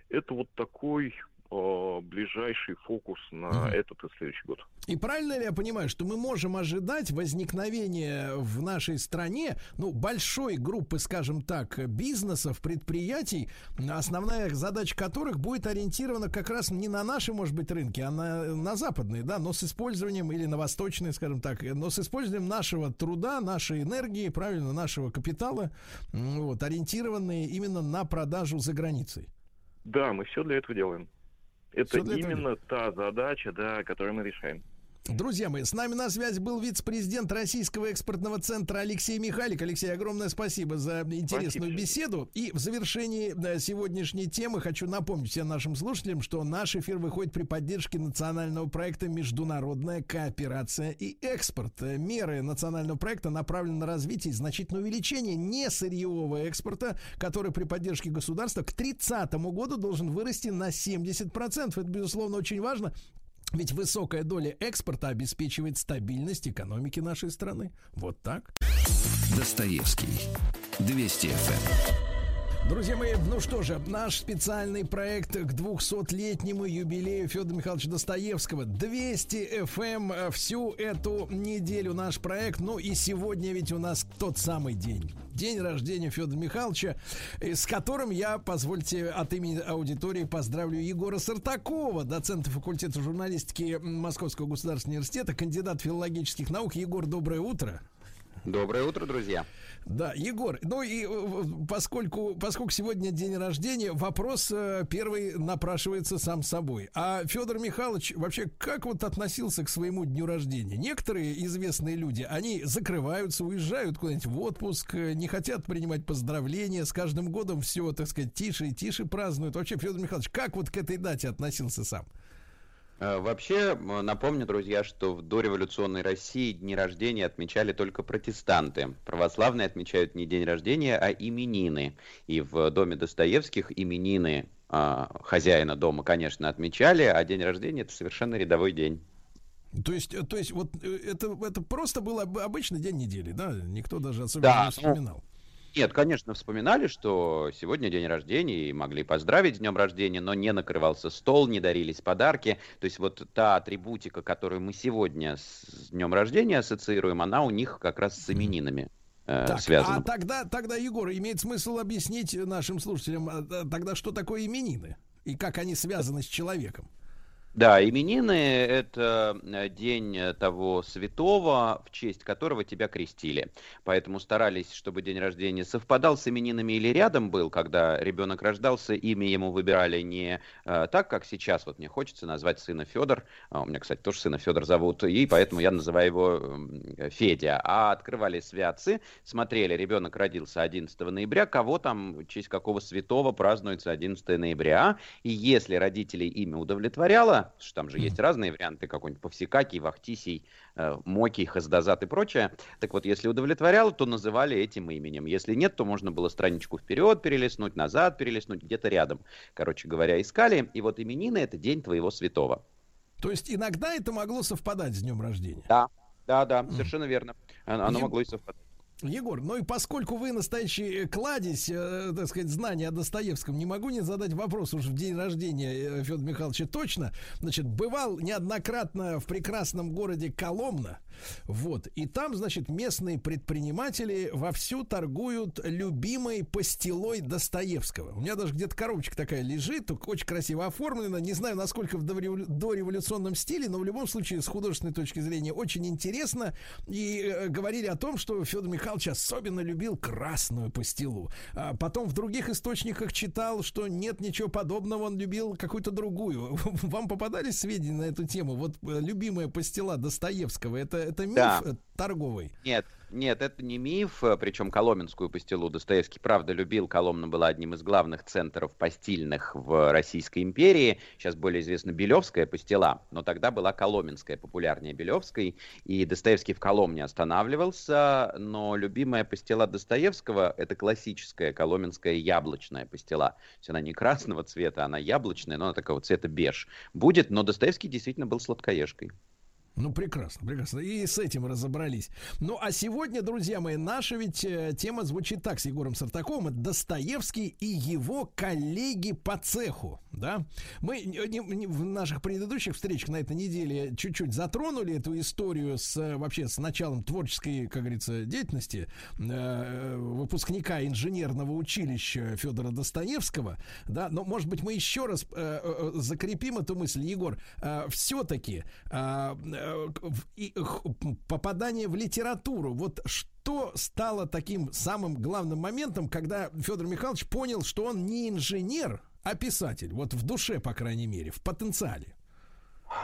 Это вот такой а, ближайший фокус на этот и следующий год. И правильно ли я понимаю, что мы можем ожидать возникновения в нашей стране, ну, большой группы, скажем так, бизнесов, предприятий, основная задача которых будет ориентирована как раз не на наши, может быть, рынки, а на, на западные, да, но с использованием, или на восточные, скажем так, но с использованием нашего труда, нашей энергии, правильно, нашего капитала, вот, ориентированные именно на продажу за границей. Да, мы все для этого делаем. Это именно та задача, да, которую мы решаем. Друзья мои, с нами на связи был вице-президент Российского экспортного центра Алексей Михалик. Алексей, огромное спасибо за интересную Спасибо. беседу. И в завершении сегодняшней темы хочу напомнить всем нашим слушателям, что наш эфир выходит при поддержке национального проекта «Международная кооперация и экспорт». Меры национального проекта направлены на развитие и значительное увеличение несырьевого экспорта, который при поддержке государства к 30 году должен вырасти на 70%. Это, безусловно, очень важно. Ведь высокая доля экспорта обеспечивает стабильность экономики нашей страны. Вот так. Достоевский. 200 ФМ. Друзья мои, ну что же, наш специальный проект к 200-летнему юбилею Федора Михайловича Достоевского. 200 FM э, всю эту неделю наш проект. Ну и сегодня ведь у нас тот самый день. День рождения Федора Михайловича, э, с которым я, позвольте, от имени аудитории поздравлю Егора Сартакова, доцента факультета журналистики Московского государственного университета, кандидат филологических наук. Егор, доброе утро. Доброе утро, друзья. Да, Егор, ну и э, поскольку, поскольку сегодня день рождения, вопрос э, первый напрашивается сам собой. А Федор Михайлович вообще как вот относился к своему дню рождения? Некоторые известные люди, они закрываются, уезжают куда-нибудь в отпуск, э, не хотят принимать поздравления, с каждым годом все, так сказать, тише и тише празднуют. Вообще, Федор Михайлович, как вот к этой дате относился сам? Э, Вообще, напомню, друзья, что в дореволюционной России дни рождения отмечали только протестанты. Православные отмечают не день рождения, а именины. И в доме Достоевских именины а, хозяина дома, конечно, отмечали, а день рождения это совершенно рядовой день. То есть, э, то есть вот э, это, это просто был об- обычный день недели, да? Никто даже особенно Да, не ну, вспоминал. Нет, конечно, вспоминали, что сегодня день рождения и могли поздравить с днем рождения, но не накрывался стол, не дарились подарки. То есть вот та атрибутика, которую мы сегодня с днем рождения ассоциируем, она у них как раз с именинами э, Так, связана. а тогда, тогда, Егор, имеет смысл объяснить нашим слушателям а, а, тогда, что такое именины и как они связаны с человеком. Да, именины – это э, день того святого, в честь которого тебя крестили. Поэтому старались, чтобы день рождения совпадал с именинами или рядом был, когда ребенок рождался, имя ему выбирали не э, так, как сейчас. Вот мне хочется назвать сына Федор. А у меня, кстати, тоже сына Федор зовут, и поэтому я называю его э, Федя. А открывали святцы, смотрели, ребенок родился 11 ноября, кого там, в честь какого святого празднуется 11 ноября. И если родителей имя удовлетворяло, что там же есть разные варианты, какой-нибудь Повсекакий, Вахтисий, э, Мокий, Хаздазат и прочее. Так вот, если удовлетворял, то называли этим именем. Если нет, то можно было страничку вперед перелистнуть, назад перелистнуть, где-то рядом. Короче говоря, искали. И вот именины — это день твоего святого. То есть иногда это могло совпадать с днем рождения? Да, да, да, совершенно верно. Оно могло и совпадать. Егор, ну и поскольку вы настоящий кладезь, э, так сказать, знаний о Достоевском, не могу не задать вопрос уж в день рождения э, Федора Михайловича точно. Значит, бывал неоднократно в прекрасном городе Коломна, вот, и там, значит, местные предприниматели вовсю торгуют любимой пастилой Достоевского. У меня даже где-то коробочка такая лежит, очень красиво оформлена, не знаю, насколько в дореволюционном стиле, но в любом случае с художественной точки зрения очень интересно, и э, говорили о том, что Федор Михайлович Михайлович особенно любил красную пастилу. А потом в других источниках читал, что нет ничего подобного, он любил какую-то другую. Вам попадались сведения на эту тему? Вот э, любимая пастила Достоевского, это, это миф да. торговый? Нет, нет, это не миф, э, причем коломенскую пастилу Достоевский, правда, любил. Коломна была одним из главных центров постельных в Российской империи. Сейчас более известна Белевская пастила, но тогда была Коломенская, популярнее Белевской. И Достоевский в Коломне останавливался, но любимая пастила Достоевского – это классическая коломенская яблочная пастила. То есть она не красного цвета, она яблочная, но она такого цвета беж. Будет, но Достоевский действительно был сладкоежкой. Ну, прекрасно, прекрасно. И с этим разобрались. Ну, а сегодня, друзья мои, наша ведь э, тема звучит так с Егором Сартаковым. Это Достоевский и его коллеги по цеху, да? Мы в наших предыдущих встречах на этой неделе чуть-чуть затронули эту историю с вообще с началом творческой, как говорится, деятельности э, выпускника инженерного училища Федора Достоевского, да? Но, может быть, мы еще раз э, э, закрепим эту мысль, Егор. Э, все-таки э, попадание в литературу. Вот что стало таким самым главным моментом, когда Федор Михайлович понял, что он не инженер, а писатель. Вот в душе, по крайней мере, в потенциале.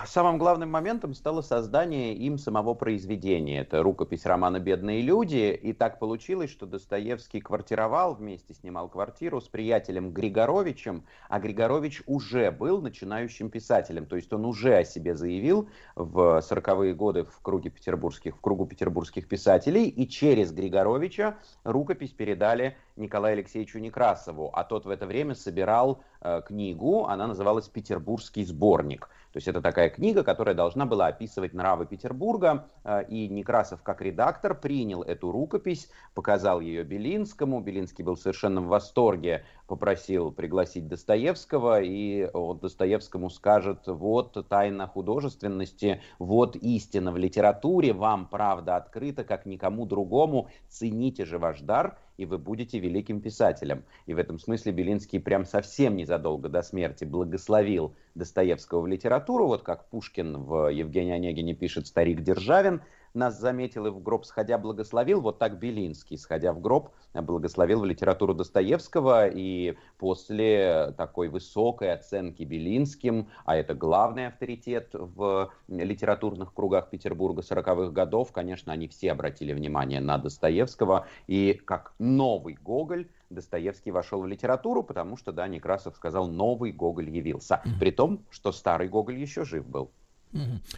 Самым главным моментом стало создание им самого произведения. Это рукопись романа «Бедные люди». И так получилось, что Достоевский квартировал, вместе снимал квартиру с приятелем Григоровичем, а Григорович уже был начинающим писателем. То есть он уже о себе заявил в 40-е годы в, круге петербургских, в кругу петербургских писателей. И через Григоровича рукопись передали Николаю Алексеевичу Некрасову. А тот в это время собирал э, книгу, она называлась «Петербургский сборник». То есть это такая книга, которая должна была описывать нравы Петербурга, э, и Некрасов как редактор принял эту рукопись, показал ее Белинскому, Белинский был совершенно в восторге, попросил пригласить Достоевского, и он Достоевскому скажет, вот тайна художественности, вот истина в литературе, вам правда открыта, как никому другому, цените же ваш дар, и вы будете великим писателем. И в этом смысле Белинский прям совсем незадолго до смерти благословил Достоевского в литературу, вот как Пушкин в Евгении Онегине пишет «Старик Державин», нас заметил и в гроб сходя благословил, вот так Белинский, сходя в гроб, благословил в литературу Достоевского, и после такой высокой оценки Белинским, а это главный авторитет в литературных кругах Петербурга 40-х годов, конечно, они все обратили внимание на Достоевского, и как новый Гоголь Достоевский вошел в литературу, потому что, да, Некрасов сказал, новый Гоголь явился. При том, что старый Гоголь еще жив был.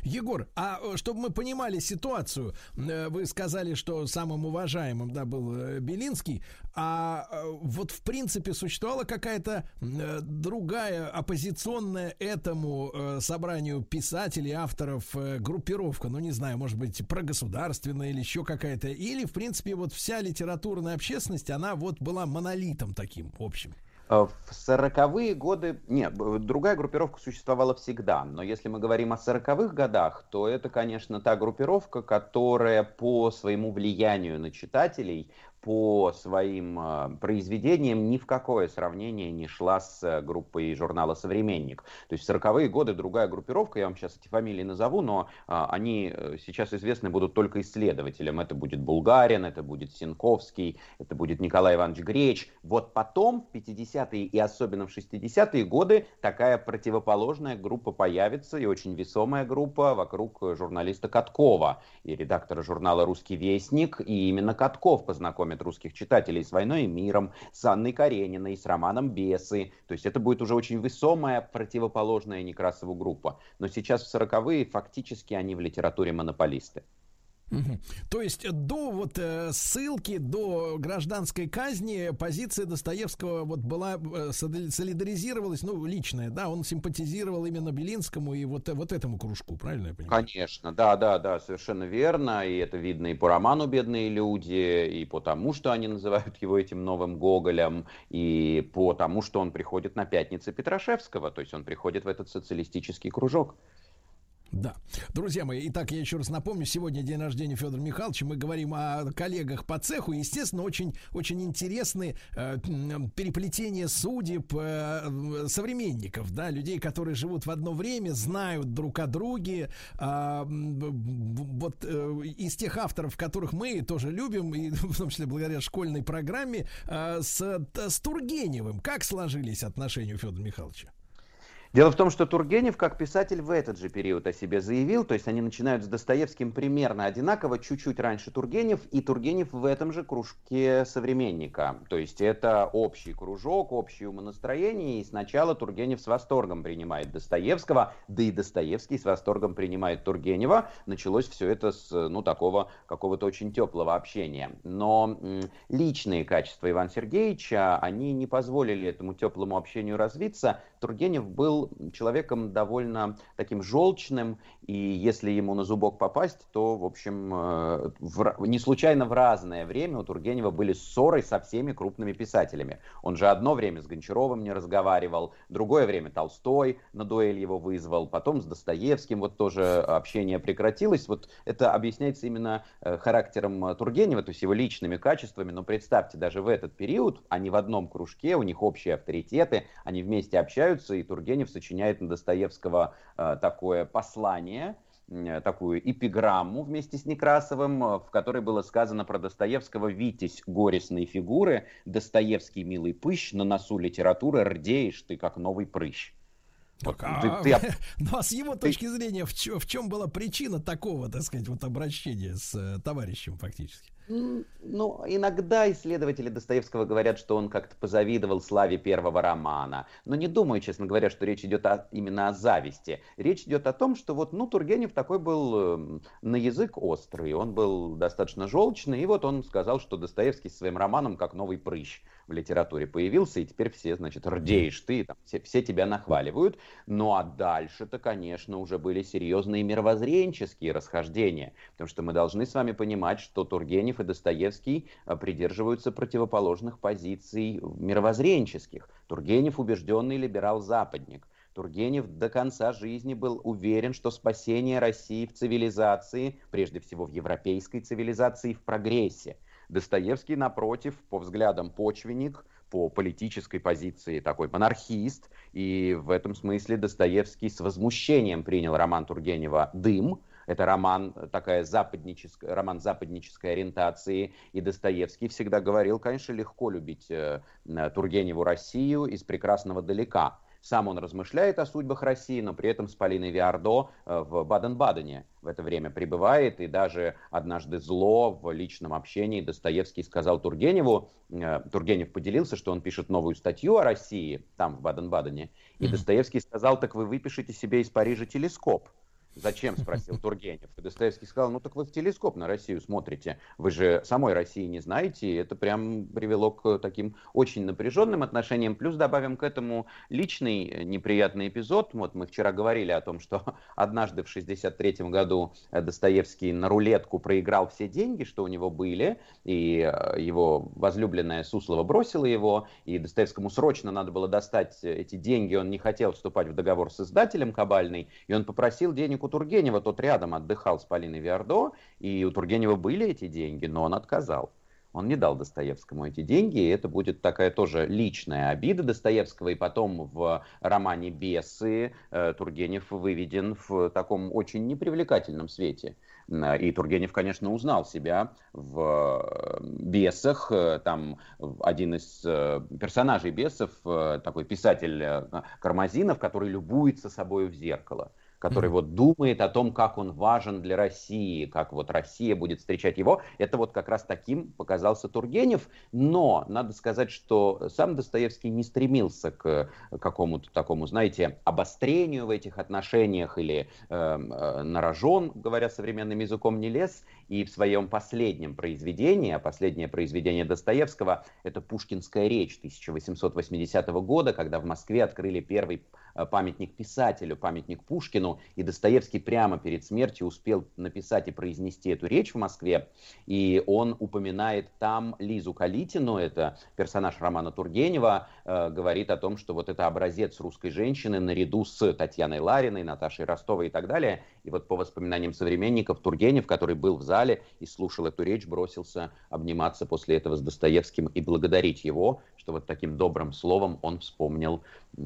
Егор, а э, чтобы мы понимали ситуацию, э, вы сказали, что самым уважаемым да, был э, Белинский, а вот в принципе существовала какая-то другая оппозиционная этому собранию писателей, авторов группировка, ну не знаю, может быть, прогосударственная или еще какая-то, или в принципе вот вся литературная общественность, она вот была монолитом таким общим? Э, в сороковые годы, нет, другая группировка существовала всегда, но если мы говорим о сороковых годах, то это, конечно, та группировка, которая по своему влиянию на читателей по своим э, произведениям ни в какое сравнение не шла с э, группой журнала «Современник». То есть в 40-е годы другая группировка, я вам сейчас эти фамилии назову, но а, они э, сейчас известны будут только исследователям. Это будет Булгарин, это будет Синковский, это будет Николай Иванович Греч. Вот потом, в 50-е и особенно в 60-е годы, такая противоположная группа появится, и очень весомая группа вокруг журналиста Каткова и редактора журнала «Русский вестник». И именно Катков познакомит русских читателей с «Войной и миром», с Анной Карениной, с романом «Бесы». То есть это будет уже очень весомая противоположная Некрасову группа. Но сейчас в 40-е фактически они в литературе монополисты. То есть до вот э, ссылки, до гражданской казни позиция Достоевского вот была э, соли- солидаризировалась, ну личная, да, он симпатизировал именно Белинскому и вот вот этому кружку, правильно я понимаю? Конечно, да, да, да, совершенно верно. И это видно и по роману «Бедные люди», и по тому, что они называют его этим новым Гоголем, и по тому, что он приходит на пятницы Петрашевского, то есть он приходит в этот социалистический кружок. Да. Друзья мои, итак, я еще раз напомню, сегодня день рождения Федора Михайловича. Мы говорим о коллегах по цеху. Естественно, очень, очень интересны э, м, переплетения судеб э, современников, да, людей, которые живут в одно время, знают друг о друге. Б- вот э, из тех авторов, которых мы тоже любим, и в том числе благодаря школьной программе, э, с, с Тургеневым. Как сложились отношения у Федора Михайловича? Дело в том, что Тургенев как писатель в этот же период о себе заявил, то есть они начинают с Достоевским примерно одинаково, чуть-чуть раньше Тургенев, и Тургенев в этом же кружке современника. То есть это общий кружок, общее умонастроение, и сначала Тургенев с восторгом принимает Достоевского, да и Достоевский с восторгом принимает Тургенева. Началось все это с, ну, такого какого-то очень теплого общения. Но личные качества Ивана Сергеевича, они не позволили этому теплому общению развиться. Тургенев был человеком довольно таким желчным, и если ему на зубок попасть, то, в общем, э, в не случайно в разное время у Тургенева были ссоры со всеми крупными писателями. Он же одно время с Гончаровым не разговаривал, другое время Толстой на дуэль его вызвал, потом с Достоевским вот тоже общение прекратилось. Вот это объясняется именно э, характером э, Тургенева, то есть его личными качествами. Но представьте, даже в этот период они в одном кружке, у них общие авторитеты, они вместе общаются, и Тургенев сочиняет на Достоевского э, такое послание, э, такую эпиграмму вместе с Некрасовым, э, в которой было сказано про Достоевского «Витязь горестной фигуры, Достоевский милый пыщ, на носу литературы рдеешь ты, как новый прыщ». А, ты- ты об- ну а с его точки зрения, в, чё- в чем была причина такого, так сказать, вот обращения с э, товарищем фактически? Ну, иногда исследователи Достоевского говорят, что он как-то позавидовал славе первого романа. Но не думаю, честно говоря, что речь идет о- именно о зависти. Речь идет о том, что вот, ну, Тургенев такой был эм, на язык острый, он был достаточно желчный, и вот он сказал, что Достоевский со своим романом как новый прыщ в литературе появился, и теперь все, значит, рдеешь ты, там, все, все тебя нахваливают. Ну, а дальше-то, конечно, уже были серьезные мировоззренческие расхождения, потому что мы должны с вами понимать, что Тургенев и Достоевский э, придерживаются противоположных позиций мировоззренческих. Тургенев убежденный либерал-западник. Тургенев до конца жизни был уверен, что спасение России в цивилизации, прежде всего в европейской цивилизации, в прогрессе. Достоевский, напротив, по взглядам почвенник, по политической позиции такой монархист, и в этом смысле Достоевский с возмущением принял роман Тургенева «Дым», это роман, такая западническая, роман западнической ориентации, и Достоевский всегда говорил, конечно, легко любить э, э, Тургеневу Россию из прекрасного далека. Сам он размышляет о судьбах России, но при этом с Полиной Виардо э, в Баден-Бадене в это время пребывает. И даже однажды зло в личном общении Достоевский сказал Тургеневу, Тургенев поделился, что он пишет новую статью о России там, в Баден-Бадене. И Достоевский сказал, так вы выпишите себе из Парижа телескоп. Зачем, спросил Тургенев. И Достоевский сказал, ну так вы в телескоп на Россию смотрите. Вы же самой России не знаете. И это прям привело к таким очень напряженным отношениям. Плюс добавим к этому личный э, неприятный эпизод. Вот мы вчера говорили о том, что однажды в 63 году э, Достоевский на рулетку проиграл все деньги, что у него были. И э, его возлюбленная Суслова бросила его. И Достоевскому срочно надо было достать эти деньги. Он не хотел вступать в договор с издателем кабальный. И он попросил денег у Тургенева. Тот рядом отдыхал с Полиной Виардо. И у Тургенева были эти деньги, но он отказал. он не дал Достоевскому эти деньги, и это будет такая тоже личная обида Достоевского, и потом в романе «Бесы» э, Тургенев выведен в таком очень непривлекательном свете. И Тургенев, конечно, узнал себя в э, «Бесах». Там один из э, персонажей «Бесов», такой писатель Кармазинов, который любуется собой в зеркало который mm-hmm. вот думает о том, как он важен для России, как вот Россия будет встречать его. Это вот как раз таким показался Тургенев. Но надо сказать, что сам Достоевский не стремился к какому-то такому, знаете, обострению в этих отношениях или э, э, на рожон, говоря современным языком, не лез. И в своем последнем произведении, а последнее произведение Достоевского, это «Пушкинская речь» 1880 года, когда в Москве открыли первый Э, памятник писателю, памятник Пушкину, и Достоевский прямо перед смертью успел написать и произнести эту речь в Москве, и он упоминает там Лизу Калитину, это персонаж романа Тургенева, э, говорит о том, что вот это образец русской женщины наряду с Татьяной Лариной, Наташей Ростовой и так далее, и вот по воспоминаниям современников, Тургенев, который был в зале и слушал эту речь, бросился обниматься после этого с Достоевским и благодарить его, что вот таким добрым словом он вспомнил э,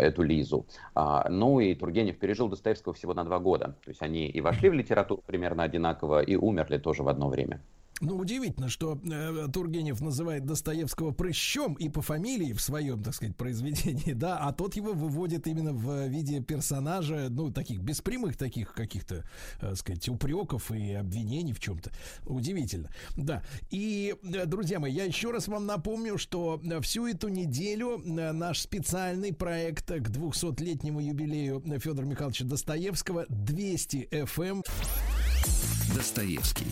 эту Лизу. А, ну и Тургенев пережил Достоевского всего на два года. То есть они и вошли в литературу примерно одинаково, и умерли тоже в одно время. Ну, удивительно, что э, Тургенев называет Достоевского прыщом и по фамилии в своем, так сказать, произведении, да, а тот его выводит именно в виде персонажа, ну, таких беспрямых таких каких-то, э, сказать, упреков и обвинений в чем-то. Удивительно. Да. И, э, друзья мои, я еще раз вам напомню, что э, всю эту неделю наш специальный проект к 200-летнему юбилею Федора Михайловича Достоевского 200 FM. Эм. Достоевский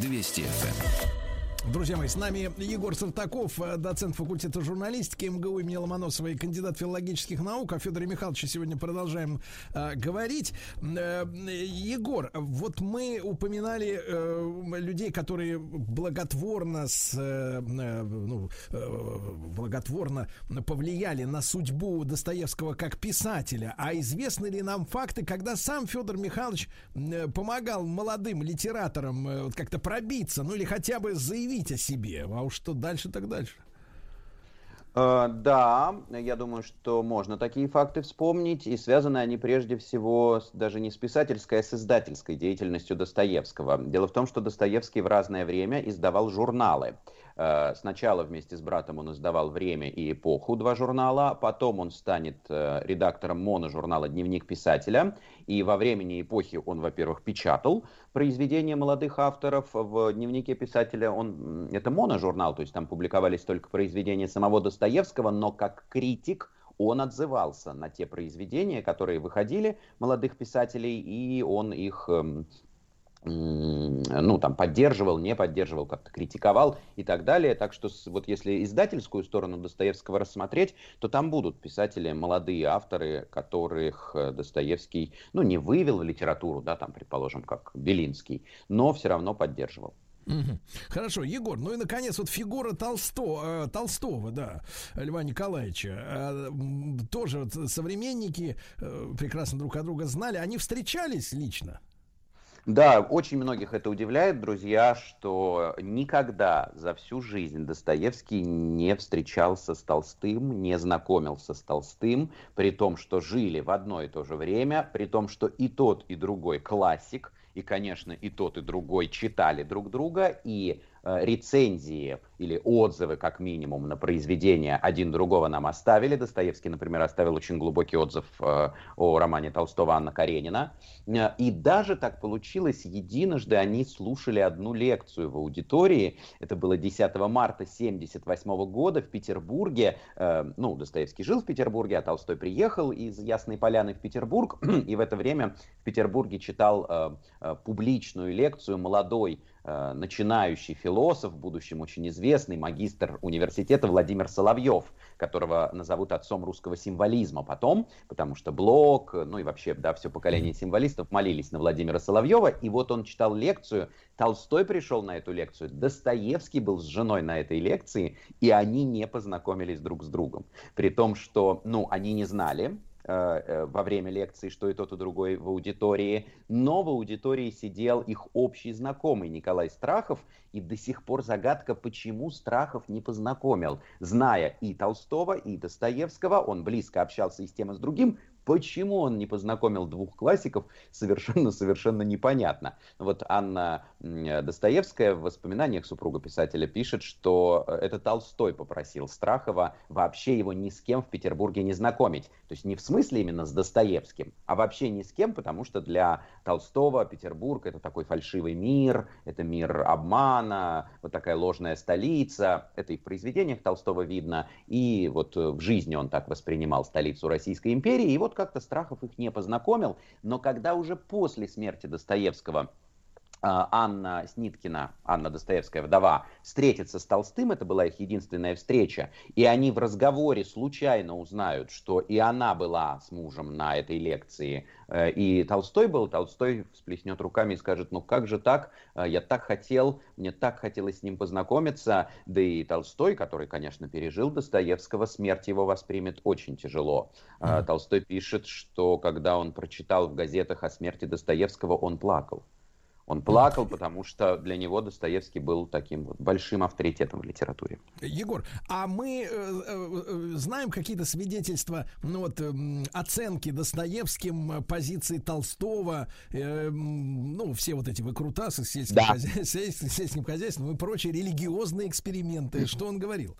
200 FM. Друзья мои, с нами Егор Сартаков, э, доцент факультета журналистики МГУ имени Ломоносова и кандидат филологических наук. О Федоре Михайловиче сегодня продолжаем э, говорить. Э, Егор, вот мы упоминали э, людей, которые благотворно, с, э, э ну, э, благотворно повлияли на судьбу Достоевского как писателя. А известны ли нам факты, когда сам Федор Михайлович э, помогал молодым литераторам э, как-то пробиться, ну или хотя бы заявить заявить о себе. А уж что дальше, так дальше. Uh, да, я думаю, что можно такие факты вспомнить, и связаны они прежде всего даже не с писательской, а с издательской деятельностью Достоевского. Дело в том, что Достоевский в разное время издавал журналы. Э, сначала вместе с братом он издавал «Время» и «Эпоху», два журнала, потом он станет э, редактором моножурнала «Дневник писателя», и во «Времени» и «Эпохе» он, во-первых, печатал произведения молодых авторов, в «Дневнике писателя» он, это моножурнал, то есть там публиковались только произведения самого Достоевского, но как критик он отзывался на те произведения, которые выходили молодых писателей, и он их эм, ну, там, поддерживал, не поддерживал, как-то критиковал и так далее. Так что вот если издательскую сторону Достоевского рассмотреть, то там будут писатели, молодые авторы, которых э, Достоевский, ну, не вывел в литературу, да, там, предположим, как Белинский, но все равно поддерживал. Хорошо, Егор, ну и наконец вот фигура Толсто, э, Толстого, да, Льва Николаевича, э, тоже вот современники э, прекрасно друг от друга знали, они встречались лично? Да, очень многих это удивляет, друзья, что никогда за всю жизнь Достоевский не встречался с Толстым, не знакомился с Толстым, при том, что жили в одно и то же время, при том, что и тот, и другой классик, и, конечно, и тот, и другой читали друг друга, и рецензии или отзывы, как минимум, на произведение один другого нам оставили. Достоевский, например, оставил очень глубокий отзыв э, о романе Толстого Анна Каренина. Э, и даже так получилось, единожды они слушали одну лекцию в аудитории. Это было 10 марта 1978 года в Петербурге. Ну, Достоевский жил в Петербурге, а Толстой приехал из Ясной Поляны в Петербург. И в это время в Петербурге читал публичную лекцию молодой Э, начинающий философ, в будущем очень известный, магистр университета Владимир Соловьев, которого назовут отцом русского символизма потом, потому что Блок, ну и вообще, да, все поколение символистов молились на Владимира Соловьева, и вот он читал лекцию, Толстой пришел на эту лекцию, Достоевский был с женой на этой лекции, и они не познакомились друг с другом. При том, что, ну, они не знали, э, во время лекции, что и тот, и другой в аудитории, но в аудитории сидел их общий знакомый Николай Страхов, и до сих пор загадка, почему Страхов не познакомил. Зная и Толстого, и Достоевского, он близко общался и с тем, и с другим, Почему он не познакомил двух классиков, совершенно-совершенно непонятно. Вот Анна Достоевская в воспоминаниях супруга писателя пишет, что э, это Толстой попросил Страхова вообще его ни с кем в Петербурге не знакомить. То есть не в смысле именно с Достоевским, а вообще ни с кем, потому что для Толстого Петербург это такой фальшивый мир, это мир обмана, вот такая ложная столица. Это и в произведениях Толстого видно, и вот э, в жизни он так воспринимал столицу Российской империи. И вот как-то Страхов их не познакомил, но когда уже после смерти Достоевского Анна Сниткина, Анна Достоевская вдова, встретится с Толстым, это была их единственная встреча, и они в разговоре случайно узнают, что и она была с мужем на этой лекции, э, и Толстой был, Толстой всплеснет руками и скажет, ну как же так, э, я так хотел, мне так хотелось с ним познакомиться, да и Толстой, который, конечно, пережил Достоевского, смерть его воспримет очень тяжело. Mm-hmm. Толстой пишет, что когда он прочитал в газетах о смерти Достоевского, он плакал. Он плакал, потому что для него Достоевский был таким вот большим авторитетом в литературе. Егор, а мы э, э, знаем какие-то свидетельства, ну вот э, оценки Достоевским э, позиции Толстого, э, ну все вот эти выкрутасы с сельским, да. хозя... сельским хозяйством и прочие религиозные эксперименты. Что он говорил?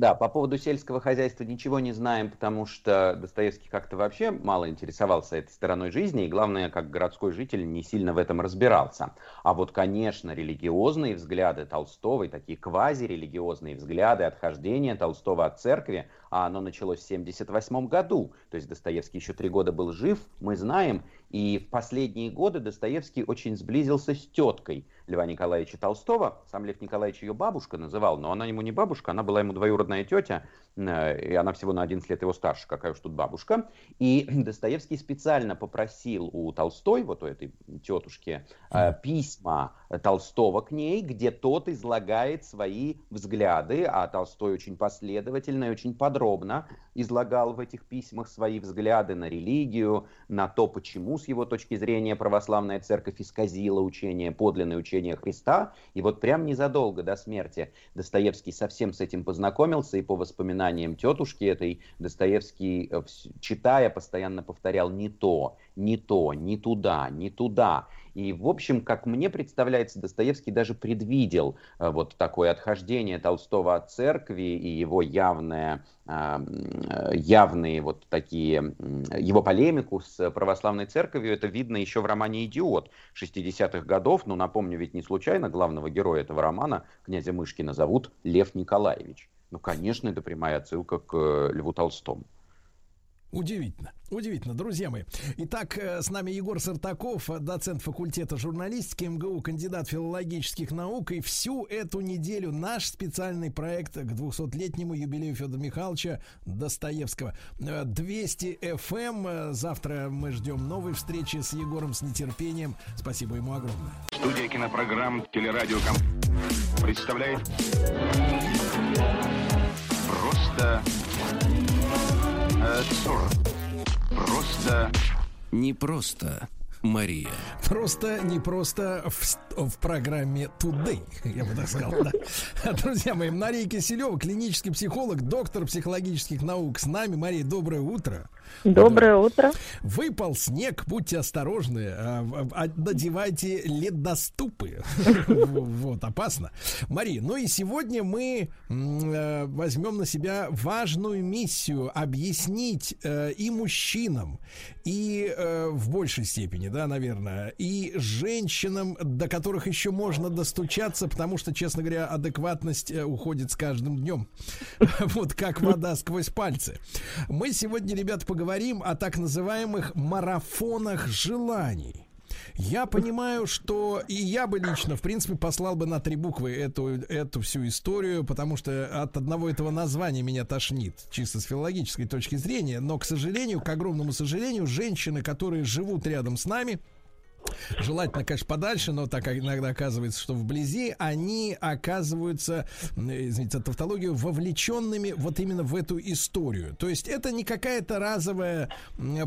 Да, по поводу сельского хозяйства ничего не знаем, потому что Достоевский как-то вообще мало интересовался этой стороной жизни, и главное, как городской житель не сильно в этом разбирался. А вот, конечно, религиозные взгляды Толстого и такие квазирелигиозные взгляды отхождения Толстого от церкви, а оно началось в 1978 году, то есть Достоевский еще три года был жив, мы знаем, и в последние годы Достоевский очень сблизился с теткой Льва Николаевича Толстого. Сам Лев Николаевич ее бабушка называл, но она ему не бабушка, она была ему двоюродная тетя, и она всего на 11 лет его старше, какая уж тут бабушка. И Достоевский специально попросил у Толстой, вот у этой тетушки, э, письма Толстого к ней, где тот излагает свои взгляды, а Толстой очень последовательно и очень подробно излагал в этих письмах свои взгляды на религию, на то, почему с его точки зрения православная церковь исказила учение, подлинное учение Христа. И вот прям незадолго до смерти Достоевский совсем с этим познакомился, и по воспоминаниям тетушки этой Достоевский, э, читая, постоянно повторял «не то, не то, не туда, не туда». И, в общем, как мне представляется, Достоевский даже предвидел э, вот такое отхождение Толстого от церкви и его явное, а, э, явные вот такие, его полемику с православной церковью. Это видно еще в романе «Идиот» 60-х годов. Но напомню, ведь не случайно главного героя этого романа, князя Мышкина, зовут Лев Николаевич. Ну, конечно, это прямая отсылка к э, Льву Толстому. Удивительно. Удивительно, друзья мои. Итак, э, с нами Егор Сартаков, доцент факультета журналистики МГУ, кандидат филологических наук. И всю эту неделю наш специальный проект к 200-летнему юбилею Федора Михайловича Достоевского. 200 FM. Эм. Э, завтра мы ждем новой встречи с Егором с нетерпением. Спасибо ему огромное. Студия кинопрограмм «Телерадиоком» представляет просто 40. Просто не просто. Мария. Просто не просто в, в программе Today, я бы так сказал. Да. Друзья мои, Мария Киселева, клинический психолог, доктор психологических наук с нами. Мария, доброе утро. Доброе утро. Выпал снег, будьте осторожны, а, а, надевайте ледоступы. Вот, опасно. Мария, ну и сегодня мы э, возьмем на себя важную миссию объяснить э, и мужчинам, и э, в большей степени, да, наверное, и женщинам, до которых еще можно достучаться, потому что, честно говоря, адекватность уходит с каждым днем. Вот как вода сквозь пальцы. Мы сегодня, ребята, поговорим поговорим о так называемых марафонах желаний. Я понимаю, что и я бы лично, в принципе, послал бы на три буквы эту, эту всю историю, потому что от одного этого названия меня тошнит, чисто с филологической точки зрения. Но, к сожалению, к огромному сожалению, женщины, которые живут рядом с нами, желательно, конечно, подальше, но так иногда оказывается, что вблизи, они оказываются, извините тавтологию, вовлеченными вот именно в эту историю. То есть это не какая-то разовая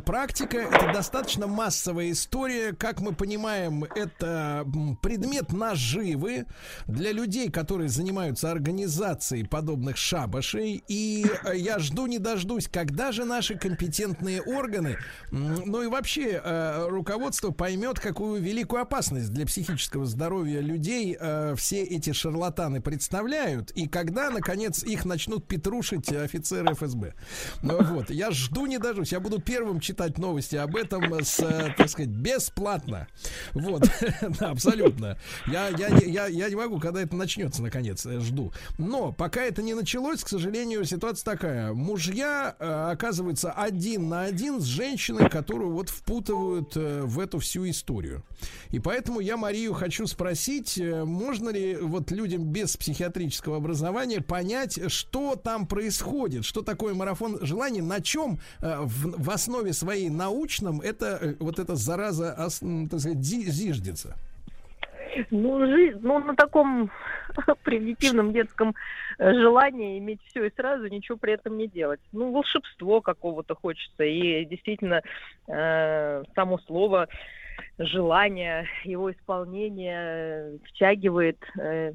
практика, это достаточно массовая история. Как мы понимаем, это предмет наживы для людей, которые занимаются организацией подобных шабашей. И э, я жду не дождусь, когда же наши компетентные органы, ну и вообще э, руководство поймет, какую великую опасность для психического здоровья людей э, все эти шарлатаны представляют, и когда, наконец, их начнут петрушить офицеры ФСБ. Ну, вот, я жду не дождусь. Я буду первым читать новости об этом с, э, так сказать, бесплатно. Вот, да, абсолютно. Я, я, я, я не могу, когда это начнется, наконец, жду. Но пока это не началось, к сожалению, ситуация такая. Мужья э, оказываются один на один с женщиной, которую вот впутывают э, в эту всю историю. И поэтому я Марию хочу спросить, э, можно ли вот людям без психиатрического образования понять, что там происходит, что такое марафон желаний, на чем э, в, в основе своей научном это э, вот эта зараза, так сказать, зи- зиждется. Ну, жизнь, ну, на таком примитивном детском желании иметь все и сразу, ничего при этом не делать. Ну, волшебство какого-то хочется. И действительно, э, само слово желание, его исполнение э, втягивает э,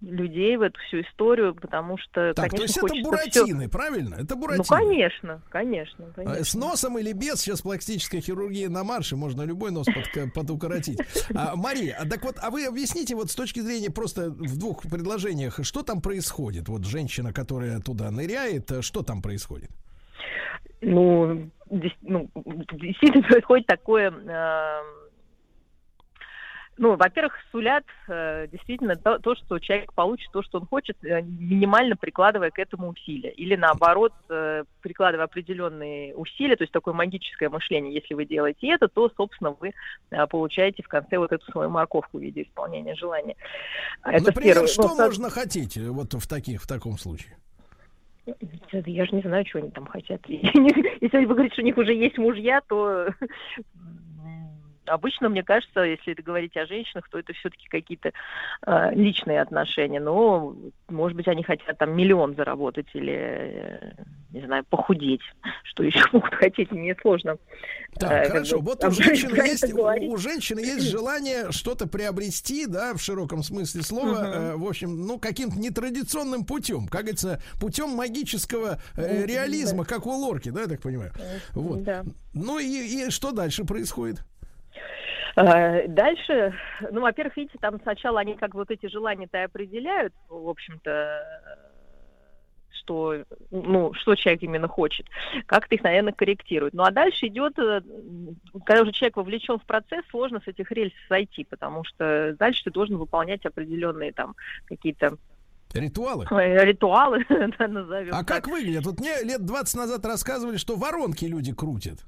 людей в эту всю историю, потому что, Так, то конечно, есть это буратины, всё- правильно? Это Ну, буратины. конечно, конечно, А, конечно. С носом или без, сейчас пластическая хирургия на марше, можно любой нос под, подукоротить. А, Мария, а так вот, а вы объясните вот с точки зрения просто в двух предложениях, что там происходит? Вот женщина, которая туда ныряет, э, что там происходит? Ну, ну, действительно происходит такое... э, ну, во-первых, сулят э, действительно то, то, что человек получит то, что он хочет, э, минимально прикладывая к этому усилия. Или наоборот, э, прикладывая определенные усилия, то есть такое магическое мышление. Если вы делаете это, то, собственно, вы э, получаете в конце вот эту свою морковку в виде исполнения желания. А Это Например, первое. что Ну, со- можно хотеть э, вот в таких, в таком случае? Я же не знаю, что они там хотят. Если вы говорите, что у них уже есть мужья, то обычно, мне кажется, если это говорить о женщинах, то это все-таки какие-то э, личные отношения. Но, может быть, они хотят там миллион заработать или, не знаю, похудеть. Что еще могут хотеть, мне сложно. Так, э, хорошо. бы Вот у женщины есть, говорить. у женщины есть желание что-то приобрести, да, в широком смысле слова, Мгм. э, в общем, ну, каким-то нетрадиционным путем, как говорится, путем магического э, реализма, как у Лорки, да, я так понимаю. Вот. Да. Ну и, и что дальше происходит? Э, Дальше, ну, во-первых, видите, там сначала они как вот эти желания-то и определяют, в общем-то, что, ну, что человек именно хочет, как-то их, наверное, корректируют. Ну, а дальше идет, э, когда уже человек вовлечен в процесс, сложно с этих рельсов сойти, потому что дальше ты должен выполнять определенные там какие-то Ритуалы? ритуалы, да, назовем А так. как выглядят? Вот мне лет 20 назад рассказывали, что воронки люди крутят.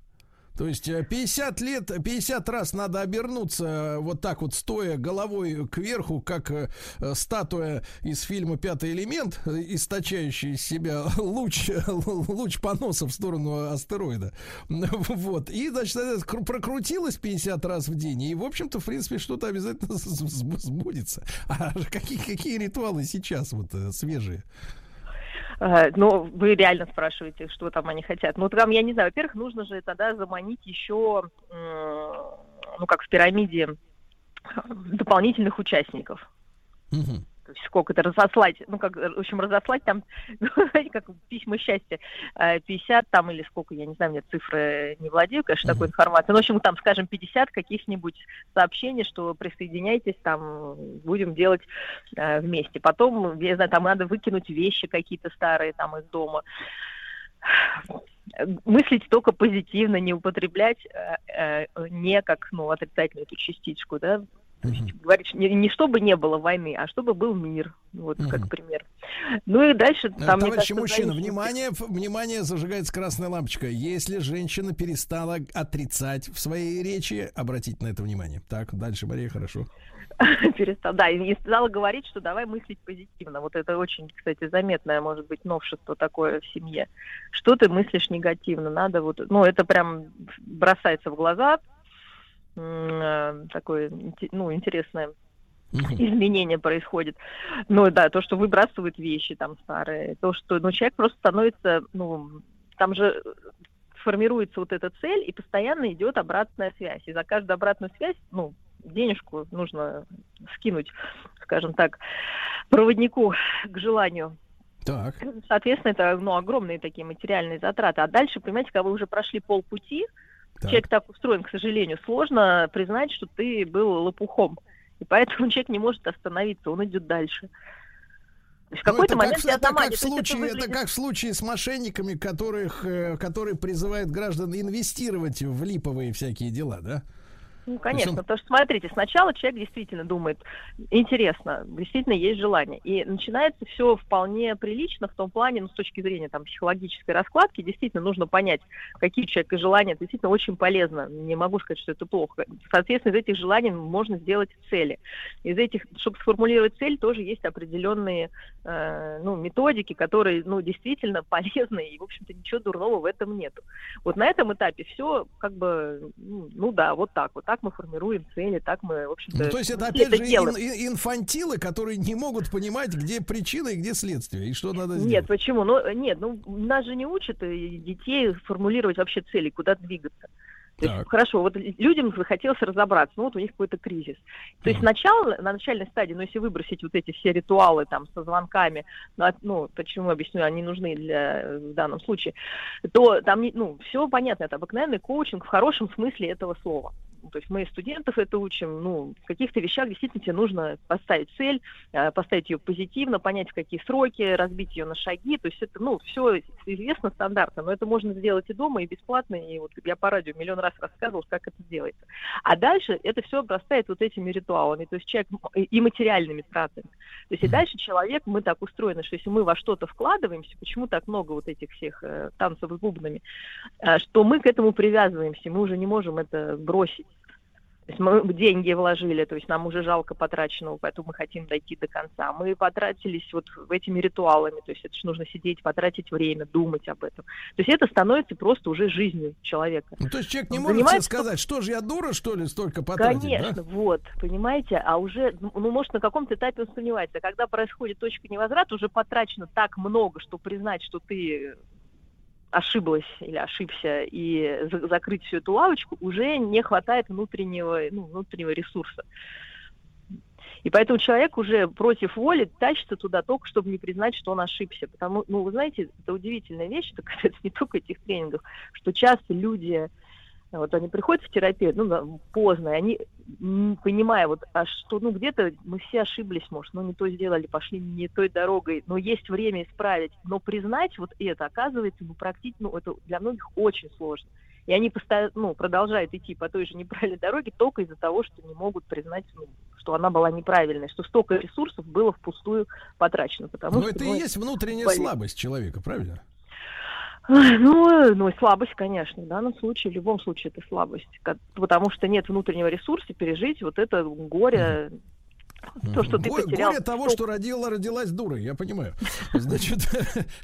То есть э, 50 лет, 50 раз надо обернуться э, вот так вот, стоя головой кверху, как э, э, статуя из фильма «Пятый элемент», э, источающая из себя луч, луч поноса в сторону астероида. Вот. И, значит, это кру- прокрутилось 50 раз в день, и, в общем-то, в принципе, что-то обязательно сбудется. А какие, какие ритуалы сейчас вот э, свежие? Э, Но вы реально спрашиваете, что там они хотят. Ну, там, я не знаю, во-первых, нужно же тогда заманить еще, ну, как в пирамиде, дополнительных участников. То есть сколько-то разослать, ну, как, в общем, разослать там, как письма счастья, э, 50 там или сколько, я не знаю, мне цифры не владею, конечно, такой информацией. Ну, в общем, там, скажем, 50 каких-нибудь сообщений, что присоединяйтесь, там, будем делать э, вместе. Потом, я знаю, там надо выкинуть вещи какие-то старые там из дома. Мыслить только позитивно, не употреблять э, э, не как, ну, отрицательную эту частичку, да, то есть говорить, не, не чтобы не было войны, а чтобы был мир, вот как пример. Ну и дальше Э, там, Товарищи кажется, мужчины, зависит- внимание, внимание, зажигается красная лампочка. Если женщина перестала отрицать в своей речи, обратите на это внимание. Так, дальше, Мария, хорошо. перестал, да, и стала говорить, что давай мыслить позитивно. Вот это очень, кстати, заметное, может быть, новшество такое в семье. Что ты мыслишь негативно? Надо вот, ну, это прям бросается в глаза. Э, такое, ну, интересное изменение происходит. Ну да, то, что выбрасывают вещи там старые, то, что ну, человек просто становится, ну, там же формируется вот эта цель, и постоянно идет обратная связь. И за каждую обратную связь, ну, денежку нужно скинуть, скажем так, проводнику к желанию. Так. Соответственно, это ну, огромные такие материальные затраты. А дальше, понимаете, когда вы уже прошли полпути, Так. человек так устроен, к сожалению, сложно признать, что ты был лопухом. И поэтому человек не может остановиться, он идет дальше. То есть в Ну, какой-то это момент как, я это сама как не- в это как в случае с мошенниками, которых, э, которые призывают граждан инвестировать в липовые всякие дела, да? Ну, конечно, он- потому что, смотрите, сначала человек действительно думает, интересно, действительно есть желание. И начинается все вполне прилично в том плане, ну, с точки зрения там, психологической раскладки, действительно нужно понять, какие у человека желания, это действительно очень полезно. Не могу сказать, что это плохо. Соответственно, из этих желаний можно сделать цели. Из этих, чтобы сформулировать цель, тоже есть определенные э, ну, методики, которые ну, действительно полезны, и, в общем-то, ничего дурного в этом нету. Вот на этом этапе все как бы, ну, ну да, вот так, вот так мы формируем цели, так мы, в общем-то, Ну, то есть это опять же делаем. ин- ин- инфантилы, которые не могут понимать, где причина и где следствие, и что надо сделать. Нет, почему? Ну, нет, ну, нас же не учат э, детей формулировать вообще цели, куда двигаться. То есть, хорошо, вот людям захотелось разобраться, ну вот у них какой-то кризис. То есть сначала, на начальной стадии, ну если выбросить вот эти все ритуалы там со звонками, ну, от- ну почему объясню, они нужны для э, в данном случае, то там, ну, все понятно, это обыкновенный коучинг в хорошем смысле этого слова. То есть мы студентов это учим, ну, в каких-то вещах действительно тебе нужно поставить цель, э, поставить ее позитивно, понять, в какие сроки, разбить ее на шаги. То есть это, ну, все известно стандартно, но это можно сделать и дома, и бесплатно. И вот я по радио миллион раз рассказывал, как это делается. А дальше это все обрастает вот этими ритуалами, то есть человек и материальными тратами. То есть и дальше человек, мы так устроены, что если мы во что-то вкладываемся, почему так много вот этих всех э, танцев с бубнами, э, что мы к этому привязываемся, мы уже не можем это бросить. То есть мы деньги вложили, то есть нам уже жалко потраченного, поэтому мы хотим дойти до конца. Мы потратились вот в этими ритуалами, то есть это же нужно сидеть, потратить время, думать об этом. То есть это становится просто уже жизнью человека. Ну, то есть человек не может понимает, себе сказать, что же я дура, что ли, столько потратить, Конечно, да? вот, понимаете, а уже, ну, ну, может, на каком-то этапе он сомневается. А когда происходит точка невозврата, уже потрачено так много, что признать, что ты ошиблась или ошибся, и за- закрыть всю эту лавочку, уже не хватает внутреннего, ну, внутреннего ресурса. И поэтому человек уже против воли тащится туда только, чтобы не признать, что он ошибся. Потому, ну, вы знаете, это удивительная вещь, это касается не только этих тренингов, что часто люди, вот они приходят в терапию, ну, поздно, и они, понимая, вот, а что, ну, где-то мы все ошиблись, может, ну, не то сделали, пошли не той дорогой, но есть время исправить, но признать вот это, оказывается, ну, практически, ну, это для многих очень сложно. И они постоянно, ну, продолжают идти по той же неправильной дороге только из-за того, что не могут признать, ну, что она была неправильной, что столько ресурсов было впустую потрачено. Потому Но что, это и ну, есть внутренняя болезнь. слабость человека, правильно? Ну, ну, слабость, конечно, в данном случае, в любом случае это слабость, потому что нет внутреннего ресурса пережить вот это горе, то, что ты Горе, потерял. горе того, что родила, родилась дурой, я понимаю. Значит,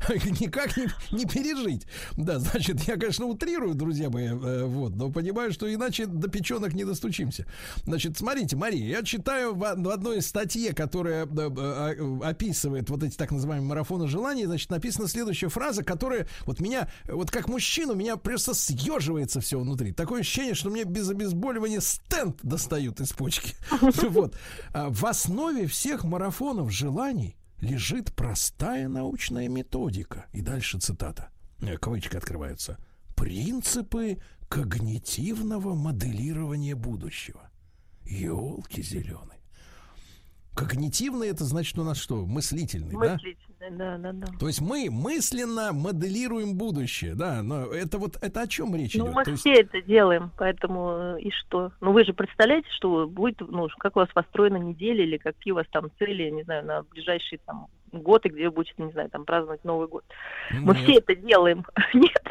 никак не, не пережить. Да, значит, я, конечно, утрирую, друзья мои, э, вот, но понимаю, что иначе до печенок не достучимся. Значит, смотрите, Мария, я читаю в, в одной статье, которая э, э, описывает вот эти так называемые марафоны желаний, значит, написана следующая фраза, которая вот меня, вот как мужчину, меня просто съеживается все внутри. Такое ощущение, что мне без обезболивания стенд достают из почки. Вот. А В основе всех марафонов желаний лежит простая научная методика. И дальше цитата. Э, Кавычки открываются. Принципы когнитивного моделирования будущего. Елки зеленые. Когнитивный это значит у нас что? Мыслительный? Мыслительный, да, да, да. То есть мы мысленно моделируем будущее, да, но это вот это о чем речь Ну, идет? мы То есть- все это делаем, поэтому э, и что? Ну, вы же представляете, что будет, ну, как у вас построена неделя или какие у вас там цели, не знаю, на ближайший там год, и где вы будете, не знаю, там праздновать Новый год. Мы Нет. все это делаем. Нет?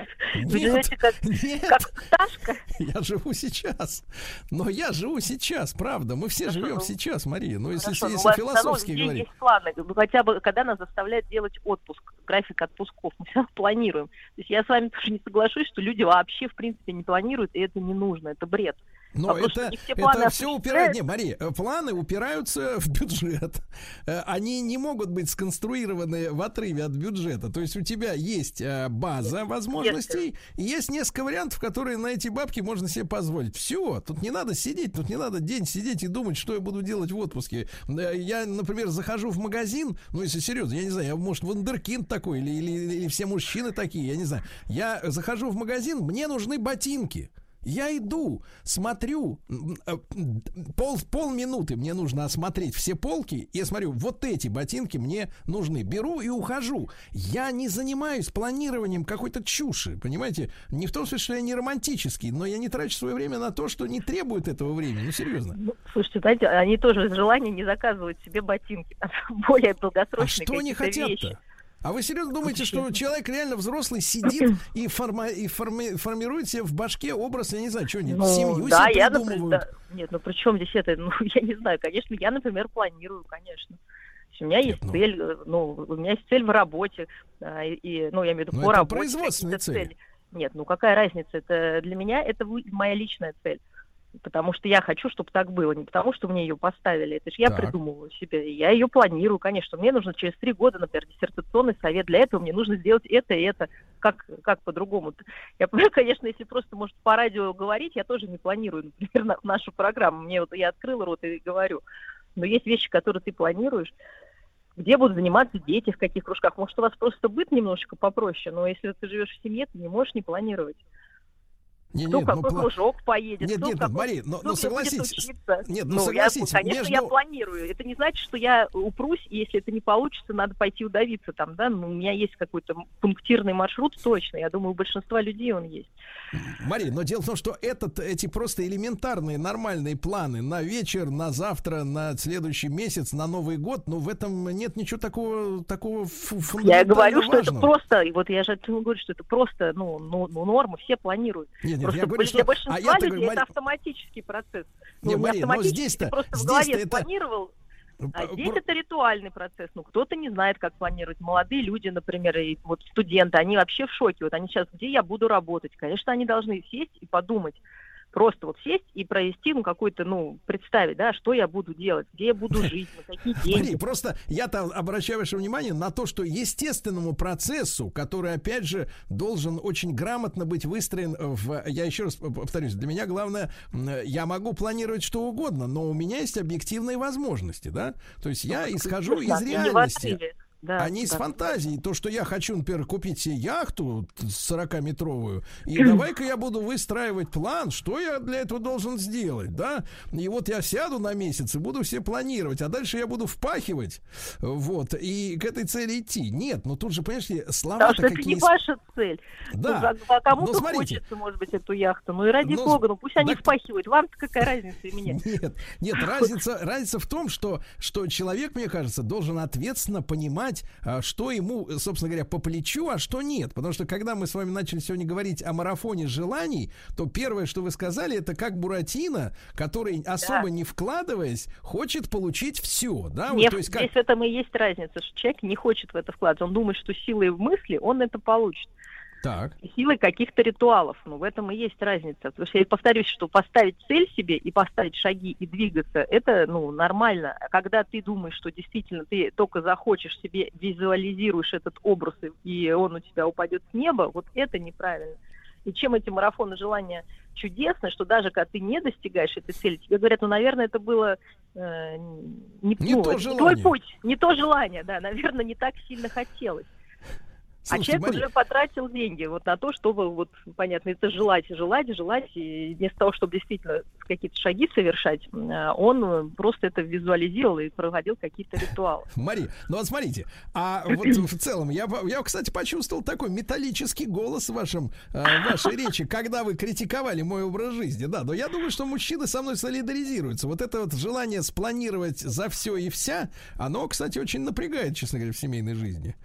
Вы Нет, живете как, нет. как пташка. Я живу сейчас. Но я живу сейчас, правда. Мы все Хорошо, живем ну, сейчас, Мария. Ну, если, Хорошо, но у если равно философски говорить. есть планы. Ну, хотя бы, когда нас заставляют делать отпуск, график отпусков, мы все планируем. То есть я с вами тоже не соглашусь, что люди вообще, в принципе, не планируют, и это не нужно, это бред. Но это, что не все планы это все упирает... Не, осуществляются. Мари, э, планы упираются в бюджет. Э, Они не могут быть сконструированы в отрыве от бюджета. То есть у тебя есть э, база возможностей, и есть несколько вариантов, которые на эти бабки можно себе позволить. Все, тут не надо сидеть, тут не надо день сидеть и думать, что я буду делать в отпуске. Я, например, захожу в магазин, ну, если серьезно, я не знаю, я, может, вундеркинд такой, или, или, или все мужчины такие, я не знаю. Я захожу в магазин, мне нужны ботинки. Я иду, смотрю, э, пол, полминуты мне нужно осмотреть все полки, я смотрю, вот эти ботинки мне нужны. Беру и ухожу. Я не занимаюсь планированием какой-то чуши, понимаете? Не в том смысле, что я не романтический, но я не трачу свое время на то, что не требует этого времени. Ну, серьезно. Ну, слушайте, знаете, они тоже из желания не заказывают себе ботинки. более А долгосрочные что они хотят-то? А вы серьезно думаете, что человек реально взрослый сидит и, форма- и форми- формирует себе в башке образ, я не знаю, что они, Ну, семью да, себе я, например, да. Нет, ну при чем здесь это? Ну, я не знаю, конечно, я, например, планирую, конечно. У меня есть цель, э, ну, у меня есть цель в работе, и, и, ну, я имею в виду по работе. производственные какие-то цели. Нет, ну какая разница? Это для меня это моя личная цель. Потому что я хочу, чтобы так было, не потому что мне ее поставили. Это же я Так. придумываю себе. Я ее планирую, конечно. Мне нужно через три года, например, диссертационный совет. Для этого мне нужно сделать это и это. Как, как по-другому? Я конечно, если просто, может, по радио говорить, я тоже не планирую, например, на- нашу программу. Мне вот я открыла рот и говорю. Но есть вещи, которые ты планируешь. Где будут заниматься дети, в каких кружках? Может, у вас просто быт немножечко попроще, но если ты живешь в семье, ты не можешь не планировать. Не, кто нет, ну, какой пла- кружок поедет, Нет, кто нет, какой- Мари, но- кто но где будет согласитесь, учиться. нет, ну, я- согласитесь, конечно, я между- планирую. Это не значит, что я упрусь, и если это не получится, надо пойти удавиться там, да. Ну, у меня есть какой-то пунктирный маршрут точно. Я думаю, у большинства людей он есть. Мария, но дело в том, что этот, эти просто элементарные нормальные планы на вечер, на завтра, на следующий месяц, на Новый год, ну в этом нет ничего такого, такого фу- Я говорю, что это важного. просто, и вот я же говорю, что это просто, ну, ну, ну, норма, все планируют. Нет, нет, просто я говорю, для что- большинства а людей говорю, это автоматический процесс. Не, Ну, не Мария, но здесь-то- просто в здесь-то голове это- спланировал, а Про- здесь это ритуальный процесс. Ну, кто-то не знает, как планировать. Молодые люди, например, и вот студенты, они вообще в шоке. Вот они сейчас, где я буду работать? Конечно, они должны сесть и подумать. Просто вот сесть и провести, ну, какой-то, ну, представить, да, что я буду делать, где я буду жить, на какие деньги. Мария, просто я-то обращаю ваше внимание на то, что естественному процессу, который, опять же, должен очень грамотно быть выстроен в... Я еще раз повторюсь, для меня главное, я могу планировать что угодно, но у меня есть объективки возможности, да? То есть я исхожу Ну, из реальности. Да, а из да. фантазии. То, что я хочу, например, купить себе яхту 40-метровую, и давай-ка я буду выстраивать план, что я для этого должен сделать, да? И вот я сяду на месяц и буду все планировать, а дальше я буду впахивать, вот, и к этой цели идти. Нет, ну тут же, понимаешь, ли, Потому что это не ваша цель. Да. Ну, за- а кому-то Ну, смотрите. хочется, может быть, эту яхту. Ну и ради Ну, бога, ну пусть они так- впахивают. Вам-то какая разница и меня? Нет, нет, разница, разница в том, что, что человек, мне кажется, должен ответственно понимать, а, что ему, собственно говоря, по плечу, а что нет. Потому что когда мы с вами начали сегодня говорить о марафоне желаний, то первое, что вы сказали, это как Буратино, который, особо не вкладываясь, хочет получить все. Да? Вот, то есть как... Здесь в этом и есть разница, что человек не хочет в это вкладываться. Он думает, что силой в мысли он это получит. Так. Силой каких-то ритуалов. Ну, в этом и есть разница. Потому что я повторюсь, что поставить цель себе и поставить шаги и двигаться, это, ну, нормально. А когда ты думаешь, что действительно ты только захочешь себе, визуализируешь этот образ, и- он у тебя упадет с неба, вот это неправильно. И чем эти марафоны желания чудесны, что даже когда ты не достигаешь этой цели, тебе говорят, ну, наверное, это было э, не, Не ну, то это желание. твой путь, не то желание, да, наверное, не так сильно хотелось. А Слушайте, человек Мария- уже потратил деньги вот на то, чтобы вот понятно, это желать, желать, желать, и вместо того, чтобы действительно какие-то шаги совершать, э, он э, просто это визуализировал и проводил какие-то ритуалы. Мари, ну вот смотрите, а вот в целом, я, я, кстати, почувствовал такой металлический голос в вашем, э, в вашей речи, когда вы критиковали мой образ жизни, да, но я думаю, что мужчины со мной солидаризируются. Вот это вот желание спланировать за все и вся, оно, кстати, очень напрягает, честно говоря, в семейной жизни.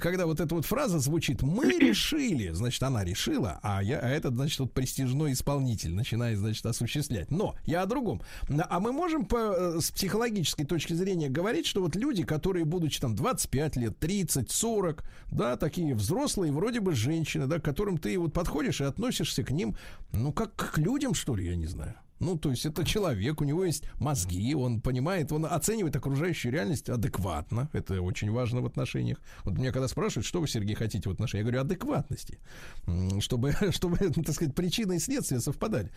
Когда вот эта вот фраза звучит, мы решили, значит, она решила, а, я, а этот, значит, вот престижной исполнитель начинает, значит, осуществлять. Но я о другом. А мы можем по, э, с психологической точки зрения говорить, что вот люди, которые, будучи там 25 лет, 30, 40, да, такие взрослые, вроде бы женщины, да, к которым ты вот подходишь и относишься к ним, ну, как к людям, что ли, я не знаю. Ну, то есть это человек, у него есть мозги, он понимает, он оценивает окружающую реальность адекватно. Это очень важно в отношениях. Вот меня когда спрашивают, что вы, Сергей, хотите в отношениях, я говорю, адекватности. Чтобы, чтобы, так сказать, причины и следствия совпадали.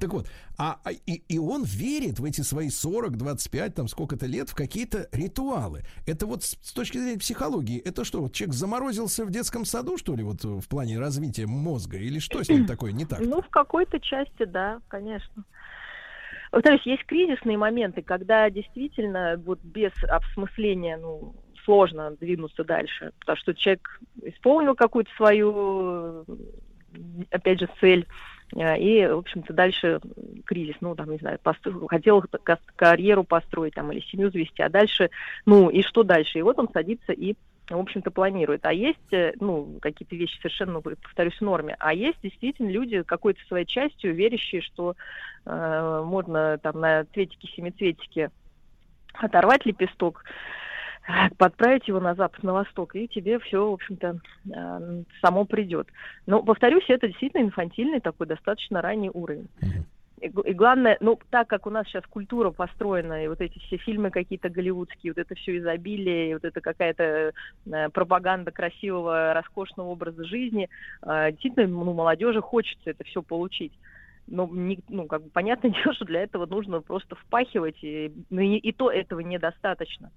Так вот, а, а- и, и он верит в эти свои 40, 25, там сколько-то лет в какие-то ритуалы. Это вот с, с точки зрения психологии, это что, вот человек заморозился в детском саду, что ли, вот в плане развития мозга? Или что с ним такое не так? Ну, в какой-то части, да, конечно. Повторюсь, есть кризисные моменты, когда действительно вот без обсмысления, ну, сложно двинуться дальше, потому что человек исполнил какую-то свою, опять же, цель, э, и, в общем-то, дальше кризис, ну, там, не знаю, постро- хотел ка- карьеру построить там или семью завести, а дальше, ну, и что дальше? И вот он садится и в общем-то, планирует. А есть, э, ну, какие-то вещи совершенно, повторюсь, в норме. А есть действительно люди какой-то своей частью верящие, что э, можно там на цветике-семицветике оторвать лепесток, подправить его на запад, на восток, и тебе все, в общем-то, э, само придет. Но, повторюсь, это действительно инфантильный такой достаточно ранний уровень. И, главное, ну, так как у нас сейчас культура построена, и вот эти все фильмы какие-то голливудские, вот это все изобилие, и вот это какая-то э, пропаганда красивого, роскошного образа жизни, э, действительно, ну, молодежи хочется это все получить. Но, не, ну, как бы, понятное дело, что для этого нужно просто впахивать, и, ну, и, и то этого недостаточно.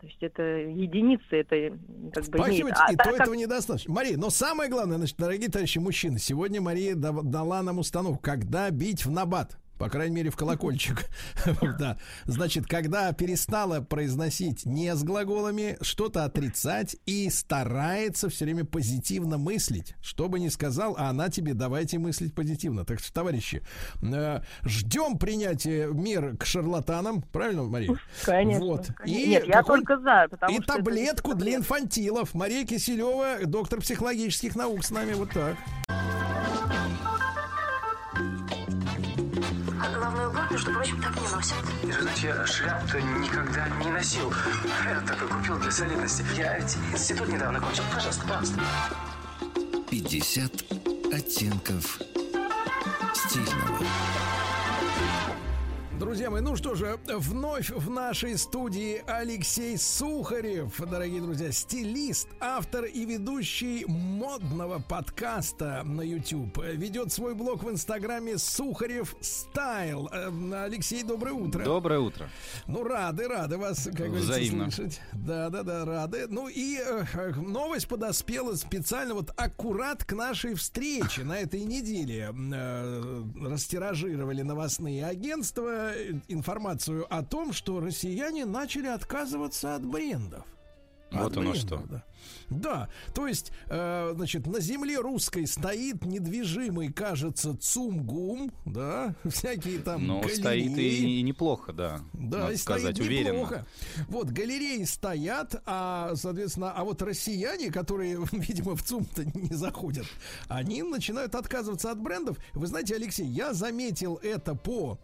То есть это единицы, это как бы имеет. А и то как- этого недостаточно. Мария, но самое главное, значит, дорогие товарищи мужчины, сегодня Мария дала нам установку, когда бить в набат. По крайней мере, в колокольчик. Да. Значит, когда перестала произносить не с глаголами, что-то отрицать и старается все время позитивно мыслить. Что бы ни сказал, а она тебе давайте мыслить позитивно. Так что, товарищи, э, ждем принятия мер к шарлатанам. Правильно, Мария? Конечно. Вот. И Нет, я только за, и таблетку для инфантилов. Мария Киселева, доктор психологических наук с нами. Вот так. Между прочим, так не носят. И знаете, я шляп-то никогда не носил. Я такой купил для солидности. Я ведь институт недавно кончил. Пожалуйста, пожалуйста. 50 оттенков стильного. Друзья мои, ну что же, вновь в нашей студии Алексей Сухарев, дорогие друзья, стилист, автор и ведущий модного подкаста на YouTube. Ведет свой блог в Инстаграме Сухарев Стайл. Э, Алексей, доброе утро. Доброе утро. Ну, рады, рады вас, как говорится, Взаимно. слышать. Да, да, да, рады. Ну и э, новость подоспела специально вот аккурат к нашей встрече на этой неделе. Э, растиражировали новостные агентства информацию о том, что россияне начали отказываться от брендов. Вот От оно брендов, что. Да. Да, то есть, э, значит, на земле русской стоит недвижимый, кажется, ЦУМГУМ, да, всякие там Но галереи. стоит и, и неплохо, да. Да, Надо и сказать стоит уверенно. неплохо. Вот, галереи стоят, а, соответственно, а вот россияне, которые, видимо, в ЦУМ-то не заходят, они начинают отказываться от брендов. Вы знаете, Алексей, я заметил это по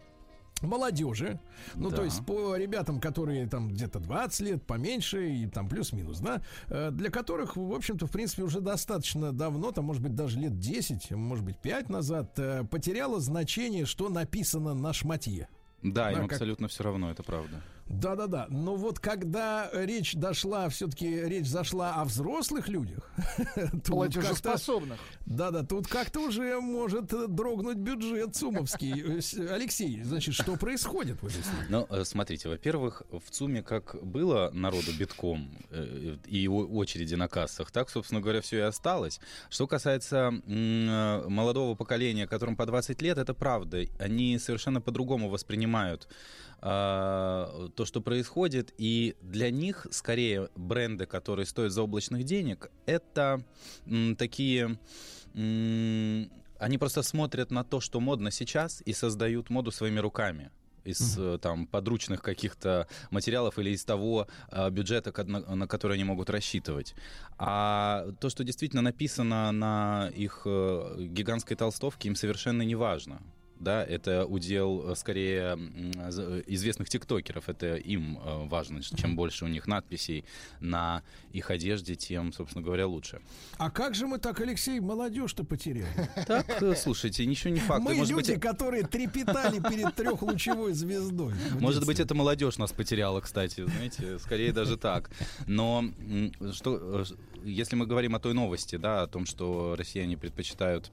молодежи, ну Да. то есть по ребятам, которые там где-то 20 лет, поменьше и там плюс-минус, да, э, для которых, в общем-то, в принципе, уже достаточно давно, там, может быть, даже лет 10, может быть, 5 назад, э, потеряло значение, что написано на шматье. Да, им как- абсолютно все равно, это правда. Да-да-да. Но вот когда речь дошла, все-таки речь зашла о взрослых людях, Платежеспособных. Да-да, тут как-то уже может дрогнуть бюджет сумовский. Э, Алексей, значит, что происходит в этой истории? Ну, э, смотрите, во-первых, в ЦУМе как было народу битком э, и о- очереди на кассах, так, собственно говоря, все и осталось. Что касается молодого поколения, которым по 20 лет, это правда. Они совершенно по-другому воспринимают а, то, что происходит, и для них скорее бренды, которые стоят заоблачных денег, это м, такие м, они просто смотрят на то, что модно сейчас, и создают моду своими руками из э, там подручных каких-то материалов или из того э, бюджета, на, на который они могут рассчитывать. А то, что действительно написано на их э, гигантской толстовке, им совершенно не важно. Да, это удел э, скорее м, з- известных тиктокеров, это им э, важно, чем больше у них надписей на их одежде, тем, собственно говоря, лучше. А как же мы так, Алексей, молодежь-то потеряли? Так, э, слушайте, ничего не факт. Мы Может быть, люди, которые трепетали перед трехлучевой звездой. Может быть, это молодежь нас потеряла, кстати, знаете, скорее даже так. Но что, э, если мы говорим о той новости, да, о том, что россияне предпочитают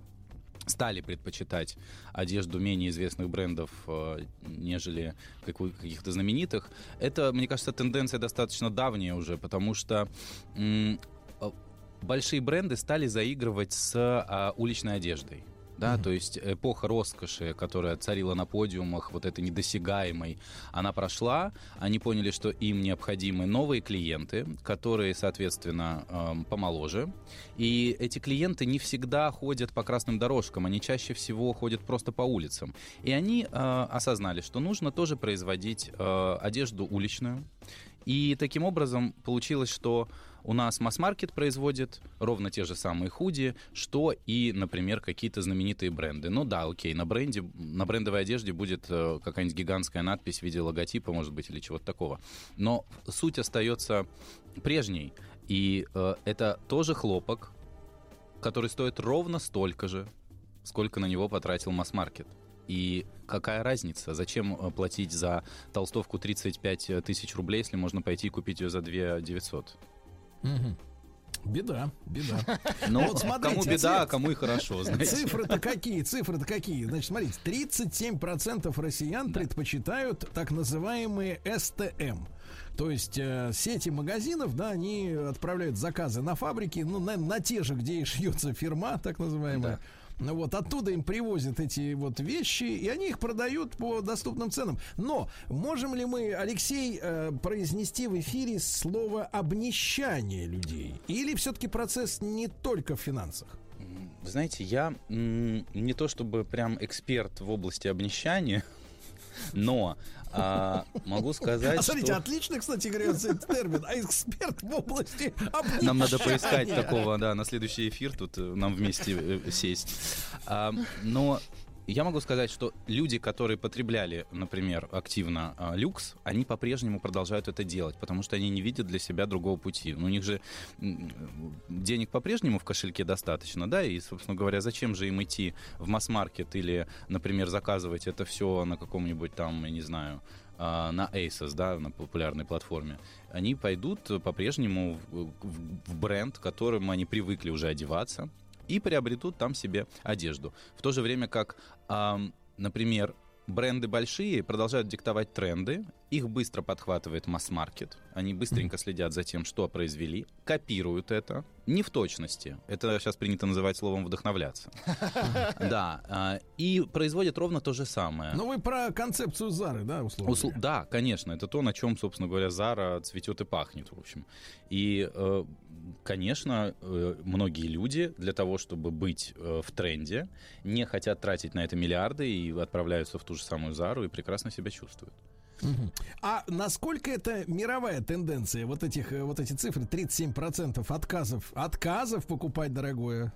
стали предпочитать одежду менее известных брендов, э, нежели каких-то знаменитых. Это, мне кажется, тенденция достаточно давняя уже, потому что э, большие бренды стали заигрывать с а, уличной одеждой. Да, то есть эпоха роскоши, которая царила на подиумах, вот этой недосягаемой, она прошла. Они поняли, что им необходимы новые клиенты, которые, соответственно, эм, помоложе. И эти клиенты не всегда ходят по красным дорожкам, они чаще всего ходят просто по улицам. И они э, осознали, что нужно тоже производить э, одежду уличную. И таким образом получилось, что у нас масс-маркет производит ровно те же самые худи, что и, например, какие-то знаменитые бренды. Ну да, окей, на бренде, на брендовой одежде будет э, какая-нибудь гигантская надпись в виде логотипа, может быть, или чего-то такого. Но суть остается прежней. И э, это тоже хлопок, который стоит ровно столько же, сколько на него потратил масс-маркет. И какая разница? Зачем э, платить за толстовку 35 тысяч рублей, если можно пойти и купить ее за 2 900? Беда, беда. Ну, Вот смотрите, кому беда, а кому и хорошо, знаете. Цифры-то какие? Цифры-то какие? Значит, смотрите, 37% россиян предпочитают так называемые СТМ. То есть э, сети магазинов, да, они отправляют заказы на фабрики, ну, на, на те же, где и шьется фирма, так называемая. Ну Вот оттуда им привозят эти вот вещи, и они их продают по доступным ценам. Но можем ли мы, Алексей, э, произнести в эфире слово обнищание людей? Или все-таки процесс не только в финансах? Знаете, я не то чтобы прям эксперт в области обнищания, но а, могу сказать, А смотрите, что... отлично, кстати говоря, этот термин. А эксперт в области обнищания. Нам надо поискать такого, да, на следующий эфир тут э, нам вместе э, сесть. А, но я могу сказать, что люди, которые потребляли, например, активно а, люкс, они по-прежнему продолжают это делать, потому что они не видят для себя другого пути. Ну, У них же денег по-прежнему в кошельке достаточно, да, и, собственно говоря, зачем же им идти в масс-маркет или, например, заказывать это все на каком-нибудь там, я не знаю, а, на Asos, да, на популярной платформе, они пойдут э, по-прежнему в, в- в бренд, которым они привыкли уже одеваться, и приобретут там себе одежду. В то же время как, ам, например, бренды большие продолжают диктовать тренды, их быстро подхватывает масс-маркет, они быстренько следят за тем, что произвели, копируют это, не в точности, это сейчас принято называть словом вдохновляться. Да, а, и производят ровно то же самое. Ну, вы про концепцию Зары, да, условно? Усл- Да, конечно, это то, на чем, собственно говоря, Зара цветет и пахнет, в общем. И, э, конечно, э, многие люди для того, чтобы быть э, в тренде, не хотят тратить на это миллиарды и отправляются в ту же самую Зару и прекрасно себя чувствуют. А насколько это мировая тенденция, вот, этих, э, вот эти цифры, 37% отказов, отказов покупать дорогое?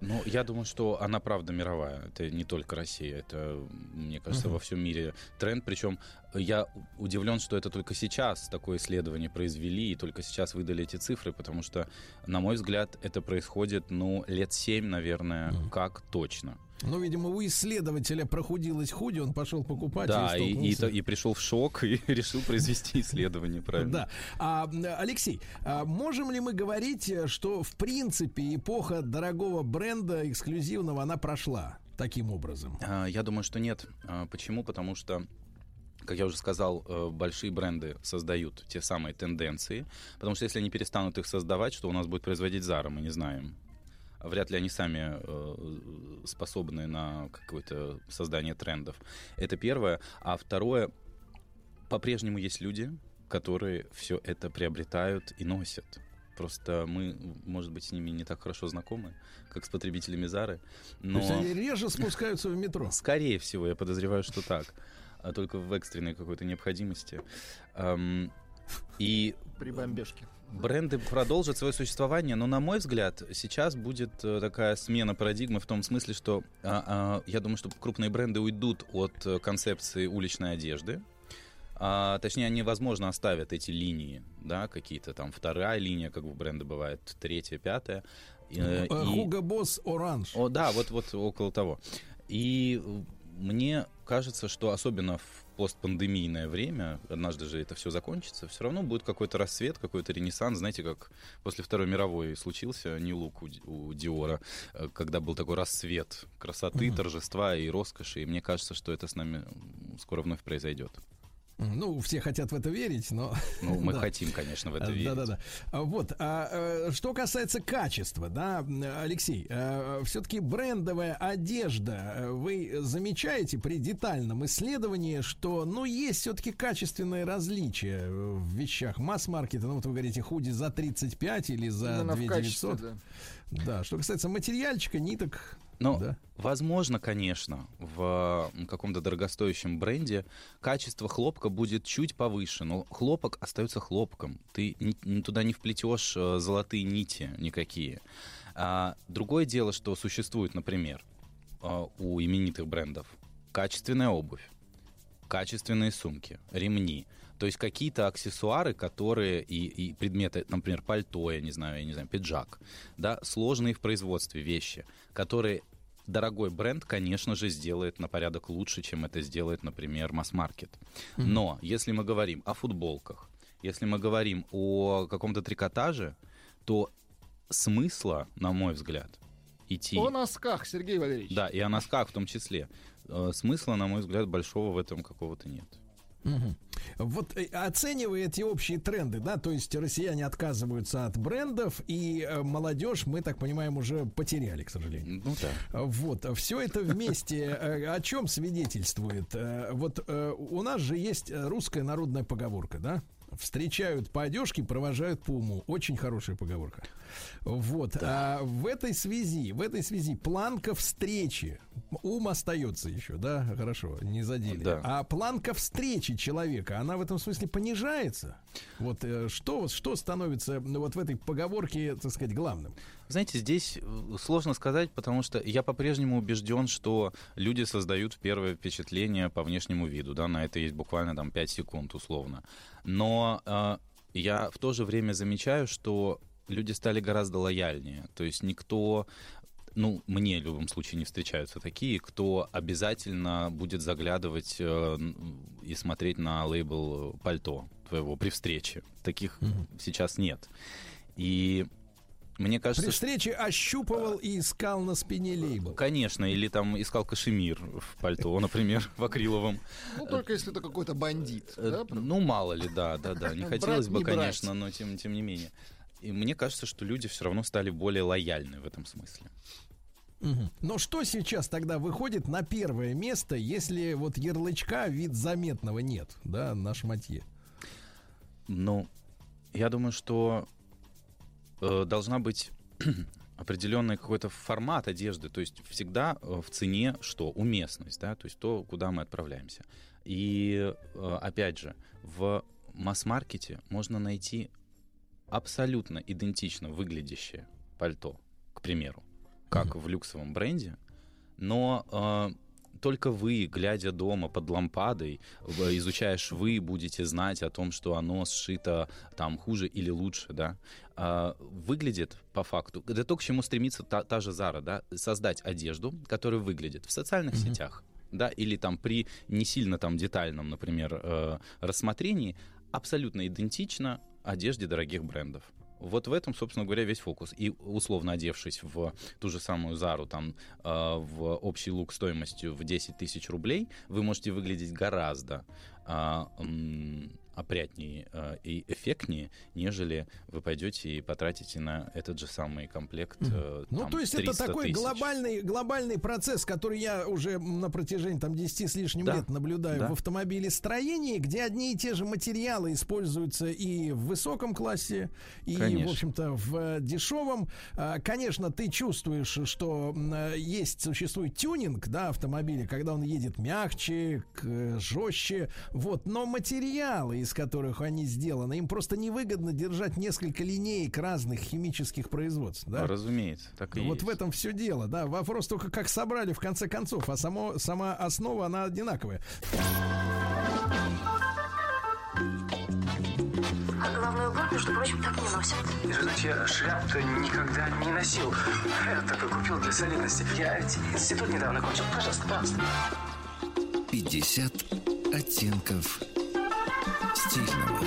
Ну, я думаю, что она правда мировая. Это не только Россия. Это, мне кажется, Мгм. во всем мире тренд. Причем я удивлен, что это только сейчас такое исследование произвели и только сейчас выдали эти цифры, потому что, на мой взгляд, это происходит, ну, лет семь, наверное, как точно. Ну, видимо, у исследователя прохудилось худи, он пошел покупать да, и, и, и, и пришел в шок и решил произвести исследование, правильно? Да. А, Алексей, а можем ли мы говорить, что в принципе эпоха дорогого бренда эксклюзивного она прошла таким образом? А, Я думаю, что нет. А, Почему? Потому что как я уже сказал, э, большие бренды создают те самые тенденции, потому что если они перестанут их создавать, что у нас будет производить Zara, мы не знаем. Вряд ли они сами э, способны на какое-то создание трендов. Это первое. А второе, по-прежнему есть люди, которые все это приобретают и носят. Просто мы, может быть, с ними не так хорошо знакомы, как с потребителями Зары. Но... То есть они реже спускаются в метро? Скорее всего, я подозреваю, что так. А только в экстренной какой-то необходимости. И... При бомбежке. Бренды продолжат свое существование, но, на мой взгляд, сейчас будет э, такая смена парадигмы в том смысле, что а, а, я думаю, что крупные бренды уйдут от э, концепции уличной одежды. А, точнее, они, возможно, оставят эти линии, да, какие-то там вторая линия, как в бренда бывает, третья, пятая. Хуга Босс Оранж. О, да, вот, вот около того. И э, мне кажется, что особенно в постпандемийное время, однажды же это все закончится, все равно будет какой-то рассвет, какой-то ренессанс. Знаете, как после Второй мировой случился New Look у, у Диора, э, когда был такой рассвет красоты, Мгм. торжества и роскоши. И мне кажется, что это с нами скоро вновь произойдет. Ну, все хотят в это верить, но... Ну, мы Да. хотим, конечно, в это верить. Да-да-да. А Вот, а, э, что касается качества, да, Алексей, все-таки брендовая одежда, э, вы замечаете при детальном исследовании, что, ну, есть все-таки качественные различия э, в вещах масс-маркета, ну, вот вы говорите, худи за 35 или за Именно в 2 качестве, 900. да. Да, что касается материальчика, ниток, Ну, да. возможно, конечно, в каком-то дорогостоящем бренде качество хлопка будет чуть повыше, но хлопок остается хлопком. Ты туда не вплетешь э, золотые нити никакие. А, другое дело, что существует, например, э, у именитых брендов качественная обувь, качественные сумки, ремни. То есть какие-то аксессуары, которые и, и предметы, например, пальто, я не знаю, я не знаю, пиджак, да, сложные в производстве вещи, которые дорогой бренд, конечно же, сделает на порядок лучше, чем это сделает, например, масс-маркет. Но если мы говорим о футболках, если мы говорим о каком-то трикотаже, то смысла, на мой взгляд, идти... О носках, Сергей Валерьевич. Да, и о носках в том числе. Э, Смысла, на мой взгляд, большого в этом какого-то нет. Мгм. Вот э, оценивая эти общие тренды, да, то есть россияне отказываются от брендов, и э, молодежь, мы так понимаем, уже потеряли, к сожалению. Ну да. Вот, все это вместе э, о чем свидетельствует? Вот у нас же есть русская народная поговорка, да? Встречают по одежке, провожают по уму. Очень хорошая поговорка. Вот. А в этой связи, в этой связи планка встречи. Ум остается еще, да? Хорошо, не задели. Да. А планка встречи человека, она в этом смысле понижается. Вот э, что, что становится ну, вот в этой поговорке, так сказать, главным? Знаете, здесь э, сложно сказать, потому что я по-прежнему убежден, что люди создают первое впечатление по внешнему виду, да, на это есть буквально там 5 секунд условно. Но э, я в то же время замечаю, что люди стали гораздо лояльнее. То есть никто ну, мне в любом случае не встречаются такие, кто обязательно будет заглядывать э, и смотреть на лейбл пальто твоего при встрече. Таких сейчас нет. И мне кажется, При что- встрече ощупывал и искал на спине лейбл. Конечно, или там искал кашемир в пальто, например, в акриловом. Ну, только если это какой-то бандит. Э, да? Ну, мало ли, да, да, да. Не хотелось бы, конечно, но тем, тем не менее. И мне кажется, что люди все равно стали более лояльны в этом смысле. Мгм. Но что сейчас тогда выходит на первое место, если вот ярлычка вид заметного нет, да, на шматье? Ну, я думаю, что э, должна быть определенный какой-то формат одежды. То есть всегда э, в цене что? Уместность, да, то есть то, куда мы отправляемся. И э, опять же, в масс-маркете можно найти абсолютно идентично выглядящее пальто, к примеру, как в люксовом бренде, но э, только вы, глядя дома под лампадой, в- изучая швы, будете знать о том, что оно сшито там хуже или лучше, да. А, выглядит по факту. Это то, к чему стремится та, та же Зара, да, создать одежду, которая выглядит в социальных сетях, да, или там при не сильно там детальном, например, э, рассмотрении, абсолютно идентично одежде дорогих брендов. Вот в этом, собственно говоря, весь фокус. И условно одевшись в ту же самую Зару, там, э, в общий лук стоимостью в 10 тысяч рублей, вы можете выглядеть гораздо а, опрятнее э, и эффектнее, нежели вы пойдете и потратите на этот же самый комплект э, Ну, там, то есть это 300 такой тысяч. глобальный, глобальный процесс, который я уже на протяжении там 10 с лишним Да, лет наблюдаю да. в автомобилестроении, где одни и те же материалы используются и в высоком классе, и, Конечно. в общем-то, в э, дешевом. А, Конечно, ты чувствуешь, что э, есть, существует тюнинг, да, автомобиля, когда он едет мягче, э, жестче, вот, но материалы, из которых они сделаны, им просто невыгодно держать несколько линеек разных химических производств. Да? Разумеется, так и вот есть. в этом все дело, да. Вопрос только как собрали в конце концов, а само, сама основа, она одинаковая. А головной убор, между прочим, так не носят. И же, знаете, я шляп-то никогда не носил. Я так и купил для солидности. Я ведь институт недавно кончил. Пожалуйста, пожалуйста. 50 оттенков стильного.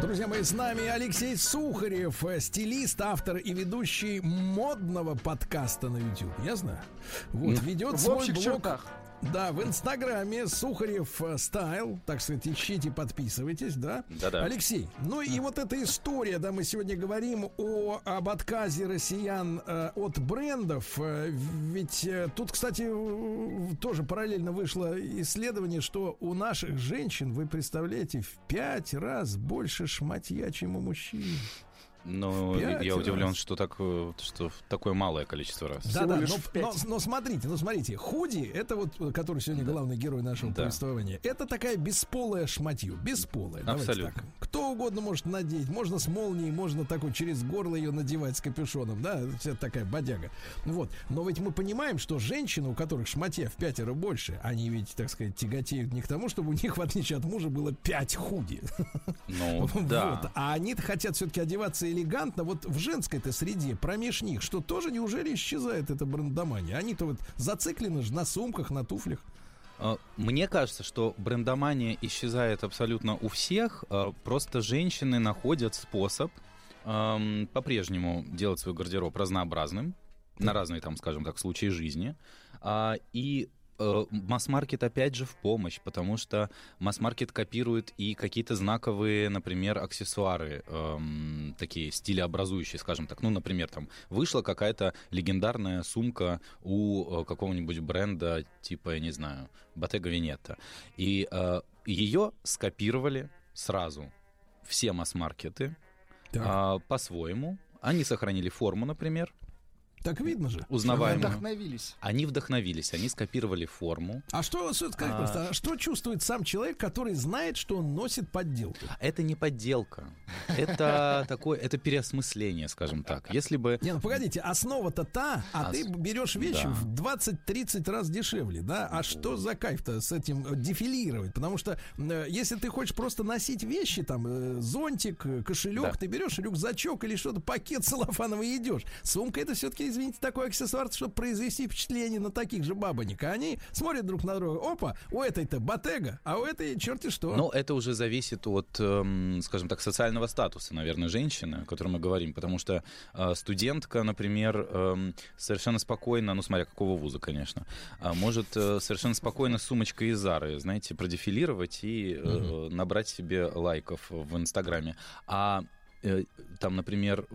Друзья мои, с нами Алексей Сухарев, э, стилист, автор и ведущий модного подкаста на YouTube. Ясно? Вот, ведет в свой блог. чертах. Да, в Инстаграме Сухарев э, Стайл, так сказать, ищите, подписывайтесь, да? Да-да. Алексей, ну и вот эта история, да, мы сегодня говорим о, об отказе россиян э, от брендов, э, ведь э, тут, кстати, тоже параллельно вышло исследование, что у наших женщин, вы представляете, в пять раз больше шматья, чем у мужчин. Но Пять я удивлен, раз. что, так, э, что такое малое количество раз. Да, да, но, но- но смотрите, ну смотрите, худи, это вот, который сегодня главный герой нашего Да. повествования, это такая бесполая шматью, бесполая. Абсолютно. так. Кто угодно может надеть, можно с молнией, можно такой через горло ее надевать с капюшоном, да, это такая бодяга. Вот, но ведь мы понимаем, что женщины, у которых шматья в пятеро больше, они ведь, так сказать, тяготеют не к тому, чтобы у них, в отличие от мужа, было пять худи. Ну, Вот. да. А они хотят все-таки одеваться элегантно. Вот в женской-то среде, промеж них, что тоже неужели исчезает эта брендомания? Они-то вот зациклены же на сумках, на туфлях. А, Мне кажется, что брендомания исчезает абсолютно у всех. а, Просто женщины находят способ ам, по-прежнему делать свой гардероб разнообразным на разные, там, скажем так, случаи жизни. А, И масс-маркет опять же в помощь, потому что масс-маркет копирует и какие-то знаковые, например, аксессуары, эм, такие стилеобразующие, скажем так. Ну, например, там вышла какая-то легендарная сумка у э, какого-нибудь бренда, типа, я не знаю, Bottega Veneta. И э, ее скопировали сразу все масс-маркеты а, по-своему. Они сохранили форму, например, Так видно же. узнаваемую. Вдохновились. Они вдохновились, они скопировали форму. А что, А. просто, а что чувствует сам человек, который знает, что он носит подделку? Это не подделка. Это такое, это переосмысление, скажем так. Если бы... Не, ну погодите, основа-то та, а ты берешь вещи Да. в 20-30 раз дешевле, да? А что за кайф-то с этим э, дефилировать? Потому что э, если ты хочешь просто носить вещи, там, э, зонтик, кошелек, Да. ты берешь рюкзачок или что-то, пакет целлофановый идешь. Сумка это все-таки, извините, такой аксессуар, чтобы произвести впечатление на таких же бабонек. А они смотрят друг на друга. Опа, у этой-то батега, а у этой черти что. Но это уже зависит от, эм, скажем так, социального статуса, наверное, женщины, о которой мы говорим. Потому что э, студентка, например, эм, совершенно спокойно, ну, смотря какого вуза, конечно, а, может э, совершенно спокойно с сумочкой из Зары, знаете, продефилировать и э, набрать себе лайков в Инстаграме. А там, например,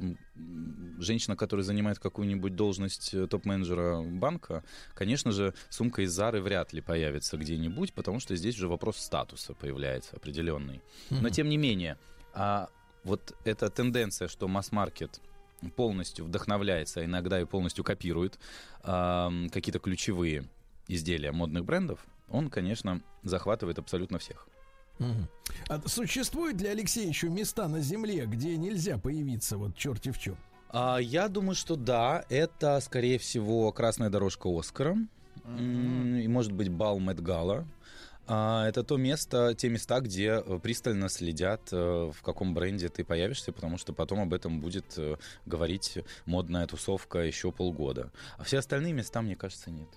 женщина, которая занимает какую-нибудь должность э, топ-менеджера банка, конечно же, сумка из Зары вряд ли появится где-нибудь, потому что здесь уже вопрос статуса появляется определенный. Но тем не менее, а вот эта тенденция, что масс-маркет полностью вдохновляется, а иногда и полностью копирует ам, какие-то ключевые изделия модных брендов, он, конечно, захватывает абсолютно всех. А существуют ли, Алексей, еще места на Земле, где нельзя появиться вот черти в чем? А, я думаю, что да, это, скорее всего, красная дорожка Оскара. И, может быть, бал Мэтт Гала. А, Это то место, те места, где э, пристально следят, э, в каком бренде ты появишься, потому что потом об этом будет э, говорить модная тусовка еще полгода. А все остальные места, мне кажется, нет.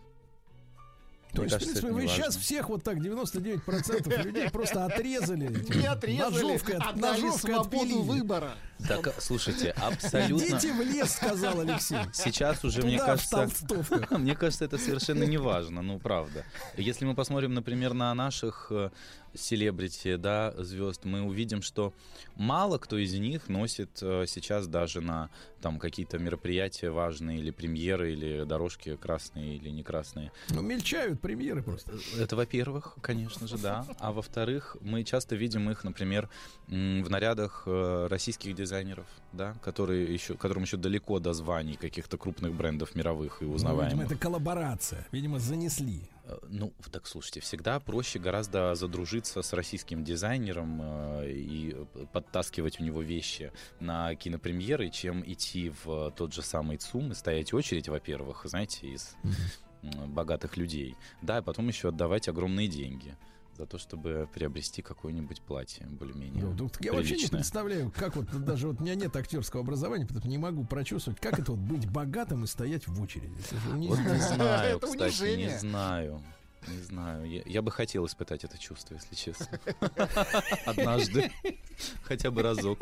То Мне есть, в кажется, принципе, это вы сейчас важно. всех вот так 99% людей просто отрезали. Не отрезали, Ножовкой, от- отдали ножовкой свободу отпилили. выбора. Так, а, слушайте, абсолютно... Идите в лес, сказал Алексей. Сейчас уже, мне Туда, в кажется, мне кажется, это совершенно не важно, ну, правда. Если мы посмотрим, например, на наших э, селебрити, да, звезд, мы увидим, что мало кто из них носит э, сейчас даже на там какие-то мероприятия важные, или премьеры, или дорожки красные или не красные. Ну, мельчают премьеры просто. Это, во-первых, конечно же, да. А во-вторых, мы часто видим их, например, в нарядах э, российских дизайнеров, да, которые еще, которым еще далеко до званий каких-то крупных брендов мировых и Ну, видимо, узнаваемых. это коллаборация. Видимо, занесли. Э, Ну, так слушайте, всегда проще гораздо задружиться с российским дизайнером э, и подтаскивать у него вещи на кинопремьеры, чем идти в тот же самый ЦУМ и стоять очередь, во-первых, знаете, из богатых людей. Да, и потом еще отдавать огромные деньги за то, чтобы приобрести какое-нибудь платье более-менее Ну, тут я вообще не представляю, как вот даже вот у меня нет актерского образования, поэтому не могу прочувствовать, как это вот быть богатым и стоять в очереди. Это же Вот не знаю, Это кстати, не унижение. знаю. Не знаю. Я, я бы хотел испытать это чувство, если честно. Однажды. Хотя бы разок.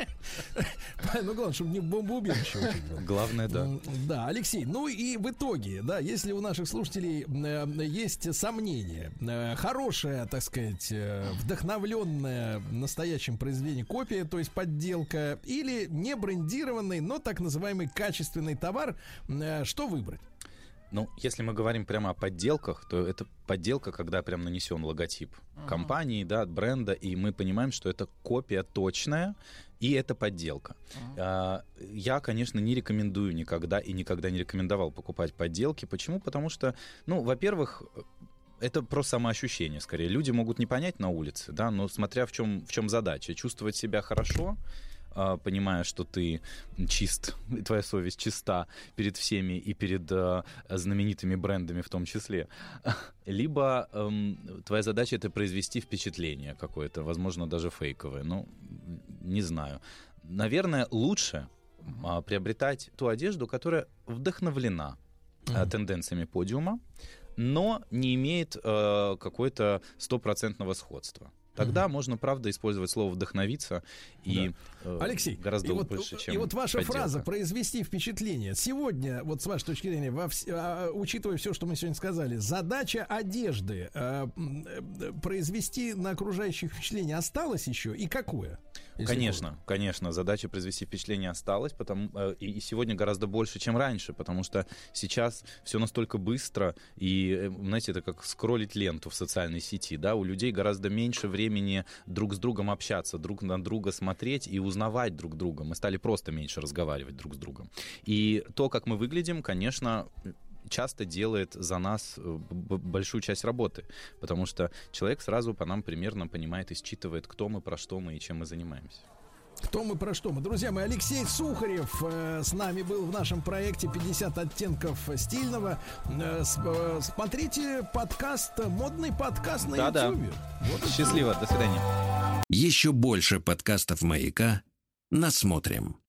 Ну, главное, чтобы не бомбоубежище. Главное, да. М, Да, Алексей, ну и в итоге, да, если у наших слушателей э, есть сомнения, э, хорошая, так сказать, э, вдохновленная настоящим произведением копия, то есть подделка, или не брендированный, но так называемый качественный товар, что выбрать? Ну, если мы говорим прямо о подделках, то это подделка, когда прям нанесен логотип компании, да, от бренда, и мы понимаем, что это копия точная, и это подделка. А, Я, конечно, не рекомендую никогда и никогда не рекомендовал покупать подделки. Почему? Потому что, ну, во-первых, это просто самоощущение, скорее. Люди могут не понять на улице, да, но смотря в чем, в чем задача. Чувствовать себя хорошо, а, понимая, что ты чист, и твоя совесть чиста перед всеми и перед а, знаменитыми брендами в том числе. Либо эм, твоя задача это произвести впечатление какое-то, возможно, даже фейковое. Ну, не знаю. Наверное, лучше а, приобретать ту одежду, которая вдохновлена а, тенденциями подиума, но не имеет э, какой-то стопроцентного сходства. Тогда можно, правда, использовать слово «вдохновиться» и э, Алексей, гораздо и вот, больше, чем и вот ваша подделка. фраза «произвести впечатление». Сегодня, вот с вашей точки зрения, во вс- а, учитывая все, что мы сегодня сказали, задача одежды а, произвести на окружающих впечатление осталась еще и какое? Конечно, конечно, задача произвести впечатление осталась, потому, э, и, и сегодня гораздо больше, чем раньше, потому что сейчас все настолько быстро, и, э, знаете, это как скроллить ленту в социальной сети, да, у людей гораздо меньше времени друг с другом общаться, друг на друга смотреть и узнавать друг друга. Мы стали просто меньше разговаривать друг с другом. И то, как мы выглядим, конечно, часто делает за нас э, большую часть работы, потому что человек сразу по нам примерно понимает и считывает, кто мы, про что мы и чем мы занимаемся. Кто мы про что мы? Друзья мои, Алексей Сухарев э, с нами был в нашем проекте 50 оттенков стильного. Э, с- э, смотрите подкаст, модный подкаст на Да-да. YouTube. Вот и всё. Счастливо, до свидания. Еще больше подкастов «Маяка» насмотрим.